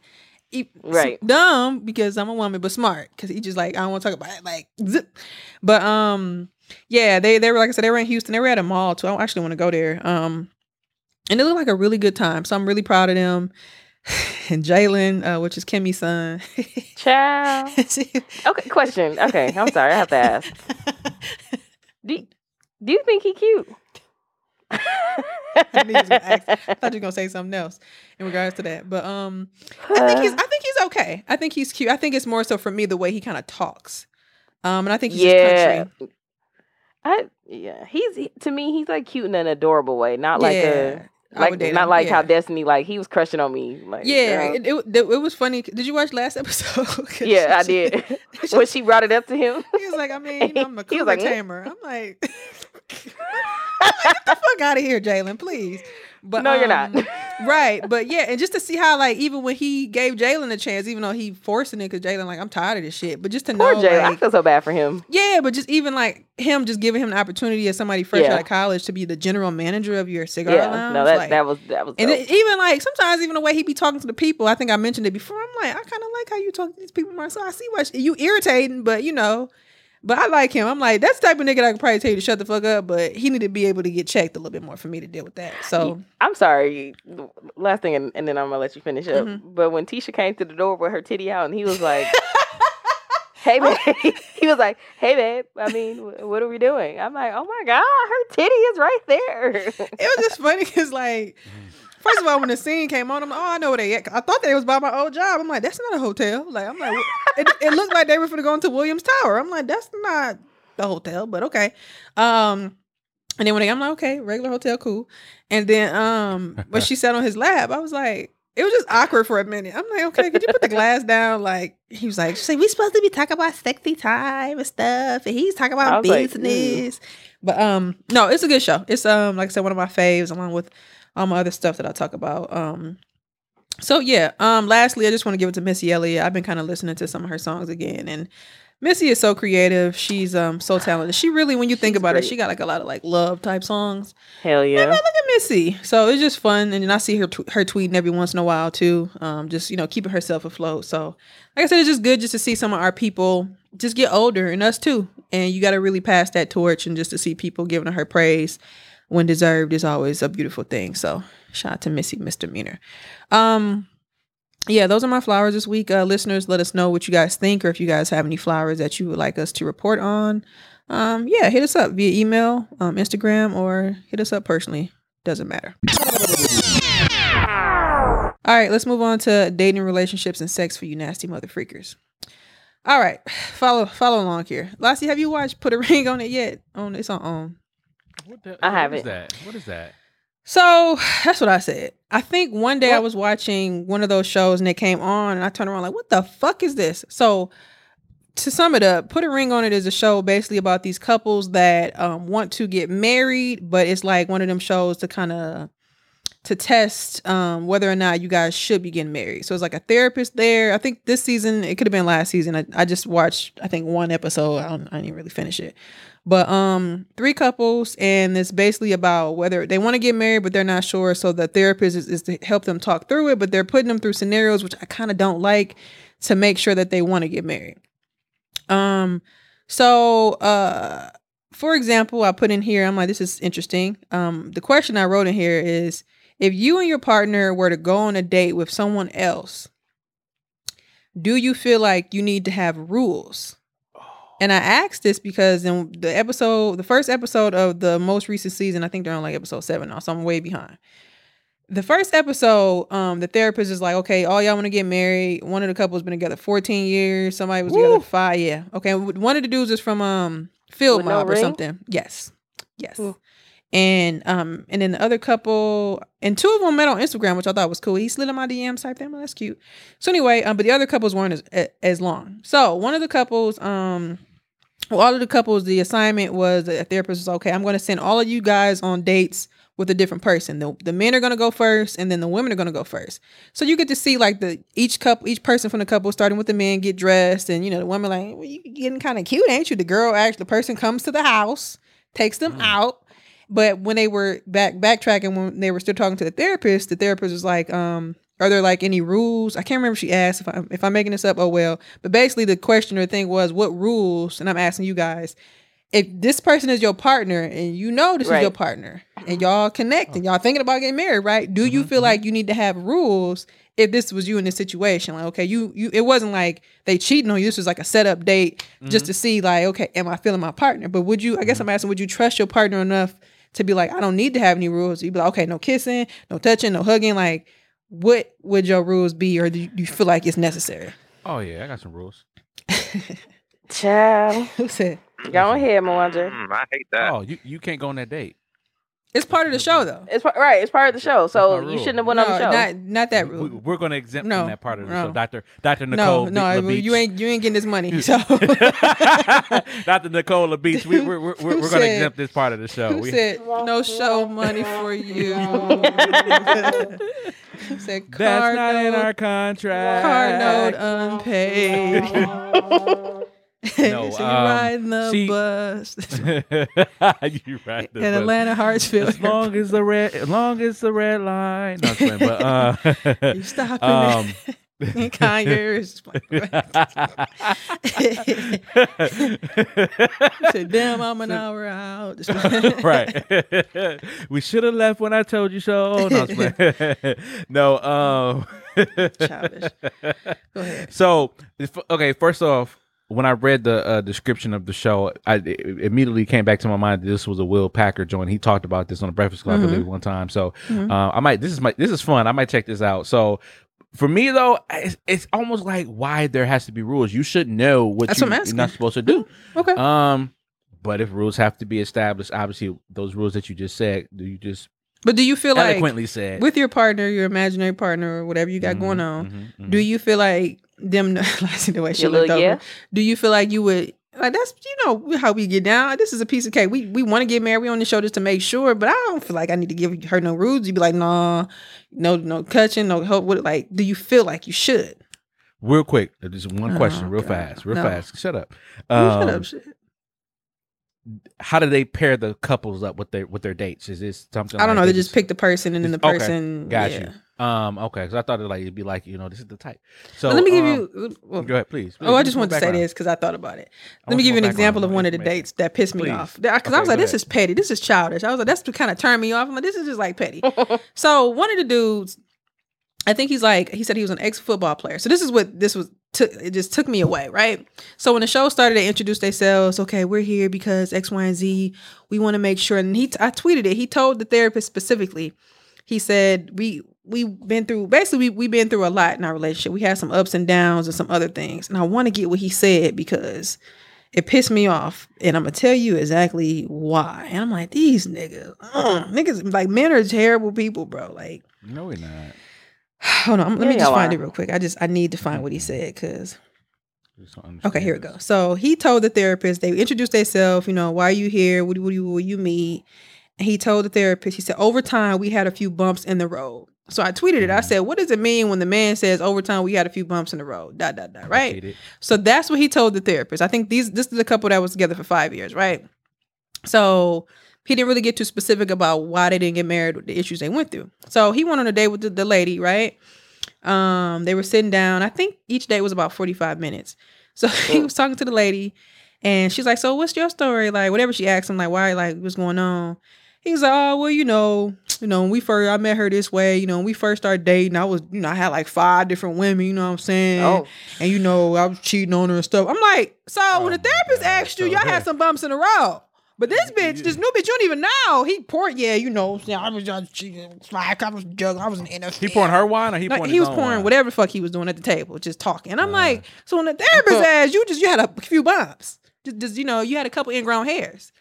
He, Right. dumb because I'm a woman, but smart because he just like I don't want to talk about it. Like, zip. but um, yeah, they they were like I said they were in Houston. They were at a mall too. I actually want to go there. Um, and it looked like a really good time. So I'm really proud of them. [SIGHS] And Jalen, uh, which is Kimmy's son. Child. [LAUGHS] Okay, question. Okay, I'm sorry. I have to ask. Do Do you think he cute? [LAUGHS] I knew you was ask. I [LAUGHS] thought you were gonna say something else in regards to that, but um, I think he's I think he's okay. I think he's cute. I think it's more so for me the way he kind of talks, um, and I think he's just yeah. country. I yeah. He's to me. He's like cute in an adorable way, not like Yeah, a I like not him, like how. Destiny like he was crushing on me. Like Yeah, it, it, it was funny. Did you watch last episode? [LAUGHS] yeah, I she- did. [LAUGHS] [LAUGHS] when she brought it up to him, He was like, I mean, you know, I'm a cougar like, tamer. I'm like, I'm like, get the fuck out of here, Jalen, please. But No, you're not. um, [LAUGHS] right, but yeah, and just to see how like even when he gave Jalen a chance, even though he forcing it, because Jalen like I'm tired of this shit. But just to poor know, I like, feel so bad for him. yeah, but just even like him, just giving him the opportunity as somebody fresh Yeah. out of college to be the general manager of your cigar Yeah, lounge. no, that like, that was that was. and it, even like sometimes even the way he be talking to the people, I think I mentioned it before. I'm like, I kind of like how you talk to these people, Marcel. I see what you irritating, but you know, but I like him. I'm like, that's the type of nigga that I could probably tell you to shut the fuck up, but he need to be able to get checked a little bit more for me to deal with that. So I'm sorry. Last thing, and, and then I'm gonna let you finish up. Mhm. But when Tisha came to the door with her titty out, and he was like, [LAUGHS] "Hey, babe," [LAUGHS] he was like, "Hey, babe. I mean, what are we doing?" I'm like, "Oh my god, her titty is right there." it was just funny because like. First of all, when the scene came on, I'm like, oh, I know where they at. I thought they was by my old job. I'm like, that's not a hotel. Like, I'm like, it, it looked like they were finna go into Williams Tower. I'm like, that's not the hotel, but okay. Um, and then when they, I'm like, okay, regular hotel, cool. And then um, when she sat on his lap, I was like, it was just awkward for a minute. I'm like, okay, could you put the glass down? Like, he was like, say we supposed to be talking about sexy time and stuff, and he's talking about was like, business. But um, no, it's a good show. It's um, like I said, one of my faves, along with all my other stuff that I talk about. Um, so yeah. Um, lastly, I just want to give it to Missy Elliott. I've been kind of listening to some of her songs again, and Missy is so creative. She's um so talented. She really, when you think She's about it, she got like a lot of like love type songs. Hell Yeah. yeah. look at Missy. So it's just fun, and then I see her tw- her tweeting every once in a while too. Um, just you know keeping herself afloat. So like I said, it's just good just to see some of our people just get older, and us too. And you got to really pass that torch, and just to see people giving her praise when deserved is always a beautiful thing. So shout out to Missy Misdemeanor. Um, yeah, those are my flowers this week. Uh, listeners, let us know what you guys think, or if you guys have any flowers that you would like us to report on. Um, yeah, hit us up via email, um, Instagram, or hit us up personally. Doesn't matter. All right, let's move on to dating, relationships, and sex for you nasty mother freakers. All right, follow follow along here. Lassie, have you watched Put a Ring on It yet? On it's on on. What the, I have is it. that? What is that? So that's what I said. I think one day I was watching one of those shows and it came on and I turned around like, what the fuck is this? So to sum it up, Put a Ring on It is a show basically about these couples that um, want to get married, but it's like one of them shows to kind of to test um, whether or not you guys should be getting married. So it's like a therapist there. I think this season, it could have been last season. I, I just watched, I think one episode. I, don't, I didn't really finish it. But um, three couples, and it's basically about whether they want to get married, but they're not sure. So the therapist is, is to help them talk through it, but they're putting them through scenarios which I kind of don't like to make sure that they want to get married. Um, so uh, for example, I put in here, I'm like, this is interesting. Um, the question I wrote in here is if you and your partner were to go on a date with someone else, do you feel like you need to have rules? And I asked this because in the episode, the first episode of the most recent season, I think they're on like episode seven now, so I'm way behind. The first episode, um, the therapist is like, okay, all y'all want to get married. One of the couples been together 14 years. Somebody was together Woo. five. Yeah. Okay. One of the dudes is from um Field With no Mob or ring? something. Yes. Yes. Ooh. And um, and then the other couple, and two of them met on Instagram, which I thought was cool. He slid in my DMs, type them. That's cute. So anyway, um, but the other couples weren't as as long. So one of the couples, um, all of the couples, the assignment was a therapist was okay. I'm going to send all of you guys on dates with a different person. The the men are going to go first, and then the women are going to go first. So you get to see like the each couple, each person from the couple, starting with the men, get dressed, and you know the women like, well, you getting kind of cute, ain't you? The girl actually, the person comes to the house, takes them out. But when they were back backtracking, when they were still talking to the therapist, the therapist was like, um, "Are there like any rules?" I can't remember. If she asked if I'm if I'm making this up. Oh well. But basically, the question or thing was, "What rules?" And I'm asking you guys, if this person is your partner and you know this is your partner and y'all connect and y'all thinking about getting married, right? Do you mm-hmm. feel mm-hmm. like you need to have rules if this was you in this situation? Like, okay, you you it wasn't like they cheating on you. This was like a setup date just to mm-hmm. see like, okay, am I feeling my partner? But would you? I guess I'm asking, would you trust your partner enough to be like, I don't need to have any rules? You'd be like, okay, no kissing, no touching, no hugging. Like, what would your rules be, or do you, do you feel like it's necessary? Oh yeah, I got some rules. Child. [LAUGHS] Who said? Go ahead, Mwanje. Mm, I hate that. Oh, you, you can't go on that date. It's part of the show, though. It's par- right. It's part of the show, so you shouldn't have went on the show. not not that We, rule. we're going to exempt No, from that part of the no. show. Doctor Doctor No, Nicole. no, Be- you LaBeach. ain't you ain't getting this money. So Dr. Nicole LaBeach. We, we're we're, we're, we're going to exempt this part of the show. who We- said no show money for you? Who said That's car not in our contract. Card note unpaid. [LAUGHS] No, so you um, riding the see- bus [LAUGHS] you right. in Atlanta Hartsfield. As long as the red, as long as the red line. No, I'm playing, but uh, [LAUGHS] you stopping um, in Conyers. said, "Damn, I'm an hour out." right. we should have left when I told you so. No, no um, Childish. Go ahead. So, okay, first off, when I read the uh, description of the show, I it immediately came back to my mind that this was a Will Packer joint. He talked about this on the Breakfast Club, I believe, one time. So, Mhm. uh, I might. This is my. This is fun. I might check this out. So. For me though, it's, it's almost like why there has to be rules. You should know what That's you, what I'm you're not supposed to do. Okay. Um, but if rules have to be established, obviously those rules that you just said, do you just But do you feel like eloquently said with your partner, your imaginary partner, or whatever you got Mhm, going on, mhm, mhm. do you feel like them? [LAUGHS] I see the way she Your looked little over. yeah? Do you feel like you would like that's you know how we get down? This is a piece of cake. We we want to get married. We on the show just to make sure, but I don't feel like I need to give her no rules. You'd be like, nah, no, no touching, no help. What like? Do you feel like you should? real quick, just one Oh, question, real God. fast, real No. fast. Shut up. You shut Um, up, shit. How do they pair the couples up with their with their dates? Is this something? I don't like know. They just pick the person, and then the Okay, person. Got yeah. you. Um. Okay. Because I thought it like it'd be like you know this is the type. So But let me give um, you. well, Go ahead, please. Oh, I just wanted to say this because I thought about it. Let me give you an example of one of the dates that pissed me Please. off. Because I was like, this ahead. is petty. This is childish. I was like, that's to kind of turn me off. I'm like, this is just like petty. [LAUGHS] so one of the dudes, I think he's like, he said he was an ex football player. So this is what this was. Took it just took me away, right? So when the show started, they introduced themselves. Okay, we're here because X, Y, and Z. We want to make sure. And he, I tweeted it. He told the therapist specifically. He said we we've been through basically we we've been through a lot in our relationship. We had some ups and downs and some other things. And I want to get what he said because it pissed me off. And I'm gonna tell you exactly why. And I'm like, these niggas, uh, niggas like men are terrible people, bro. Like, No, we're not. [SIGHS] hold on, let Yeah, me just find are. it real quick. I just I need to find what he said because Okay, understand here we go. So he told the therapist, they introduced themselves, you know, why are you here? What do what do you, will you meet? And he told the therapist, he said, over time, we had a few bumps in the road. So I tweeted it. I Mhm. said, what does it mean when the man says over time we had a few bumps in the road? Dot, dot, dot, right? So that's what he told the therapist. I think these this is a couple that was together for five years, right? So he didn't really get too specific about why they didn't get married, the issues they went through. So he went on a date with the, the lady, right? Um, they were sitting down. I think each day was about 45 minutes. So [LAUGHS] he was talking to the lady and she's like, So what's your story? Like, whatever she asked him, like, why, like, what's going on? He's like, Oh, well, you know, you know, when we first I met her this way, you know, when we first started dating, I was, you know, I had like five different women, you know what I'm saying? Oh. And you know, I was cheating on her and stuff. I'm like, so when Oh the therapist God. asked you, So, y'all yeah. had some bumps in the road. But this bitch, this new bitch, you don't even know. He poured, yeah, you know, I was just like I was juggling, I was an NFL. He pouring her wine or he Like, pouring he was pouring wine? whatever the fuck he was doing at the table, just talking. And I'm Uh. like, so when the therapist asked you, just you had a few bumps, just, just you know, you had a couple ingrown hairs.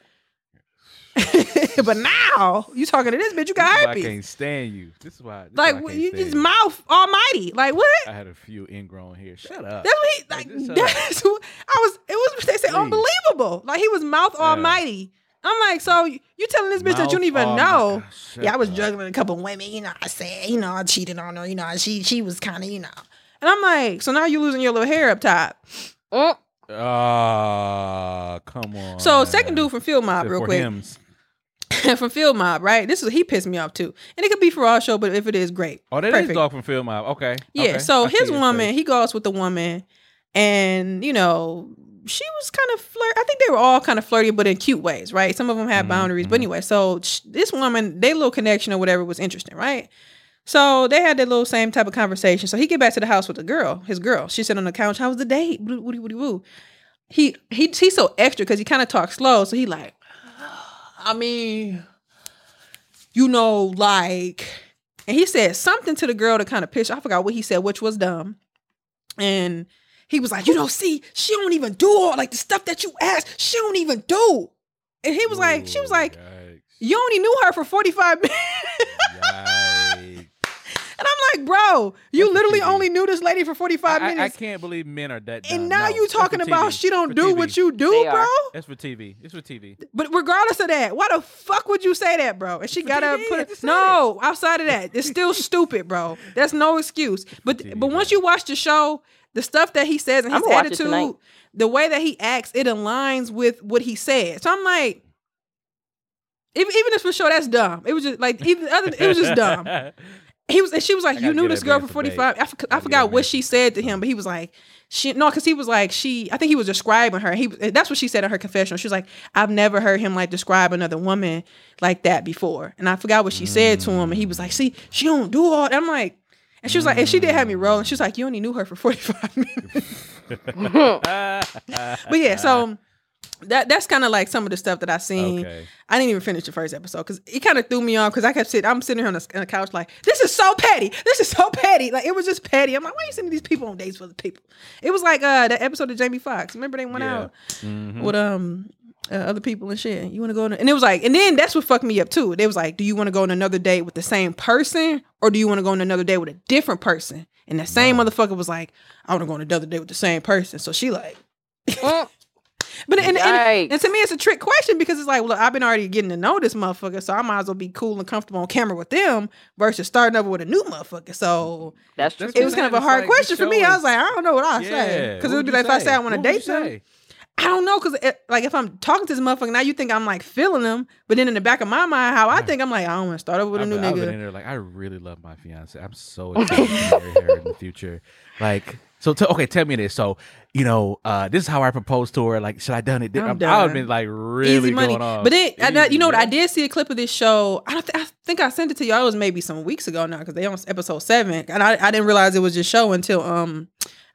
[LAUGHS] but now you talking to this bitch, you got is why I can't stand you. This is why. This is why I Like can't you stand just you. mouth almighty. Like what? I had a few ingrown here. Shut up. That's what he Like, like. That's what I was. It was. They said Please. unbelievable. Like he was mouth Yeah. almighty. I'm like, so you telling this bitch that you don't even know? Shut Yeah, I was up. juggling a couple women. You know, I said, you know, I cheated on her. You know, she she was kind of, you know. And I'm like, so now you losing your little hair up top. Mm. Ah, come on. So second dude from Field Mob, real for quick. hymns. [LAUGHS] from Field Mob, right? This is he pissed me off too, and it could be for our show, but if it is, great. Oh, that is Perfect. dog from Field Mob. Okay. Yeah. okay. So I his woman, he goes with the woman, and you know, she was kind of flirt. I think they were all kind of flirty, but in cute ways, right? Some of them had Mhm, boundaries, mhm. but anyway. So sh- this woman, their little connection or whatever was interesting, right? So they had that little same type of conversation. So he get back to the house with the girl, his girl. She sat on the couch. How was the date? Woody woody woo. He he he's so extra because he kind of talks slow. So he like, I mean, you know, like, and he said something to the girl to kind of piss. I forgot what he said, which was dumb. And he was like, you know, see, she don't even do all like the stuff that you asked. She don't even do. And he was like, she was like, yikes. you only knew her for 45 [LAUGHS] minutes. Yikes. And I'm like, bro, you That's literally only knew this lady for 45 I, I, I can't believe men are that. Dumb. And now No, you it's talking about she don't For do TV. what you do, They bro. are. It's for TV. It's for TV. But regardless of that, why the fuck would you say that, bro? And she got to put it. just said No, outside of that, it's still [LAUGHS] stupid, bro. That's no excuse. But TV, but once you watch the show, the stuff that he says and his I'ma watch it attitude, the way that he acts, it aligns with what he said. So I'm like, even even if for sure that's dumb. It was just like even other. It was just dumb. [LAUGHS] He was, and she was like, "You knew this girl for 45." I, forg- I forgot what she said to him, but he was like, "She no," because he was like, "She." I think he was describing her. He that's what she said in her confessional. She was like, "I've never heard him like describe another woman like that before," and I forgot what she said to him, and he was like, "See, she don't do all." That. I'm like, and she was like, and she did have me rolling. She was like, "You only knew her for 45 [LAUGHS] minutes." [LAUGHS] but yeah, so. That that's kind of like some of the stuff that I seen. Okay. I didn't even finish the first episode because it kind of threw me off because I kept sitting. I'm sitting here on the, on the couch like this is so petty. This is so petty. Like it was just petty. I'm like, why are you sending these people on dates with people? It was like uh that episode of Jamie Foxx. Remember they went Yeah. out Mhm. with um uh, other people and shit. You want to go on? And it was like, and then that's what fucked me up too. They was like, do you want to go on another date with the same person or do you want to go on another date with a different person? And the same motherfucker was like, I want to go on another date with the same person. So she like. But and, and, and to me, it's a trick question because it's like, well, I've been already getting to know this motherfucker, so I might as well be cool and comfortable on camera with them versus starting over with a new motherfucker. So That's true. It was kind of a hard like, question for me. show I was like, I don't know what I say Yeah. because it would be you like if I say I want to date you them. I don't know because eh, like if I'm talking to this motherfucker now, you think I'm like feeling them, but then in the back of my mind, how I think I'm like, I don't want to start over with a I've new been- I've been in nigga. there like I really love my fiance. I'm so excited to marry her in the future. Like, so t- okay, tell me this. So, you know, uh, this is how I proposed to her. Like, should I done it? I'm I would have been like really Easy money, going on. but then I- you know what? I did see a clip of this show. I. Th- I think I sent it to y'all. It was maybe some weeks ago now because they on episode seven, and I, I didn't realize it was just show until um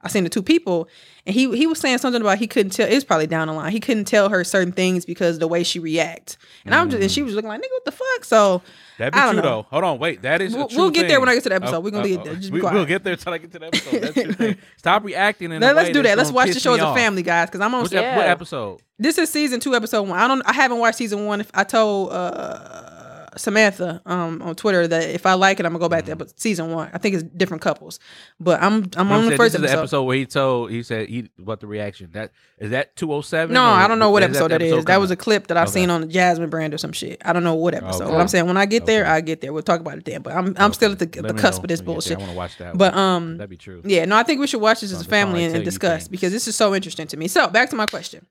I seen the two people, and he he was saying something about he couldn't tell. It's probably down the line. He couldn't tell her certain things because the way she react, and I'm just and she mm. was looking like nigga, what the fuck? So That'd be I don't true know. though. Hold on, wait. That is. We'll- true we'll get there when I get to the uh, episode. Oh, We're gonna uh, get uh, there. Just be we, quiet. We'll get there till I get to the [LAUGHS] episode. That's true. Stop reacting. In let, a way us do that. Let's watch the show as a family, guys, because I'm on. What's Yeah. what episode? This is season two, episode one. I don't. I haven't watched season one. If I told uh, Samantha um, on Twitter that if I like it, I'm gonna go back there. But season one, I think it's different couples. But I'm I'm on I'm the first this is episode. the episode where he told he said he what the reaction that is that 207 No, I don't know what episode the that is. That was a clip that I Okay. seen on the Jasmine brand or some shit. I don't know what episode. Okay. But I'm saying when I get there, Okay. I get there. We'll talk about it then. But I'm I'm still at the, the cusp know of this bullshit. I want to watch that. But um, that'd be true. Yeah, no, I think we should watch this as a family and, and discuss because this is so interesting to me. So back to my question.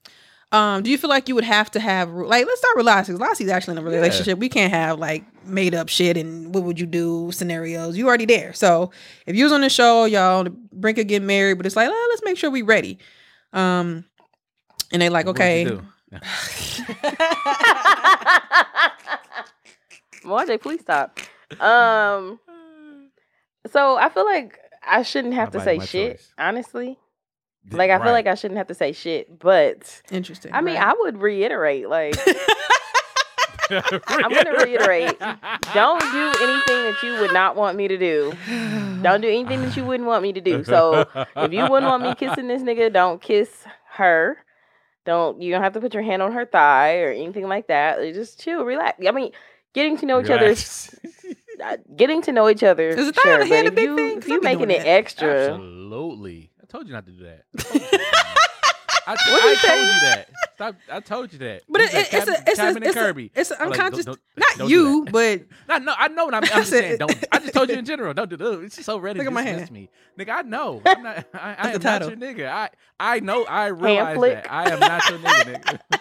Um, do you feel like you would have to have like let's start with Lassie. because Lassie's actually in a relationship. We can't have like made up shit and what would you do scenarios. You already there. So if you was on the show, y'all on the brink of getting married, but it's like, oh, let's make sure we ready. Um, and they like, What okay, do? [LAUGHS] More Mwanje, please stop. Um, so I feel like I shouldn't have My to say shit. choice. Honestly, like I feel like I shouldn't have to say shit, but Interesting. I mean, right. I would reiterate, like, [LAUGHS] I'm gonna reiterate. [LAUGHS] don't do anything that you would not want me to do. Don't do anything that you wouldn't want me to do. So if you wouldn't want me kissing this nigga, don't kiss her. Don't you don't have to put your hand on her thigh or anything like that. Just chill, relax. I mean, getting to know each other, Relax. [LAUGHS] uh, getting to know each other. Is a thigh sure, on the hand but a if big you, thing? if 'Cause you be making it that. extra, Absolutely. I told you not to do that. [LAUGHS] I, What'd I you say? told you that. Stop. I told you that. But You it, said it, it's a it's a Captain and it's a, Kirby. it's an I'm like, unconscious. don't- don't- not don't you, but [LAUGHS] No, no, I know. what I'm, [LAUGHS] I'm just saying. Don't. I just told you in general. Don't do that. It's so ready Look to at my hand. me, nigga. I know. I'm not. I, I am the not title. your nigga. I I know. I realize that. I am not your nigga, nigga.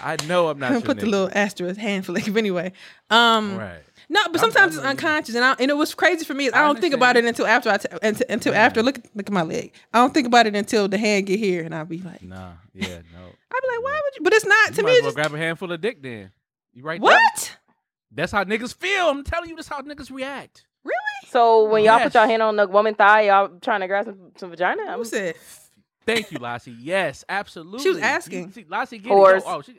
I know I'm not your put the little asterisk hand flick. But anyway, um, Right. No, but I'm- sometimes I'm it's unconscious, and I, and it was crazy for me. is I, I don't think about it until after I t- until, until Yeah. after. Look look at my leg. I don't think about it until the hand get here, and I'll be like, Nah. Yeah. No. [LAUGHS] I'll be like, why would you? But it's not You to might me. as It's well just, grab a handful of dick then. You right there? what? That's how niggas feel. I'm telling you, that's how niggas react. Really? So when y'all put Yes. your hand on the woman thigh, y'all trying to grab some, some vagina. Who I'm- said? Thank you, Lassie. Yes, absolutely. She was asking. see, Lassie, get Horse. it. Oh, oh, she,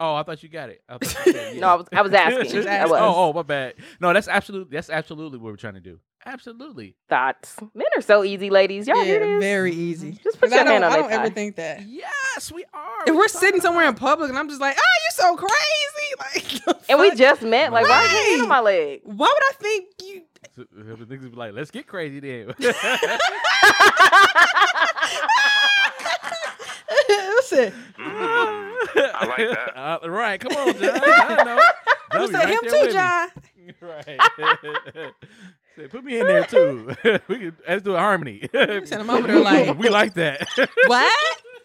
oh, I thought you got it. I you said [LAUGHS] No, I was I was [LAUGHS] asking. She I was. Oh, oh, my bad. No, that's absolutely that's absolutely what we're trying to do. Absolutely. thoughts. Men are so easy, ladies. Y'all hear Yeah, this? very easy. Just put 'Cause I your hand don't- on I don't ever thigh. think that. Yes, we are. If What we're sitting somewhere in public and I'm just like, oh, you're so crazy, [LAUGHS] like, And we just met. Like, why are you hand on my leg? why would I think you? So, uh, the niggas be like, let's get crazy then. Listen, I like that. [LAUGHS] Uh, right, come on, John. I know. you John be said right him too, with me. John. [LAUGHS] Right. [LAUGHS] Say, Put me in there too. we can let's do a harmony. said I'm over there like- we like that. What?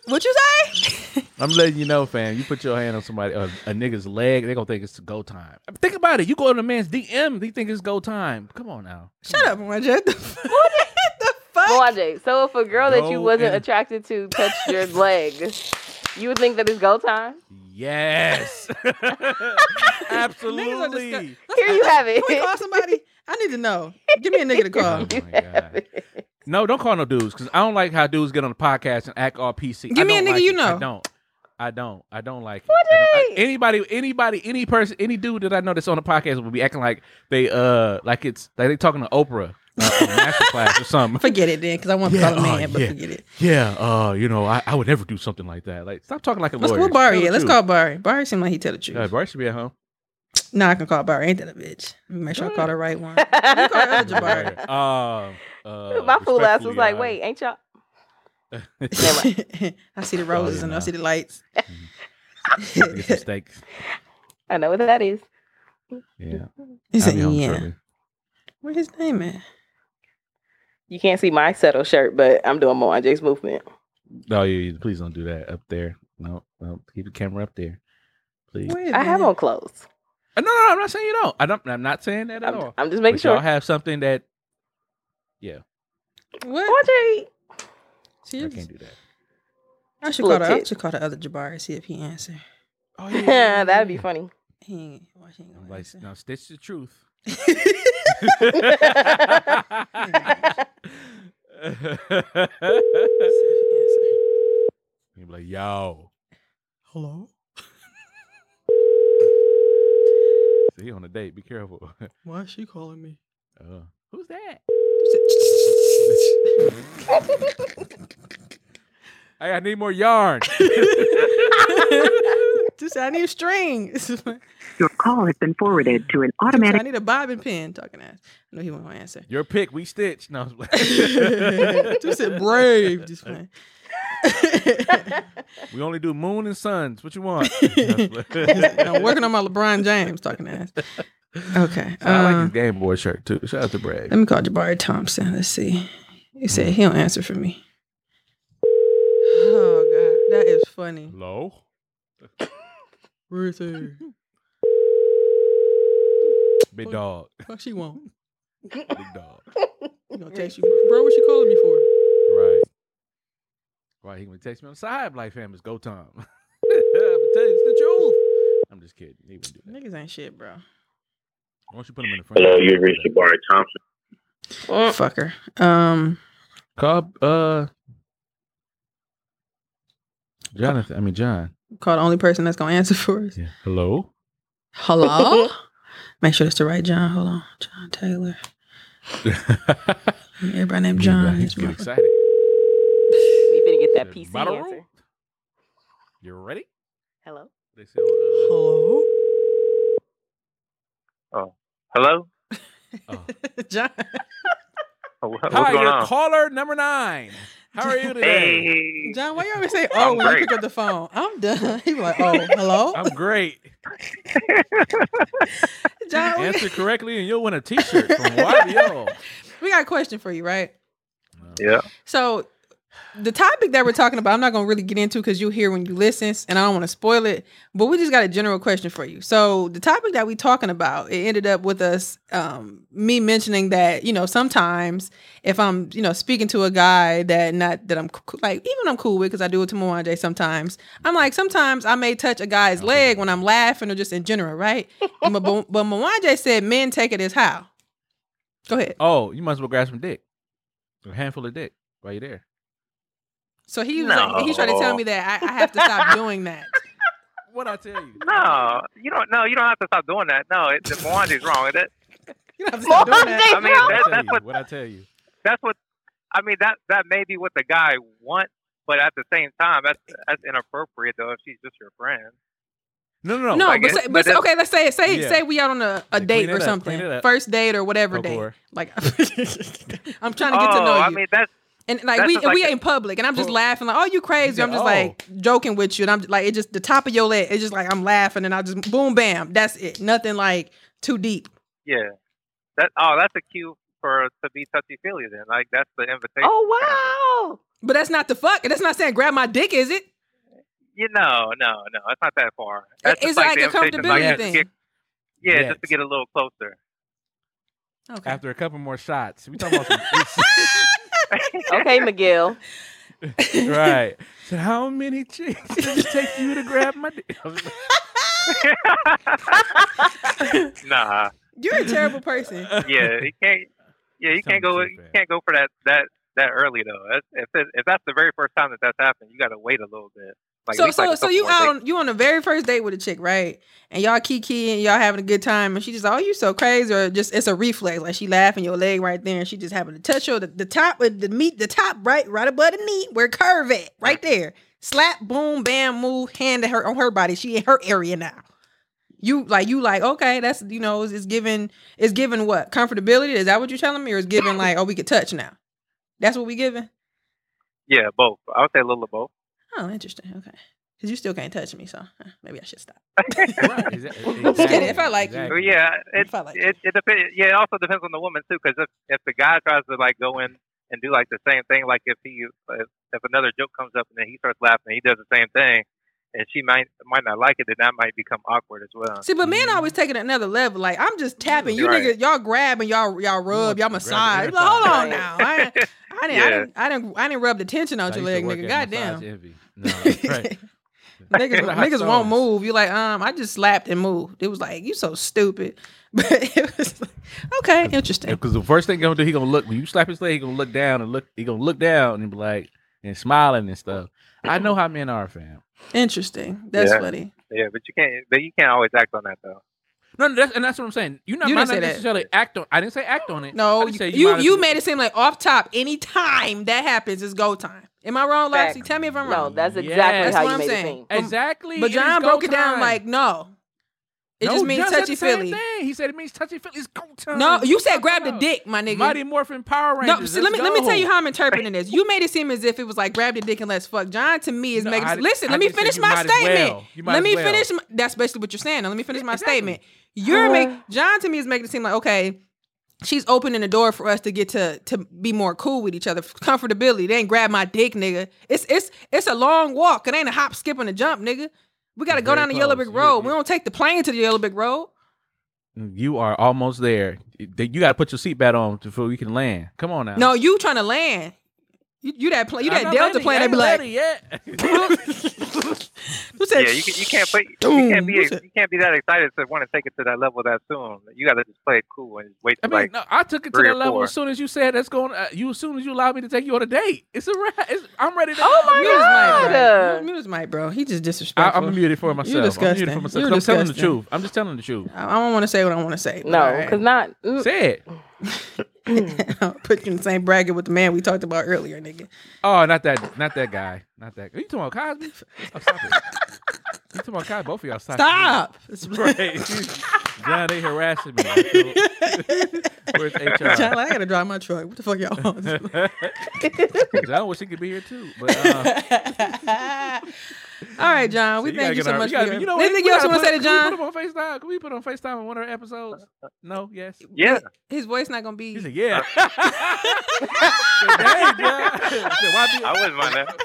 What you say? I'm letting you know, fam. You put your hand on somebody, uh, a nigga's leg, they gonna think it's go time. Think about it. You go to a man's DM, they think it's go time. Come on now. Come Shut on. up, Mwanje. The fuck? the fuck? Mwanje, so if a girl that you wasn't and- attracted to touched your [LAUGHS] leg, you would think that it's go time? Yes. [LAUGHS] Absolutely. disgust- Here you have it. Can we call somebody? I need to know. Give me a nigga to call. Oh my God. No, don't call no dudes because I don't like how dudes get on the podcast and act all PC. Give me a nigga like you it. I know. don't. I don't. I don't like it. I don't- I- anybody, anybody, any person, any dude that I know that's on the podcast will be acting like they uh like it's like they talking to Oprah uh, master class or something. Forget it then, because I want to Yeah, call a man, oh, but yeah. forget it. Yeah, uh, you know, I, I would never do something like that. Like, stop talking like a Let's lawyer. call Barry. Yeah, let's call Barry. Barry seemed like he tell the truth. Yeah, Barry should be at home. Nah, I can call Barry. Ain't that a bitch? Make sure I call the right one. You call the other Jabari. [LAUGHS] Um, uh, [LAUGHS] My fool ass was like, uh, wait, ain't y'all? [LAUGHS] I see the roses and I see the lights. get some steak. I know what that is. Yeah, He I'll said, "Yeah." shortly. Where his name at? You can't see my settle shirt, but I'm doing Mwanje's movement. No, you, please don't do that up there. No, no, keep the camera up there, please. Where is I have that? on clothes. Uh, No, no, I'm not saying you don't. I don't. I'm not saying that at I'm, all. I'm just making but y'all have something that yeah. What? Mwanje, I Serious? can't do that. I should call the, I should call the other Jabari see if he answer. Oh yeah, [LAUGHS] that'd be funny. He ain't, why he ain't I'm like, answer. no, stitch the truth. [LAUGHS] [LAUGHS] See if he answer. He'd be like, yo, Hello? see, on a date, be careful. [LAUGHS] Why is she calling me? uh, who's that? [LAUGHS] Hey, I need more yarn. [LAUGHS] [LAUGHS] Just said, I need a string. [LAUGHS] Your call has been forwarded to an automatic. I need a bobbin pin. Talking ass. I know he won't answer. Your pick, we stitch. No, I'm just [LAUGHS] Just said brave. Just playing. we only do moon and suns. What you want? I'm working on my LeBron James. Talking ass. Okay. I like um, his Game Boy shirt too. Shout out to Brad. Let me call Jabari Thompson. Let's see. He said he don't answer for me. Oh God, that is funny. Hello. Where is he? Big dog. Fuck, she want? [LAUGHS] Big dog. You gonna text you, bro? What she calling me for? Right. Right. He gonna text me on the side. Black fam, it's go time. [LAUGHS] I'm gonna tell you it's the truth. I'm just kidding. He wouldn't do that. Niggas ain't shit, bro. Why don't you put him in the front? Hello, you reached Jabari Thompson. Oh. Fucker. Um, Call uh Jonathan. I mean John. Call the only person that's gonna answer for us. Yeah. Hello. Hello. [LAUGHS] Make sure it's the right John. Hold on, John Taylor. [LAUGHS] Everybody named John. He's This get excited. We finna get that PC Bottle answer. roll? You ready? Hello. They say, uh, Hello. Oh, hello? [LAUGHS] John. Oh, What's Hi, going you're on? caller number nine. How are you today? Hey. John, why you always say oh I'm when you pick up the phone? I'm done. [LAUGHS] He be like, oh, hello? I'm great. [LAUGHS] John, we, Answer correctly, and you'll win a T-shirt from YBO. [LAUGHS] we got a question for you, right? Yeah. So the topic that we're talking about, I'm not gonna really get into because you'll hear when you listen, and I don't want to spoil it. But we just got a general question for you. So the topic that we're talking about, it ended up with us, um, me mentioning that you know sometimes if I'm you know speaking to a guy that not that I'm like even I'm cool with because I do it to Mwanje sometimes. I'm like sometimes I may touch a guy's leg when I'm laughing or just in general, right? [LAUGHS] but but, but Mwanje said men take it as how. Go ahead. Oh, you might as well grab some dick, a handful of dick while you're there. So he was like, he tried to tell me that I, I have to stop doing that. [LAUGHS] What I tell you? No, you don't. No, you don't have to stop doing that. No, it, Mwanje's wrong. That, You don't have to stop doing that. I mean, What that, tell that's you? what What I tell you? that's what. I mean, that that may be what the guy wants, but at the same time, that's that's inappropriate though. If she's just your friend. No, no, no. No, but, say, but but okay, let's say say Yeah. say we out on a, a Yeah, date or up, something, clean it up. first date or whatever date. Like, [LAUGHS] I'm trying to get oh, to know you. I mean, that's and like that's we like we a- ain't public, and I'm just Pro- laughing like, oh, you crazy? You I'm just "Oh." like joking with you, and I'm just, like, it just the top of your leg. It's just like I'm laughing, and I just boom, bam, that's it. Nothing like too deep. yeah. That oh, that's a cue for to be touchy feely. Then, like that's the invitation. Oh wow. But that's not the fuck. That's not saying grab my dick, is it? You know, no, no, it's not that far. That's It's just like, like a invitation, comfortability just to thing. get- yeah, Yes. just to get a little closer. Okay. After a couple more shots, we talking about some. [LAUGHS] [LAUGHS] Okay, Miguel. right. So how many chicks did it take you to grab my dick? [LAUGHS] nah, You're a terrible person. yeah, you can't. Yeah, you Tell can't go. too You fast. can't go for that that that early though. That's, if it, if that's the very first time that that's happened, you got to wait a little bit. Like, so so so you out on, you on the very first date with a chick, right? And y'all kiki and y'all having a good time, and she just like, oh, you so crazy, or just it's a reflex, like she laughing your leg right there, and she just happened to touch you the, the top of the meat, the top right, right above the knee, where curve at, right there. Slap, boom, bam, move, hand to her on her body. She in her area now. You like you like okay, that's you know, it's, it's giving it's giving what comfortability. Is that what you're telling me, or is giving like oh we could touch now? That's what we giving. Yeah, both. I would say a little of both. Oh, interesting. Okay. Because you still can't touch me, so uh, maybe I should stop. [LAUGHS] right. Exa- [LAUGHS] Just kidding. If I like you. But yeah, it If I like it, it depends. Yeah, it also depends on the woman too. Because if if the guy tries to like go in and do like the same thing, like if he if, if another joke comes up and then he starts laughing, he does the same thing, and she might might not like it, then that might become awkward as well. See, but men always take it another level. Like I'm just tapping. You Right. niggas, y'all grab and y'all y'all rub, y'all grab the massage. Like, hold on now. I, ain't- I didn't, I Yeah. didn't, I didn't, I didn't rub the tension I out your leg, work nigga. Goddamn. [LAUGHS] No, right. niggas, What niggas won't move. You're like, um, I just slapped and moved. It was like, you so stupid. [LAUGHS] But it was like, okay, interesting. Because the first thing he gonna do, he gonna look when you slap his leg, he gonna look down and look. He gonna look down and be like and smiling and stuff. I know how men are, fam. Interesting. That's Yeah. funny. Yeah, but you can't. But you can't always act on that though. No, no, that's, and that's what I'm saying. You not, You might didn't not say that. necessarily act on. I didn't say act on it. No, just you say you, might you made it seem like off top. Any time that happens is go time. Am I wrong, Lexi? Tell me if I'm No, wrong. No, that's exactly Yes. That's how what you I'm made saying. it seem. exactly. But John go broke it down time. like no. It No, just means touchy feely. He said it means touchy feely. It's go time. No, you said grab the dick, my nigga. Mighty Morphin Power no, Rangers. see, let me let's let me tell you how I'm interpreting [LAUGHS] this. You made it seem as if it was like grab the dick and let's fuck. John to me is No, making. I- listen, I let me finish my statement. well. Let me well. finish. My, that's basically what you're saying. Now let me finish my Exactly. statement. You're make John to me is making it seem like okay. She's opening the door for us to get to to be more cool with each other. Comfortability. They ain't grab my dick, nigga. It's it's it's a long walk. It ain't a hop, skip, and a jump, nigga. We gotta go very down the Yellow. Brick Road. We don't take the plane to the Yellow Brick Road. You are almost there. You got to put your seatbelt on before we can land. Come on now. No, you trying to land. You, you that plane, you that Delta landing. plane I that be ain't like, ready yet. [LAUGHS] Who said? Yeah, you, can, you can't put you can't be you can't be that excited to want to take it to that level that soon. You got to just play it cool and wait. I till mean, like no, I took it to that level four. as soon as you said that's going. Uh, you as soon as you allowed me to take you on a date. It's a wrap. It's, I'm ready to. Oh my Mute his mic, God. bro. Mute his mic, bro. He just I, disrespectful. I'm muted for You're myself. I'm muted disgusting. for myself. You're 'cause I'm telling the truth. I'm just telling the truth. I I don't want to say what I want to say. No, all right. because not. mm, Say it. [LAUGHS] [LAUGHS] I'll put you in the same bracket with the man we talked about earlier, nigga. Oh, not that, not that guy, not that. Are you talking about Cosby? [LAUGHS] Oh, stop it. You talking about Cosby? Both of y'all stop. Stop. [LAUGHS] Right. John, they harassing me. Where's HR? John, I gotta drive my truck. What the fuck y'all want? John wish he could be here too, but uh, All right, John. We so thank you get so our- much gotta- for your. You know, what? Anything We else you gotta want to say to John? Can we put him on FaceTime? Can we put him on FaceTime in one of our episodes? No, yes. yeah. His voice not gonna be. He said, yeah. [LAUGHS] Dang, John. He why be, I wouldn't mind that.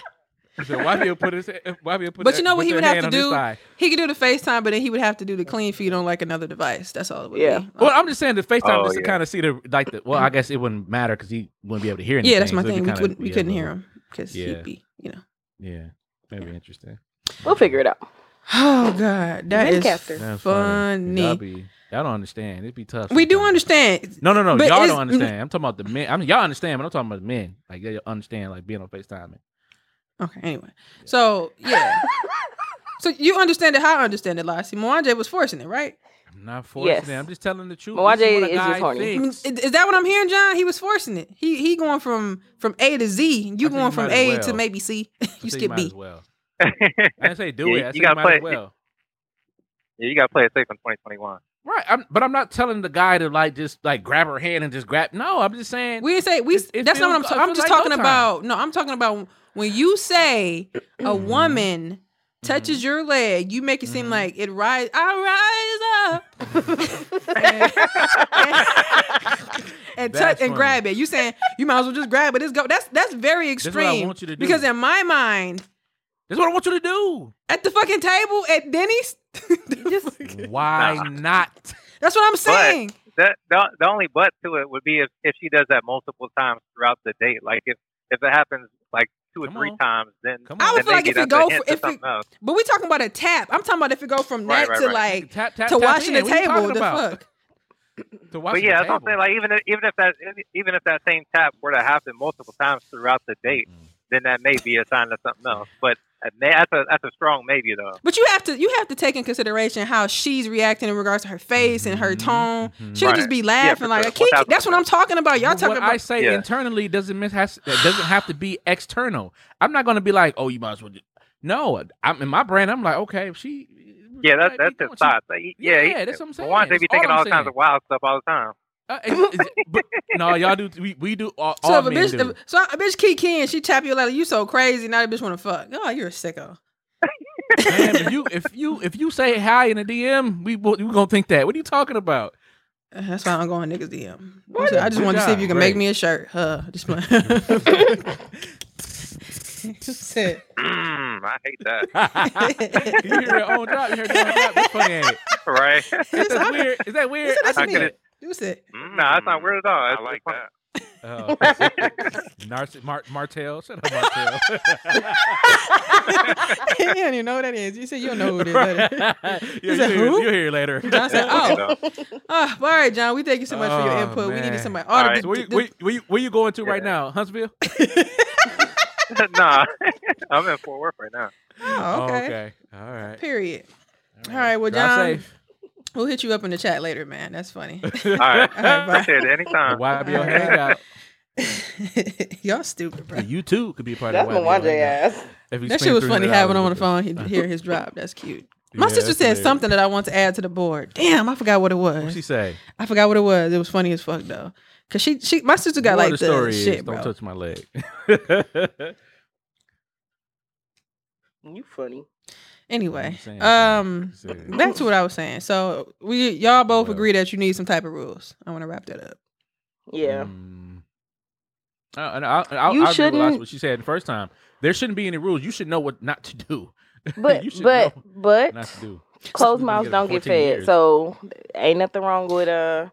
he said, why be able put his, why be able put But you know what he would have to do? He could do the FaceTime, but then he would have to do the clean feed on like another device. That's all it would Yeah. be. Well, I'm just saying the FaceTime Oh, just to yeah. kind of see the like the. Well, I mm-hmm. guess it wouldn't matter because he wouldn't be able to hear anything. yeah, that's my so thing. We, kinda couldn't, we couldn't hear him because Yeah. he'd be, you know. Yeah, maybe interesting. We'll figure it out. Oh God, that is Helicopter. That's funny. Y'all, be, y'all don't understand. It'd be tough. We do understand. No, no, no. But y'all don't understand. I'm talking about the men. I mean, y'all understand, but I'm talking about the men. Like they understand, like being on Facetime. Okay, anyway. So yeah. [LAUGHS] so you understand it how I understand it, Lassie. Mwanje was forcing it, right? I'm not forcing Yes. it. I'm just telling the truth. Mwanje This what is just guy horny. I mean, thinks. Is is that what I'm hearing, John? He was forcing it. He he going from from A to Z. You think going from A as to maybe C. [LAUGHS] you skip might B. As well. I didn't say do Yeah, it. I you gotta play it. well. Yeah, you got to play it safe in 2021. Right, I'm, but I'm not telling the guy to like just like grab her hand and just grab. No, I'm just saying. We didn't say we. It- it that's not what I'm. ta- I'm just like talking no about. No, I'm talking about when you say a Mm-hmm. [CLEARS THROAT] woman touches your leg, you make it seem like it rise. I rise up. and and touch That's and grab it. You saying you might as well just grab it. Let's go. That's that's very what I extreme. want you to do. Because in my mind, That's what I want you to do. at the fucking table at Denny's, [LAUGHS] Why not? that's what I'm saying. That the, the only but to it would be if, if she does that multiple times throughout the date. Like if if it happens like two or Come three on. times, then Come I would then feel like if it go for if it, else. but we're talking about a tap. I'm talking about if it go from Right, that right, to right. like Tap, tap, to tap washing in. the What you table. The about? fuck. To wash But yeah, the that's what I'm saying. Like even if, even if that even if that same tap were to happen multiple times throughout the date, Mm. then that may be a sign of something else. But may- that's a that's a strong maybe though. But you have to you have to take in consideration how she's reacting in regards to her face and her Mhm, tone. mhm. She'll just be laughing for like sure. Kiki. That's what I'm talking about. Y'all But talking what about I say Yeah. internally doesn't miss has doesn't have to be external. I'm not going to be like, oh, you might as well. Do. No, I'm in my brain. I'm like, okay, if she. Yeah, might that's be that's his thoughts. Like, yeah, Yeah, he, that's what I'm saying. Juwan, they be That's all thinking all kinds of wild stuff all the time. Uh, is- [LAUGHS] is but, no, y'all do. We, we do. All, so all if a bitch do. if, so a bitch Kiki and she tap you like you so crazy now the bitch want to fuck. Oh, you're a sicko. Man, if [LAUGHS] you if you if you say hi in a DM, we we gonna think that. What are you talking about? Uh, That's why I'm going niggas DM. What? I just Good wanted to see if you can make me a shirt. Huh? Just playing. [LAUGHS] Said, Mm, I hate that. you hear your own drop. You hear your own drop. That's funny, ain't it? right? That's weird. Is that weird? That's I me. could- You said Mm, nah, that's not weird at all. I like fun. that. Oh. [LAUGHS] Narciss- Mar- Martell. Shut up, Martell. [LAUGHS] you don't even know who that is. You said you don't know who it is. [LAUGHS] yeah, You you said hear, who? you'll hear it later. John said, You "Oh, Ah, all right, John. We thank you so much for your Oh, input. We needed somebody. All Oh, right. the- So where, you, where, where, you, where you going to right now? Huntsville? nah, I'm in Fort Worth right now. oh, okay. okay. All right. Period. All right, well, Drive John, safe. We'll hit you up in the chat later, man. That's funny. [LAUGHS] [LAUGHS] All right, All right, bye. appreciate it The anytime. YBO [LAUGHS] hangout. Y'all stupid, bro. You too could be a part That's of the my YBO Wanje hangout. ass. If That shit was funny having him on the phone. He'd hear his drop. That's cute. My Yeah, sister that's said something that I want to add to the board. Damn, I forgot what it was. What'd she say? I forgot what it was. It was funny as fuck though. Cause she, she, my sister got Moral like the, story shit, is, bro. don't touch my leg. You funny. Anyway, um, back to what I was saying. So we, y'all both Well. agree that you need some type of rules. I want to wrap that up. Yeah. And I, I, I, You I agree with a lot of shouldn't- what she said the first time. There shouldn't be any rules. You should know what not to do. [LAUGHS] But you should but know but not to do. closed mouths don't get fed. years. So ain't nothing wrong with uh,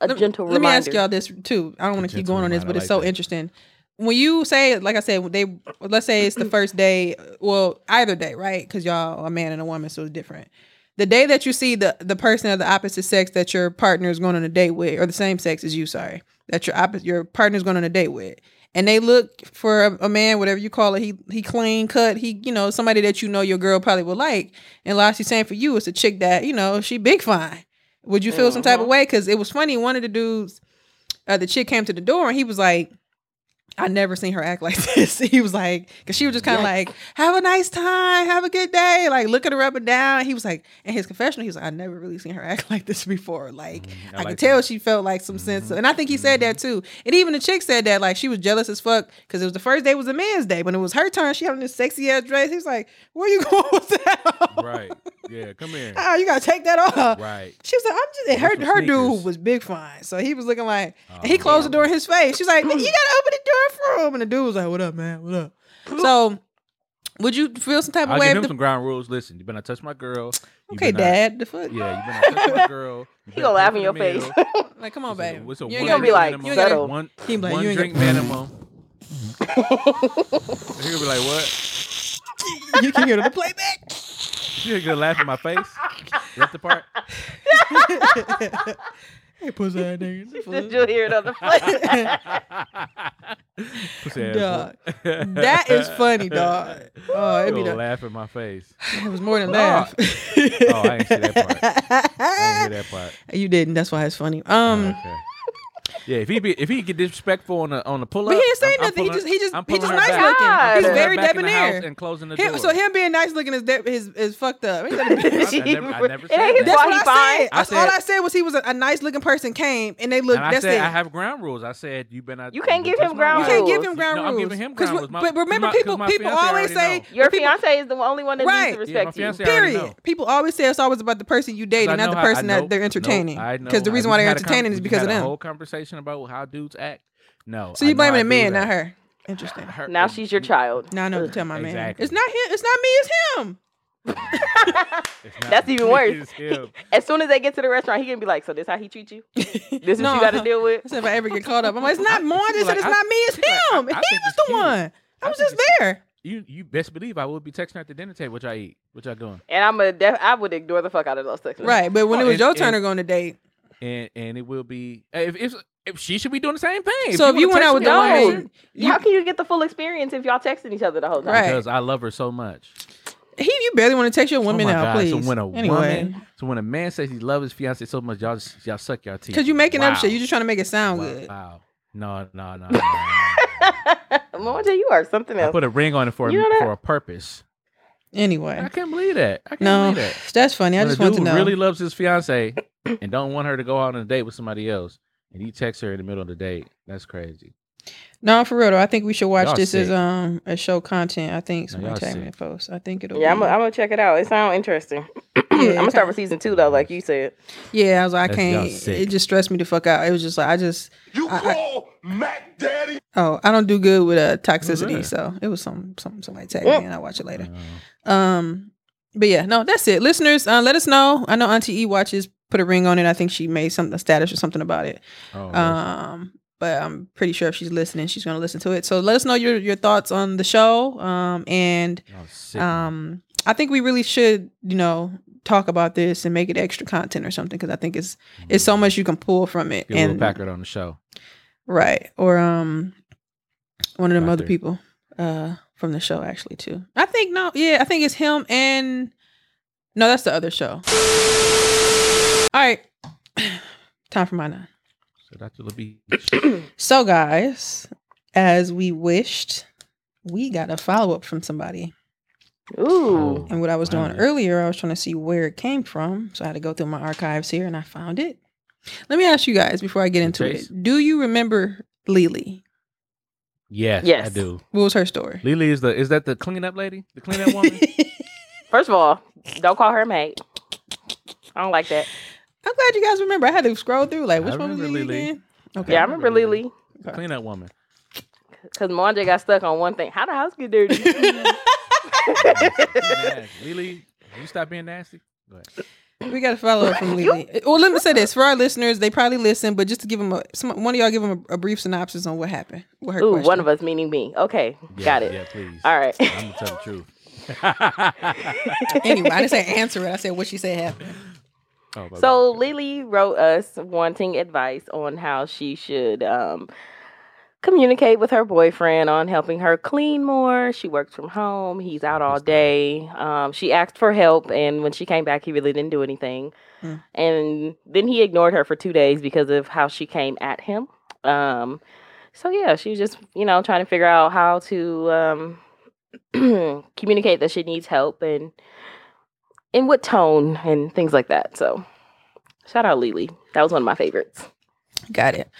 a let, gentle let me ask y'all this too. I don't want to keep going on this, but I it's like so that. interesting. When you say, like I said, they let's say it's the first day, well, either day, right? Because y'all a man and a woman, so it's different. The day that you see the the person of the opposite sex that your partner is going on a date with, or the same sex as you, sorry, that your opposite your partner is going on a date with, and they look for a, a man, whatever you call it, he he clean cut, he you know somebody that you know your girl probably would like, and Lassie saying for you, it's a chick that you know she big fine. Would you feel some type of way? Because it was funny. One of the dudes, uh, the chick came to the door and he was like, I never seen her act like [LAUGHS] this. He was like, because she was just kind of like, have a nice time, have a good day, like looking her up and down. He was like, in his confessional, he was like, I never really seen her act [LAUGHS] like this before. Like, mm, I, could like tell she felt like some sense, of, and I think he said that mm-hmm. too. And even the chick said that, like, she was jealous as fuck because it was the first day was a man's day. When it was her turn, she having this sexy ass dress. He was like, where you [LAUGHS] going with that? Right. Yeah. Come here. Oh, [LAUGHS] you gotta take that off. Right. She was like, I'm just and her her sneakers? Oh, dude was big fine. So he was looking like oh, and he closed the door in his face. She's like, You [LAUGHS] gotta open the door for him. And the dude was like, What up, man? What up? So would you feel some type of I'll way? give if him the- some ground rules. Listen, you better not touch my girl. You okay, better not- dad. The fuck? Yeah, you better not touch my girl. [LAUGHS] You He gonna laugh in your meal. face. Like, come on, babe. What's a You one ain't gonna be like, minimum? you ain't gotta- settle. One, He be like, one you ain't drink gotta- minimum. He'll be like, what? you can hear the playback. You're gonna laugh in my face? [LAUGHS] That's the part? [LAUGHS] Hey, pussy ass nigga. Did you hear it on the play? Pussy ass Dog. That is funny, dog. [LAUGHS] Oh, it'd be You'll the, laugh in my face. it was more than Oh. laugh. Oh, I ain't see that part. I didn't hear that part. You didn't. That's why it's funny. Um, Okay. Yeah, if he be if he get disrespectful on the on the pull up, But he didn't say nothing. He just- he just- he just nice looking. He's very back in the debonair. and closing the him, door. so him being nice looking is de- is is fucked up. Ain't that? I never- I never said that. That's what I said. I said- all I said was he was a, a nice looking person came and they looked. and I said it. I have ground rules. I said you better not. You can't give him my ground you can't give him ground rules. I'm giving him 'Cause ground rules. My- but remember, people people always say. Your fiance is the only one that needs to respect you. Period. People always say it's always about the person you dating, I not the person that they're entertaining. I know. Because the reason why they're had a con- entertaining is because of them. whole conversation about how dudes act. No. So you blaming I the man, that. not her. Interesting. Her- Now she's your child. Now I know to tell my man. It's not him. It's not me. It's him. [LAUGHS] That's even worse. it's him. As soon as they get to the restaurant, he gonna be like, "So this how he treat you? [LAUGHS] This is what you got to deal with?" I said if I ever get caught up, I'm like, it's not Mon. They She's said like, it's I- not me. It's she's like, I- him. I he was the cute. one. I I was just there. You you best believe I would be texting her at the dinner table. What y'all eat? What y'all doing? And I'm a def- I would ignore the fuck out of those texts. Right, but when Oh, it was and- your turn and- to go on a date, And and it will be if if, if she should be doing the same thing. so if you wanna went out with me, the No. you, How can you get the full experience if y'all texting each other the whole time? Right. because I love her so much. he you barely want to text your Oh woman my out, God. please. So when a anyway, woman, so when a man says he loves his fiance so much, y'all just, y'all suck y'all teeth. because you making up Wow. shit, you just trying to make it sound wow. good. Wow. No, no, no. no, no, no. [LAUGHS] Mwanje, you are something else. I else. put a ring on it for You know that? for a purpose. Anyway, I can't believe that. I can't no, believe that. [LAUGHS] that's funny. I When just want to know. really loves his fiance [COUGHS] and don't want her to go out on a date with somebody else, and he texts her in the middle of the date. That's crazy. No, for real though. I think we should watch Y'all this as um a show content. I think No, somebody y'all tag me in post. I think it'll. yeah, I'm gonna I'm check it out. It sounds interesting. [CLEARS THROAT] I'm gonna start with season two though, like you said. yeah. I was like, I That's- y'all can't. It just stressed me the fuck out. It was just like I just. You I- I- call Mac Daddy? Oh, I don't do good with uh, toxicity, that? so it was some some somebody tagged me and I will watch it later. Um, but yeah, no, that's it. Listeners, uh, let us know. I know Auntie E watches. Put a ring on it. I think she made some a status or something about it. Oh, mercy. Um, but I'm pretty sure if she's listening, she's gonna listen to it. So let us know your your thoughts on the show. Um, and Y'all um, I think we really should, you know, talk about this and make it extra content or something because I think it's it's so much you can pull from it. Get and Packer on the show. Right. Or um one of them other people uh from the show actually too. I think no, yeah, I think it's him and no, that's the other show. All right. [CLEARS THROAT] Time for my nine. So Dr. LaBeach. So guys, as we wished, we got a follow-up from somebody. Ooh. Oh, and what I was doing Wow. earlier, I was trying to see where it came from. So I had to go through my archives here and I found it. Let me ask you guys before I get into Chase? it. Do you remember Lily? Yes, yes, I do. What was her story? Lily is the is that the cleanup lady? The cleanup woman? [LAUGHS] [LAUGHS] First of all, don't call her maid. I don't like that. I'm glad you guys remember. I had to scroll through like I which one was remember Lily, Lily. again? Okay. Yeah, I remember Lily the cleanup woman. because Mwanje got stuck on one thing. How the house get dirty? [LAUGHS] Nasty. [LAUGHS] Lily, you stop being nasty. Go ahead. We got to follow up from Lily. Well, let me say this for our listeners: they probably listen, but just to give them a some, one of y'all give them a, a brief synopsis on what happened. What her Ooh, question. one of us meaning me. Okay, Yeah, got it. Yeah, please. All right. I'm gonna tell the truth. [LAUGHS] anyway, I didn't say answer it. I said what she said happened. Oh, So Lily wrote us wanting advice on how she should um, communicate with her boyfriend on helping her clean more. She works from home. He's out all day. Um, she asked for help, and when she came back, he really didn't do anything. Mm. And then he ignored her for two days because of how she came at him. Um, so yeah, she was just you know trying to figure out how to um, [CLEARS THROAT] communicate that she needs help and in what tone and things like that. So shout out Lily. That was one of my favorites. Got it.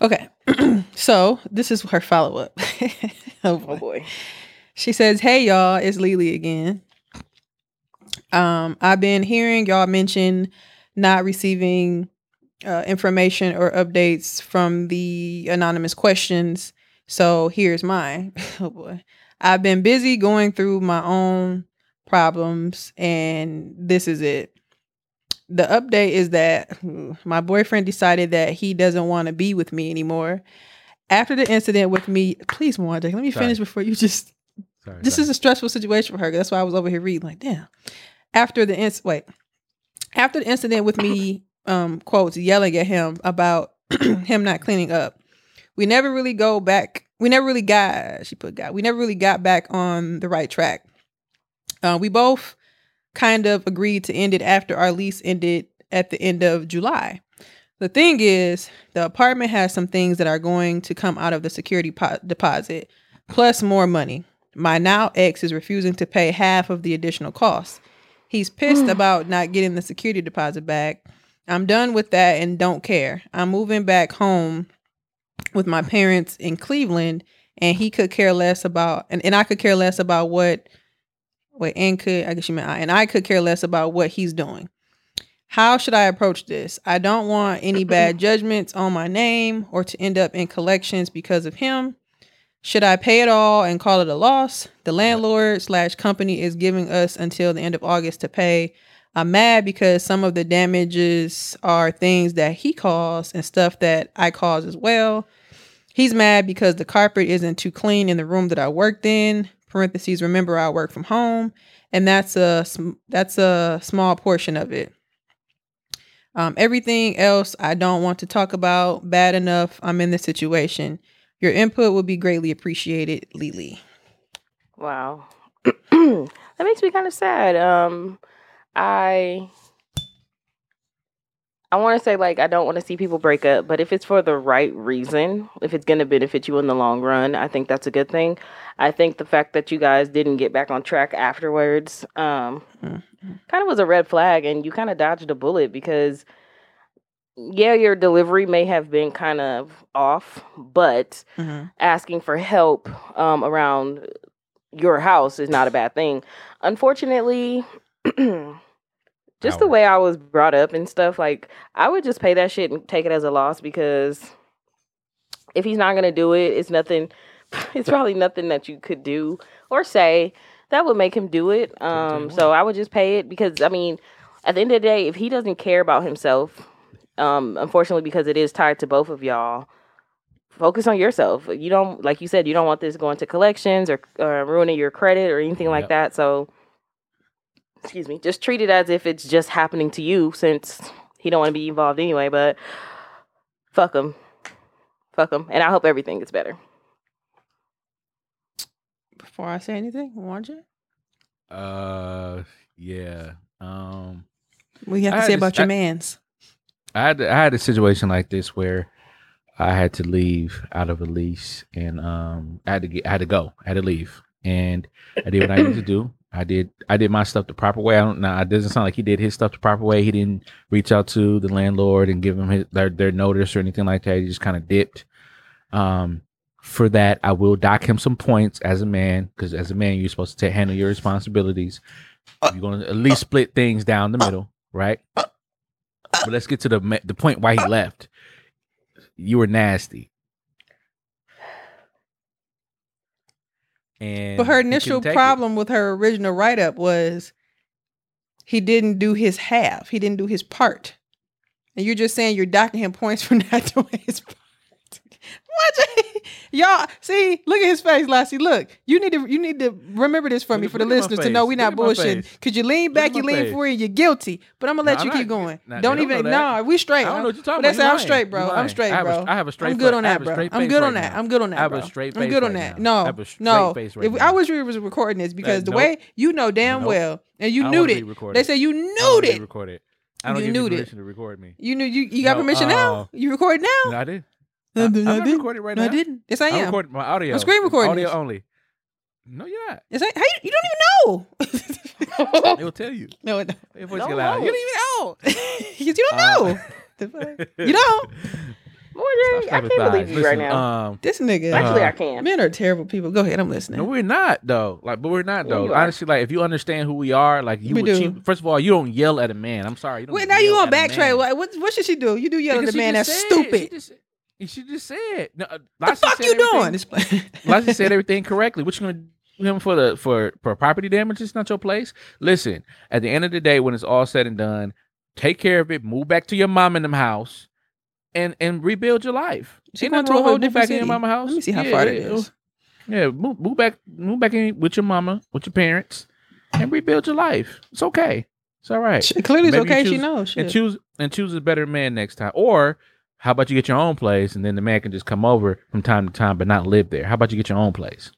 Okay, [CLEARS THROAT] so this is her follow up. [LAUGHS] oh boy. Oh boy. She says, "Hey y'all, it's Lily again. Um, I've been hearing y'all mention not receiving uh, information or updates from the anonymous questions. So here's mine. [LAUGHS] oh boy, I've been busy going through my own problems, and this is it. The update is that my boyfriend decided that he doesn't want to be with me anymore. After the incident with me, please, Mwanje, let me Sorry. finish before you just Sorry, this sorry. is a stressful situation for her. That's why I was over here reading like, damn. After the inc- wait, after the incident with me, um, quotes yelling at him about [CLEARS THROAT] him not cleaning up, we never really go back. We never really got. She put got. We never really got back on the right track. Uh, we both kind of agreed to end it after our lease ended at the end of July. The thing is, the apartment has some things that are going to come out of the security po- deposit, plus more money. My now ex is refusing to pay half of the additional costs. He's pissed [SIGHS] about not getting the security deposit back. I'm done with that and don't care. I'm moving back home with my parents in Cleveland, and he could care less about, and, and I could care less about what, wait, and could, I guess you meant I, and I could care less about what he's doing. How should I approach this? I don't want any [CLEARS THROAT] bad judgments on my name or to end up in collections because of him. Should I pay it all and call it a loss? The landlord slash company is giving us until the end of August to pay. I'm mad because some of the damages are things that he caused and stuff that I caused as well. He's mad because the carpet isn't too clean in the room that I worked in. Parentheses. Remember, I work from home, and that's a that's a small portion of it. Um, everything else I don't want to talk about. Bad enough I'm in this situation. Your input would be greatly appreciated, Lily. Wow. [CLEARS THROAT] that makes me kind of sad. Um I I want to say like I don't want to see people break up, but if it's for the right reason, if it's going to benefit you in the long run, I think that's a good thing. I think the fact that you guys didn't get back on track afterwards um kind of was a red flag and you kind of dodged a bullet because yeah, your delivery may have been kind of off, but Mhm. asking for help um, around your house is not a bad thing. Unfortunately, [CLEARS THROAT] just the way I was brought up and stuff, like I would just pay that shit and take it as a loss because if he's not gonna do it, it's nothing. [SIGHS] It's probably nothing that you could do or say that would make him do it. Um, so I would just pay it because I mean, at the end of the day, if he doesn't care about himself, um, unfortunately, because it is tied to both of y'all, focus on yourself. You don't, like you said, you don't want this going to collections or, or ruining your credit or anything like Yep. that. So, excuse me, just treat it as if it's just happening to you since he don't want to be involved anyway. But fuck him, fuck him, and I hope everything gets better. Before I say anything, Mwanje, Uh, yeah. Um, what you have I to had say this- about your I- man's? I had I had a situation like this where I had to leave out of a lease, and um, I had to get I had to go, I had to leave, and I did what I needed to do. I did I did my stuff the proper way. I don't know. It doesn't sound like he did his stuff the proper way. He didn't reach out to the landlord and give him his, their their notice or anything like that. He just kind of dipped. Um, for that, I will dock him some points as a man because as a man, you're supposed to handle your responsibilities. Uh, you're going to at least uh, split things down the uh, middle, right? But let's get to the the point why he left. You were nasty. And But her initial take it. problem with her original write up was he didn't do his half. He didn't do his part. And you're just saying you're docking him points for [LAUGHS] not doing his part. What? [LAUGHS] Y'all see, look at his face, Lassie. Look, you need to you need to remember this for Look me for the look at my listeners to know we're not bullshitting. Cause you lean back, you lean face. forward, you're guilty. But I'm gonna let you keep going. nah, don't even know no, that. we straight. I don't know what you're talking about. that's I'm straight, bro. I'm straight, I have a- bro. I have a straight I'm good on that, bro. I'm good on that. I'm good on that. I have a straight I'm good on that. No, straight no. I wish we was recording this because the way you know damn well, and you knew it. They say you knew it. recorded. I don't You give knew you it. permission to record me. You knew you. You got No, permission uh, now. You record now. No, I did. I I, did- I'm I not did. recording right No, I didn't. Yes, I I'm am. recording my audio. I'm screen recording Audio only. No, you're not. Is that how you, you don't even know? It will tell you. [LAUGHS] no, it Your voice No, get loud. no. You don't even know. [LAUGHS] don't. you don't Uh, know. [LAUGHS] You don't. Morgan, I can't believe thighs. you right now. Um, This nigga. Actually, uh, I can. men are terrible people. Go ahead. I'm listening. no, we're not though. Like, but we're not Yeah, though. are. Honestly, like if you understand who we are, like you We would. do. Cheat. First of all, you don't yell at a man. I'm sorry. You don't Wait, now you on backtrack. What, what what should she do? You do yell at Because the she man that's said- stupid. She just, she just said. No, uh, the fuck you doing? This. Lassie [LAUGHS] said everything correctly. What you gonna do him for the for for property damage? It's not your place. Listen, at the end of the day, when it's all said and done, take care of it. Move back to your mom and them house, and and rebuild your life. She going to a whole different back in your mama house. Let me see how Yeah, far yeah, is. Yeah, move move back move back in with your mama, with your parents, and rebuild your life. It's okay. It's all right. She- Clearly, it's Maybe you okay. She choose- knows. and choose and choose a better man next time. Or how about you get your own place and then the man can just come over from time to time but not live there? How about you get your own place?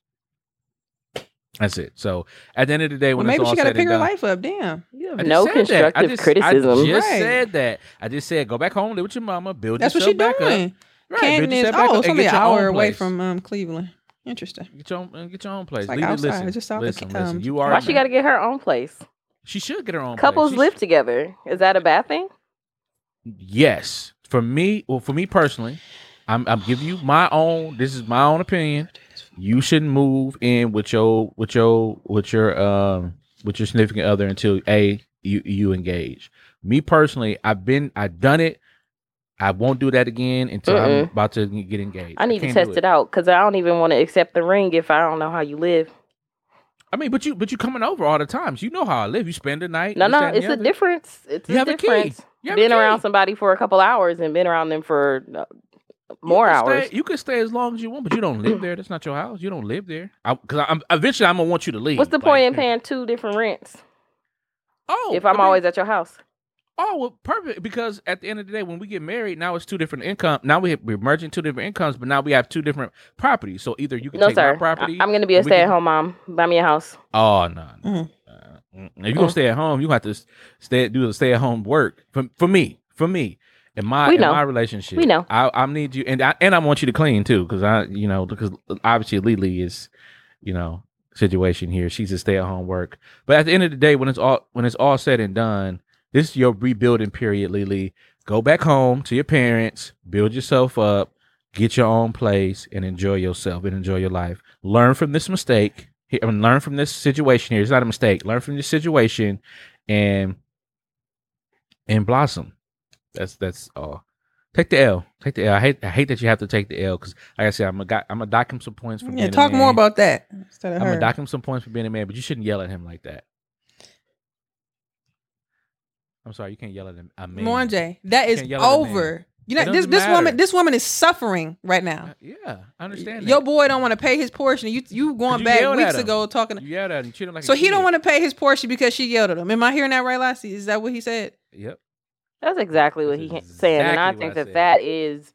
That's it. So at the end of the day, Well, when it's maybe all she got to pick her done, life up. Damn. You have no said. I constructive just- criticism. I just Right. said that. I just said go back home, live with your mama, build That's what she yourself back doing. up. Right, Canton build is yourself back oh, it's and only get an hour away from um Cleveland. Interesting. Get your own get your own place. like Lily, outside, listen, just south of listen, Ca- listen. um, You are Why she got to get her own place? She should get her own Couples place. She live together. Is that a bad thing? Yes, for me, well, for me personally, I'm I'm giving you my own. This is my own opinion. You shouldn't move in with your with your with your um with your significant other until a you you engage. Me personally, I've been I've done it. I won't do that again until I'm about to get engaged. I need to test do it. out because I don't even want to accept the ring if I don't know how you live. I mean, but you but you coming over all the times. You know how I live. You spend the night. No, no, it's a difference. It's You a have a key. Difference. You Been key. around somebody for a couple hours and been around them for uh, more you can hours. Stay, you can stay as long as you want, but you don't live there. That's not your house. You don't live there. Because I'm eventually I'm gonna want you to leave. What's the Like, point in [LAUGHS] paying two different rents Oh, if I'm I mean, always at your house? Oh, well, perfect. Because at the end of the day, when we get married, now it's two different income. Now we have, we're merging two different incomes, but now we have two different properties. So either you can No, take sir. my property. I- I'm going to be a and we can- stay at home mom. Buy me a house. Oh no. no. Mhm. If you're gonna Mm. stay at home, you have to stay do the stay at home work. For for me, for me, in my in my relationship, We know. I I need you, and I and I want you to clean too, because I you know because obviously Lily is, you know, situation here. She's a stay at home work, but at the end of the day, when it's all when it's all said and done, this is your rebuilding period, Lily. Go back home to your parents, build yourself up, get your own place, and enjoy yourself and enjoy your life. Learn from this mistake. Here, I mean, learn from this situation here. It's not a mistake. Learn from this situation, and and blossom. That's that's all. Take the L. Take the L. I hate I hate that you have to take the L because, like I said, I'm gonna I'm gonna dock him some points for Yeah, being a talk more about that instead of I'm her. gonna dock him some points for being a man, but you shouldn't yell at him like that. I'm sorry, you can't yell at him. A man. More Jay, that is can't yell at a man. over. You know this doesn't this woman this woman is suffering right now. Uh, yeah, I understand. Your that. boy don't want to pay his portion. You you going you back weeks ago talking. You yelled at him. Treat him like a so he don't want to pay his portion because she yelled at him. Am I hearing that right, Lassie? Is that what he said? Yep. That's exactly what That's he's saying, and I exactly think I that said. that is.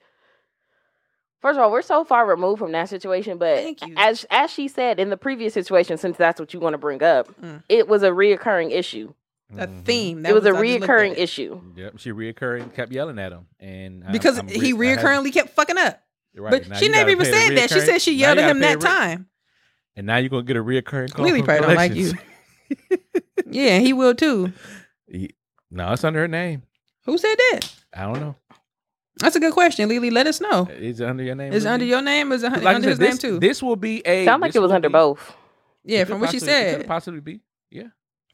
First of all, we're so far removed from that situation, but Thank you. as as she said in the previous situation, since that's what you want to bring up, Mm. it was a reoccurring issue. That Mhm. theme. That it was, a I just looked at reoccurring issue. Yep. She reoccurring kept yelling at him, and I- because I'm he re- I reoccurringly kept fucking up. Right, but now she never even said that. She said she yelled at him that re- time. And now you're gonna get a reoccurring call. Lily from probably don't like you. [LAUGHS] [LAUGHS] Yeah, he will too. He- no, it's under her name. Who said that? I don't know. That's a good question, Lily. Let us know. Is it under your name? Is it under your name? Is it Like under said, his this, name too? This will be a. Sound like it was under be- both. yeah, from could what she possibly- It said. could possibly be. Yeah.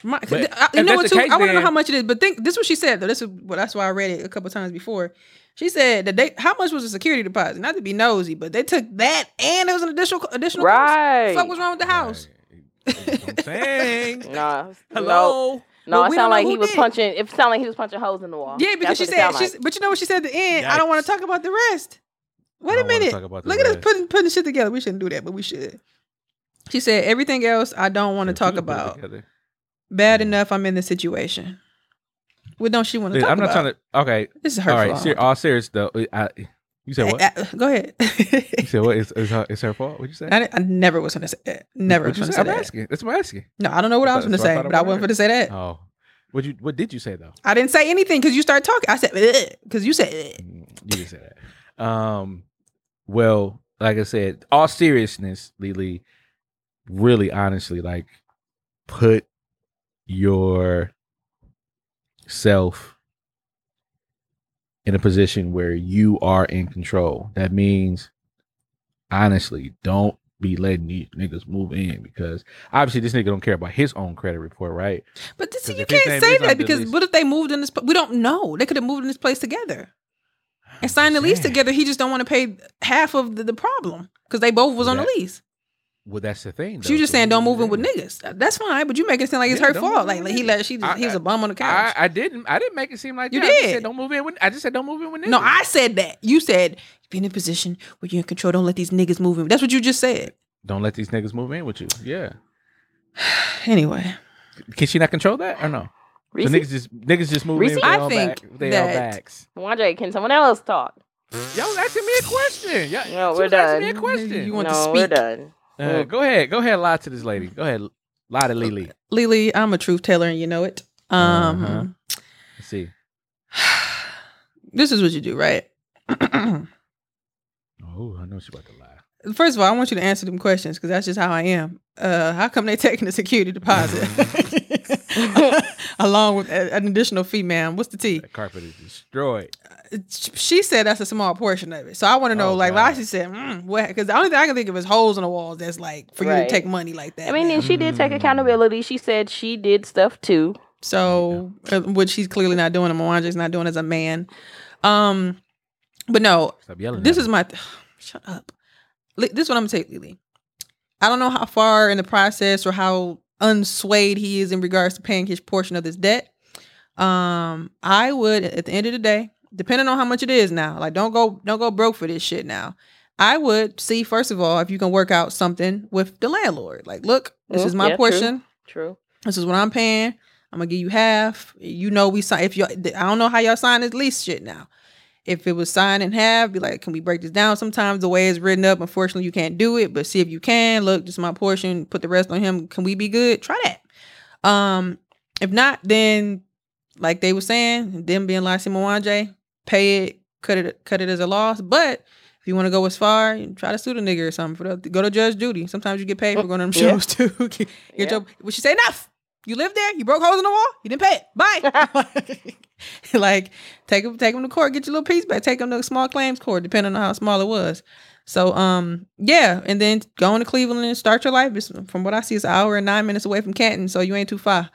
My, But I- you know what? Too, case, I want to know how much it is. But think this is what she said though. This is well, that's why I read it a couple times before. She said that they how much was the security deposit? Not to be nosy, but they took that and there was an additional additional cost. Right. What was wrong with the house? Right. I'm saying. [LAUGHS] Nah, Hello. No, No, But it we don't sounded like who he was did. punching. It sounded like he was punching holes in the wall. Yeah, because That's she said, sound she's, like. but you know what she said at the end? I don't want to talk about the rest. Wait I a don't wanna minute. talk about the Look at us putting putting shit together. We shouldn't do that, but we should. She said everything else I don't want to talk You can put it about. together. Bad enough I'm in the situation. What don't she want to talk I'm not about? trying to. Okay. This is All hurtful. right. Ser- all serious though. I, you said what? Uh, uh, Go ahead. You said what? [LAUGHS] It's, it's, her, it's her fault. What'd you say? I, I never was going to say that. Never was What'd you going to say? I'm that. asking. That's what I'm asking. No, I don't know what I was going to say, but I wasn't going to say that. Oh, what you? What did you say though? I didn't say anything because you started talking. I said because you said. Mm, You didn't say that. Um, well, like I said, all seriousness, Lily, really honestly, like put your self in a position where you are in control. That means honestly, don't be letting these niggas move in because obviously this nigga don't care about his own credit report, right? But this, you can't say that because lease- what if they moved in this? We don't know. They could have moved in this place together and signed the lease together. He just don't want to pay half of the, the problem because they both was on the lease. Well, that's the thing. So you though. just So saying don't move in with niggas. That's fine, but you make it sound like it's Yeah, her fault. Like, like he let she just, I- he was I- a bum on the couch. I didn't. I didn't make it seem like You that. I just did. said don't move in. With, I just said don't move in with niggas. no, I said that. You said be in a position where you're in control. Don't let these niggas move in. That's what you just said. don't let these niggas move in with you. Yeah. [SIGHS] Anyway, Can she not control that or no? So Reese? niggas just niggas just move Reese? in. I own think back, with their own that- backs. Wandre, can someone else talk? Y'all was asking me a question. Yeah, No, she we're was asking me done. a question. You want to no, we're speak. done. Uh, go ahead. Go ahead. Lie to this lady. Go ahead. Lie to Lily. Lily, I'm a truth teller, and you know it. Um, Uh-huh. Let's see. [SIGHS] this is what you do, right? [CLEARS THROAT] Oh, I know she about to lie. First of all, I want you to answer them questions because that's just how I am. Uh, how come they're taking a security deposit [LAUGHS] [LAUGHS] along with an additional fee, ma'am? What's the T? That carpet is destroyed. She said that's a small portion of it. So I want to know, Oh, like, God. Lassie said, mm, what? Because the only thing I can think of is holes in the walls. That's like for you to take money like that. I mean, and she did take accountability. She said she did stuff too. So, uh, which she's clearly not doing, and Mwanje's not doing as a man. Um, but no, Stop yelling. this is me. my. [SIGHS] shut up. This is what I'm gonna take, Lily. I don't know how far in the process or how unswayed he is in regards to paying his portion of this debt. Um, I would at the end of the day, depending on how much it is now, like don't go don't go broke for this shit now. I would see first of all if you can work out something with the landlord. Like, look, this Mm, is my yeah, portion True. this is what I'm paying. I'm gonna give you half. You know, we sign. If you, I don't know how y'all sign this lease shit now. If it was signed in half, be like, can we break this down? Sometimes the way it's written up, unfortunately, you can't do it. But see if you can. Look, this is my portion. Put the rest on him. Can we be good? Try that. Um, if not, then like they were saying, them being like Simon J, pay it, cut it, cut it as a loss. But if you want to go as far, try to sue the nigga or something. For the, go to Judge Judy. Sometimes you get paid for going to them shows too. [LAUGHS] get Yeah. your, what she say? Enough. You live there. You broke holes in the wall. You didn't pay it. Bye. [LAUGHS] [LAUGHS] like take him, take him to court. Get your little piece back. Take him to a small claims court, depending on how small it was. So um yeah, and then going to Cleveland and start your life. It's, from what I see, it's an hour and nine minutes away from Canton, so you ain't too far.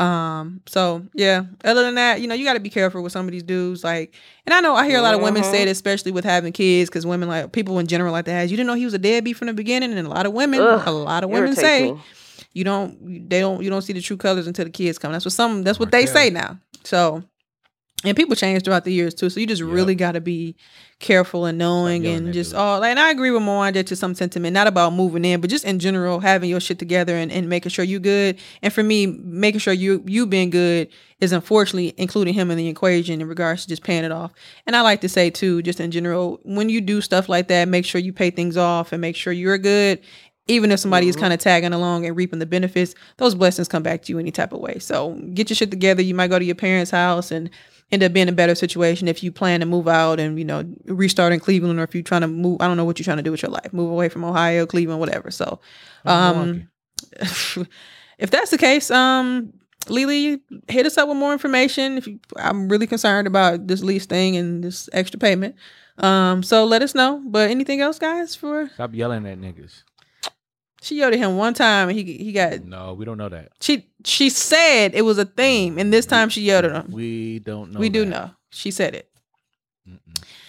Um, so yeah. Other than that, you know, you got to be careful with some of these dudes. Like, and I know I hear a lot of women say it, especially with having kids, because women like people in general like to ask, you didn't know he was a deadbeat from the beginning, and a lot of women, Ugh, a lot of women irritates say me. you don't they don't you don't see the true colors until the kids come. That's what some that's what Right they say now. So and people change throughout the years too. So you just Yep. really got to be careful and knowing yelling and just dudes. all. And I agree with Mwanje to some sentiment, not about moving in, but just in general having your shit together and, and making sure you good. And for me, making sure you you being good is unfortunately including him in the equation in regards to just paying it off. And I like to say too, just in general, when you do stuff like that, make sure you pay things off and make sure you're good. Even if somebody is mm-hmm. kind of tagging along and reaping the benefits, those blessings come back to you any type of way. So get your shit together. You might go to your parents' house and end up being a better situation if you plan to move out and you know restart in Cleveland or if you're trying to move. I don't know what you're trying to do with your life. Move away from Ohio, Cleveland, whatever. So, um, [LAUGHS] if that's the case, um, Lily, hit us up with more information. If you, I'm really concerned about this lease thing and this extra payment, um, so let us know. But anything else, guys? For Stop yelling at niggas. She yelled at him one time and he he got No, we don't know that. she she said it was a theme and this time she yelled at him. We don't know. we do that. know. She said it.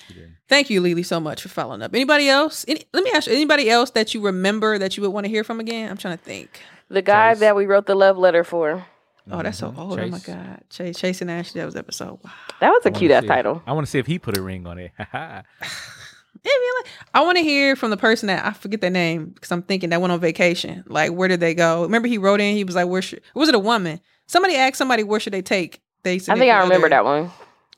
She. Thank you, Lily, so much for following up. Anybody else? Any, let me ask you, anybody else that you remember that you would want to hear from again? I'm trying to think. The guy Trace. that we wrote the love letter for. Oh, that's so Mhm. old. Oh my god, Chase, Chasing Ashley. That was episode. Wow. That was a cute ass see- title. I want to see if he put a ring on it. [LAUGHS] [LAUGHS] Yeah, man, like, I want to hear from the person that I forget their name because I'm thinking that went on vacation. Like, where did they go? Remember, he wrote in. He was like, "Where should?" Was it a woman? Somebody asked somebody, "Where should they take?" They I think I remember that one.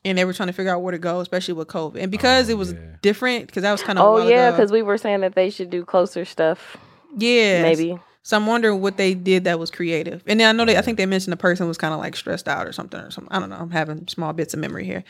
And they were trying to figure out where to go, especially with COVID, and because Oh, it was yeah. different, because that was kind of Oh yeah, because we were saying that they should do closer stuff. yeah, Maybe. So I'm wondering what they did that was creative. And then I know they, I think they mentioned the person was kind of like stressed out or something or something. I don't know. I'm having small bits of memory here.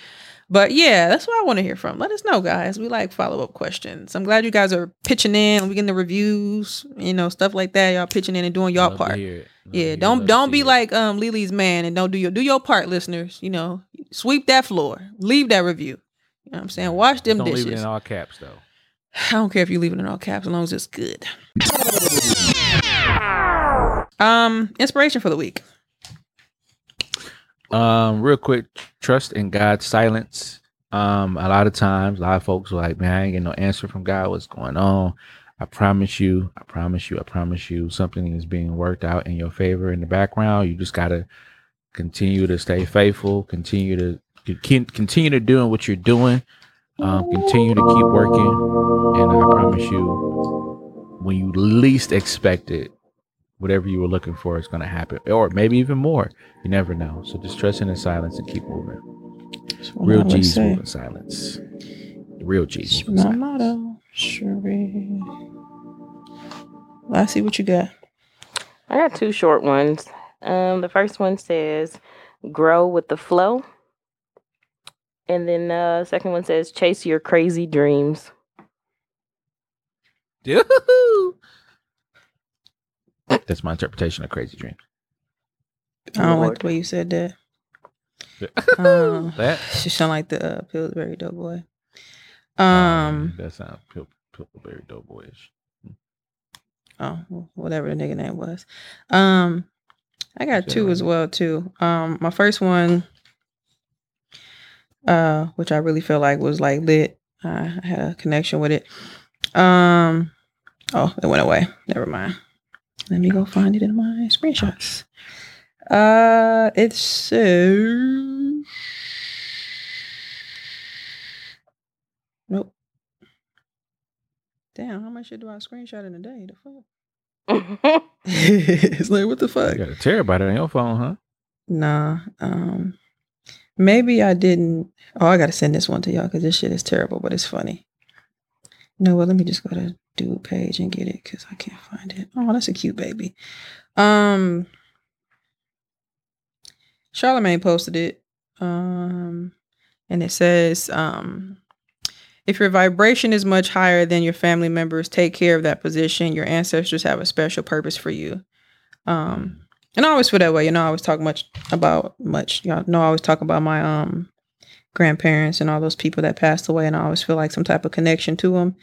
But yeah, that's what I want to hear from. Let us know, guys. We like follow up questions. I'm glad you guys are pitching in. We getting the reviews, you know, stuff like that. Y'all pitching in and doing y'all Love part. hear it. Love to Yeah, don't don't be it. like um Lily's man and don't do your do your part, listeners. You know, sweep that floor, leave that review. You know what I'm saying? Wash them Don't dishes. leave it in all caps though. I don't care if you leave it in all caps as long as it's good. Um, inspiration for the week. Um, real quick, trust in God's silence. Um, a lot of times, a lot of folks are like, man, I ain't getting no answer from God. What's going on? I promise you, I promise you, I promise you, something is being worked out in your favor in the background. You just gotta continue to stay faithful, continue to continue to doing what you're doing, um, continue to keep working, and I promise you, when you least expect it, whatever you were looking for is going to happen, or maybe even more. You never know. So just trust in the silence and keep moving. Real G's move in silence. The real G's move in My silence. motto, Cherie. I see what you got. I got two short ones. Um, the first one says grow with the flow. And then uh second one says chase your crazy dreams. [LAUGHS] Yoo-hoo-hoo. That's my interpretation of Crazy Dreams. I don't like Lord. the way you said that. [LAUGHS] Um, that [LAUGHS] she sound like the uh, Pillsbury Doughboy. um, Um, that sounds Pil- Pillsbury Doughboyish. oh, whatever the nigga name was. Um, I got Shit, two as well too. Um, my first one, uh, which I really feel like was like lit. I had a connection with it. Um, oh, it went away. Never mind. Let me go find it in my screenshots. Uh, it says. Nope. Damn, how much shit do I screenshot in a day? The fuck? [LAUGHS] it's like what the fuck? You got a terabyte on your phone, huh? Nah. Um maybe I didn't oh I gotta send this one to y'all because this shit is terrible, but it's funny. No, well let me just go to dude page and get it because I can't find it. Oh, that's a cute baby. Um Charlemagne posted it. Um and it says, um if your vibration is much higher than your family members, take care of that position. Your ancestors have a special purpose for you. Um, and I always feel that way. You know, I always talk much about much. Y'all know I always talk about my um grandparents and all those people that passed away, and I always feel like some type of connection to them.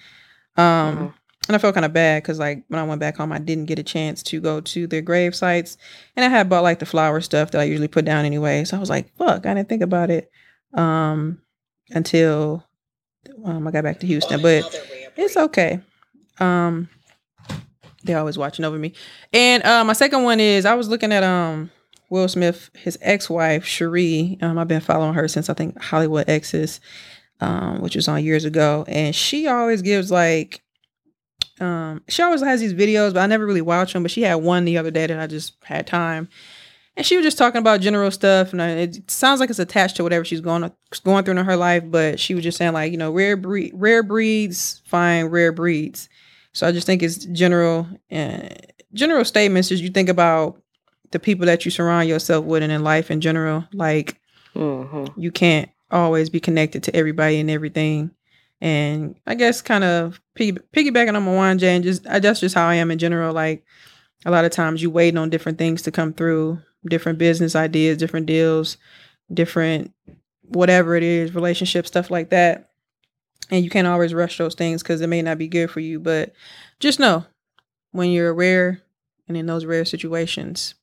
Um, Mhm. And I felt kind of bad because like when I went back home, I didn't get a chance to go to their grave sites, and I had bought like the flower stuff that I usually put down anyway. So I was like, fuck, I didn't think about it um until um, I got back to Houston, but it's okay. Um, they're always watching over me. And uh, my second one is I was looking at um Will Smith, his ex-wife Sheree. Um, I've been following her since I think Hollywood Exes, um, which was on years ago, and she always gives like. Um, she always has these videos, but I never really watch them. But she had one the other day that I just had time, and she was just talking about general stuff, and I, it sounds like it's attached to whatever she's going going through in her life. But she was just saying like, you know, rare breed, rare breeds find rare breeds. So I just think it's general, uh, general statements as you think about the people that you surround yourself with and in life in general. Like Mhm. you can't always be connected to everybody and everything. And I guess kind of piggy, piggybacking on Mwanje and just I, that's just how I am in general. Like a lot of times you waiting on different things to come through, different business ideas, different deals, different whatever it is, relationship stuff like that. And you can't always rush those things because it may not be good for you. But just know when you're rare and in those rare situations,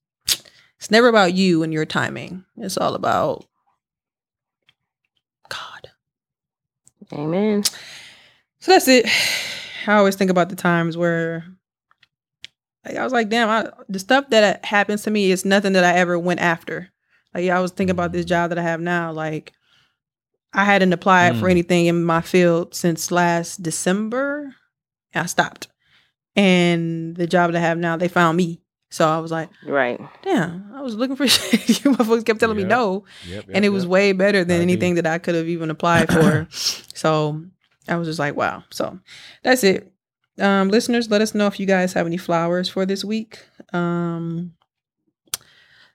it's never about you and your timing. It's all about God. Amen. So that's it. [SIGHS] I always think about the times where Like, I was like, damn, I, the stuff that happens to me is nothing that I ever went after. Like I was thinking about this job that I have now. Like I hadn't applied for Mm. anything in my field since last December. I stopped. And the job that I have now, they found me. So I was like, Right. damn, I was looking for [LAUGHS] shit. you motherfuckers kept telling me no. Yep, and it was way better than anything that I could have even applied for. [COUGHS] so I was just like, wow. So that's it. Um, listeners, let us know if you guys have any flowers for this week. Um,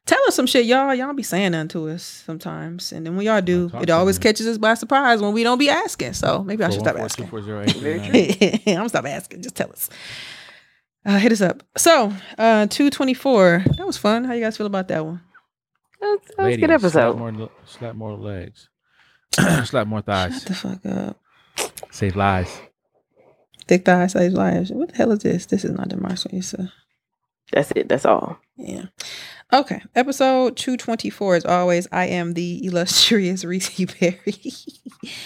tell us some shit, y'all. Y'all be saying nothing to us sometimes, and then when y'all do, it always me. catches us by surprise when we don't be asking. So maybe I should stop asking. [LAUGHS] I'm gonna stop asking. Just tell us. Uh, hit us up. So, uh, two twenty four. That was fun. How you guys feel about that one? That was, that was a Ladies, good Slap episode. more, slap more legs. [CLEARS THROAT] slap more thighs. Shut the fuck up. Say lives. Thick thighs, size liars. What the hell is this? This is not the Marshall Issa. That's it. That's all. Yeah. Okay. Episode 224, as always, I am the illustrious [LAUGHS] Reese Berra.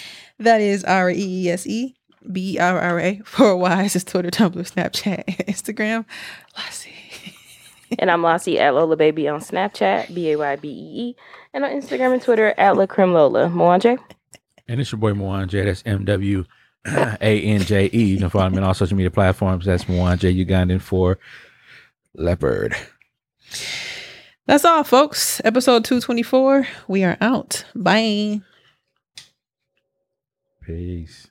[LAUGHS] that is R E E S E B E R R A. Four Ys is Twitter, Tumblr, Snapchat, Instagram. Lassie. [LAUGHS] And I'm Lassie at Lola Baby on Snapchat, B A Y B E E, and on Instagram and Twitter at La Creme Lola. Mwanje? And it's your boy Mwanje. That's M W A N J E. You can follow me on all social media platforms. That's Mwanje Ugandan for Leopard. That's all, folks. Episode 224. We are out. Bye. Peace.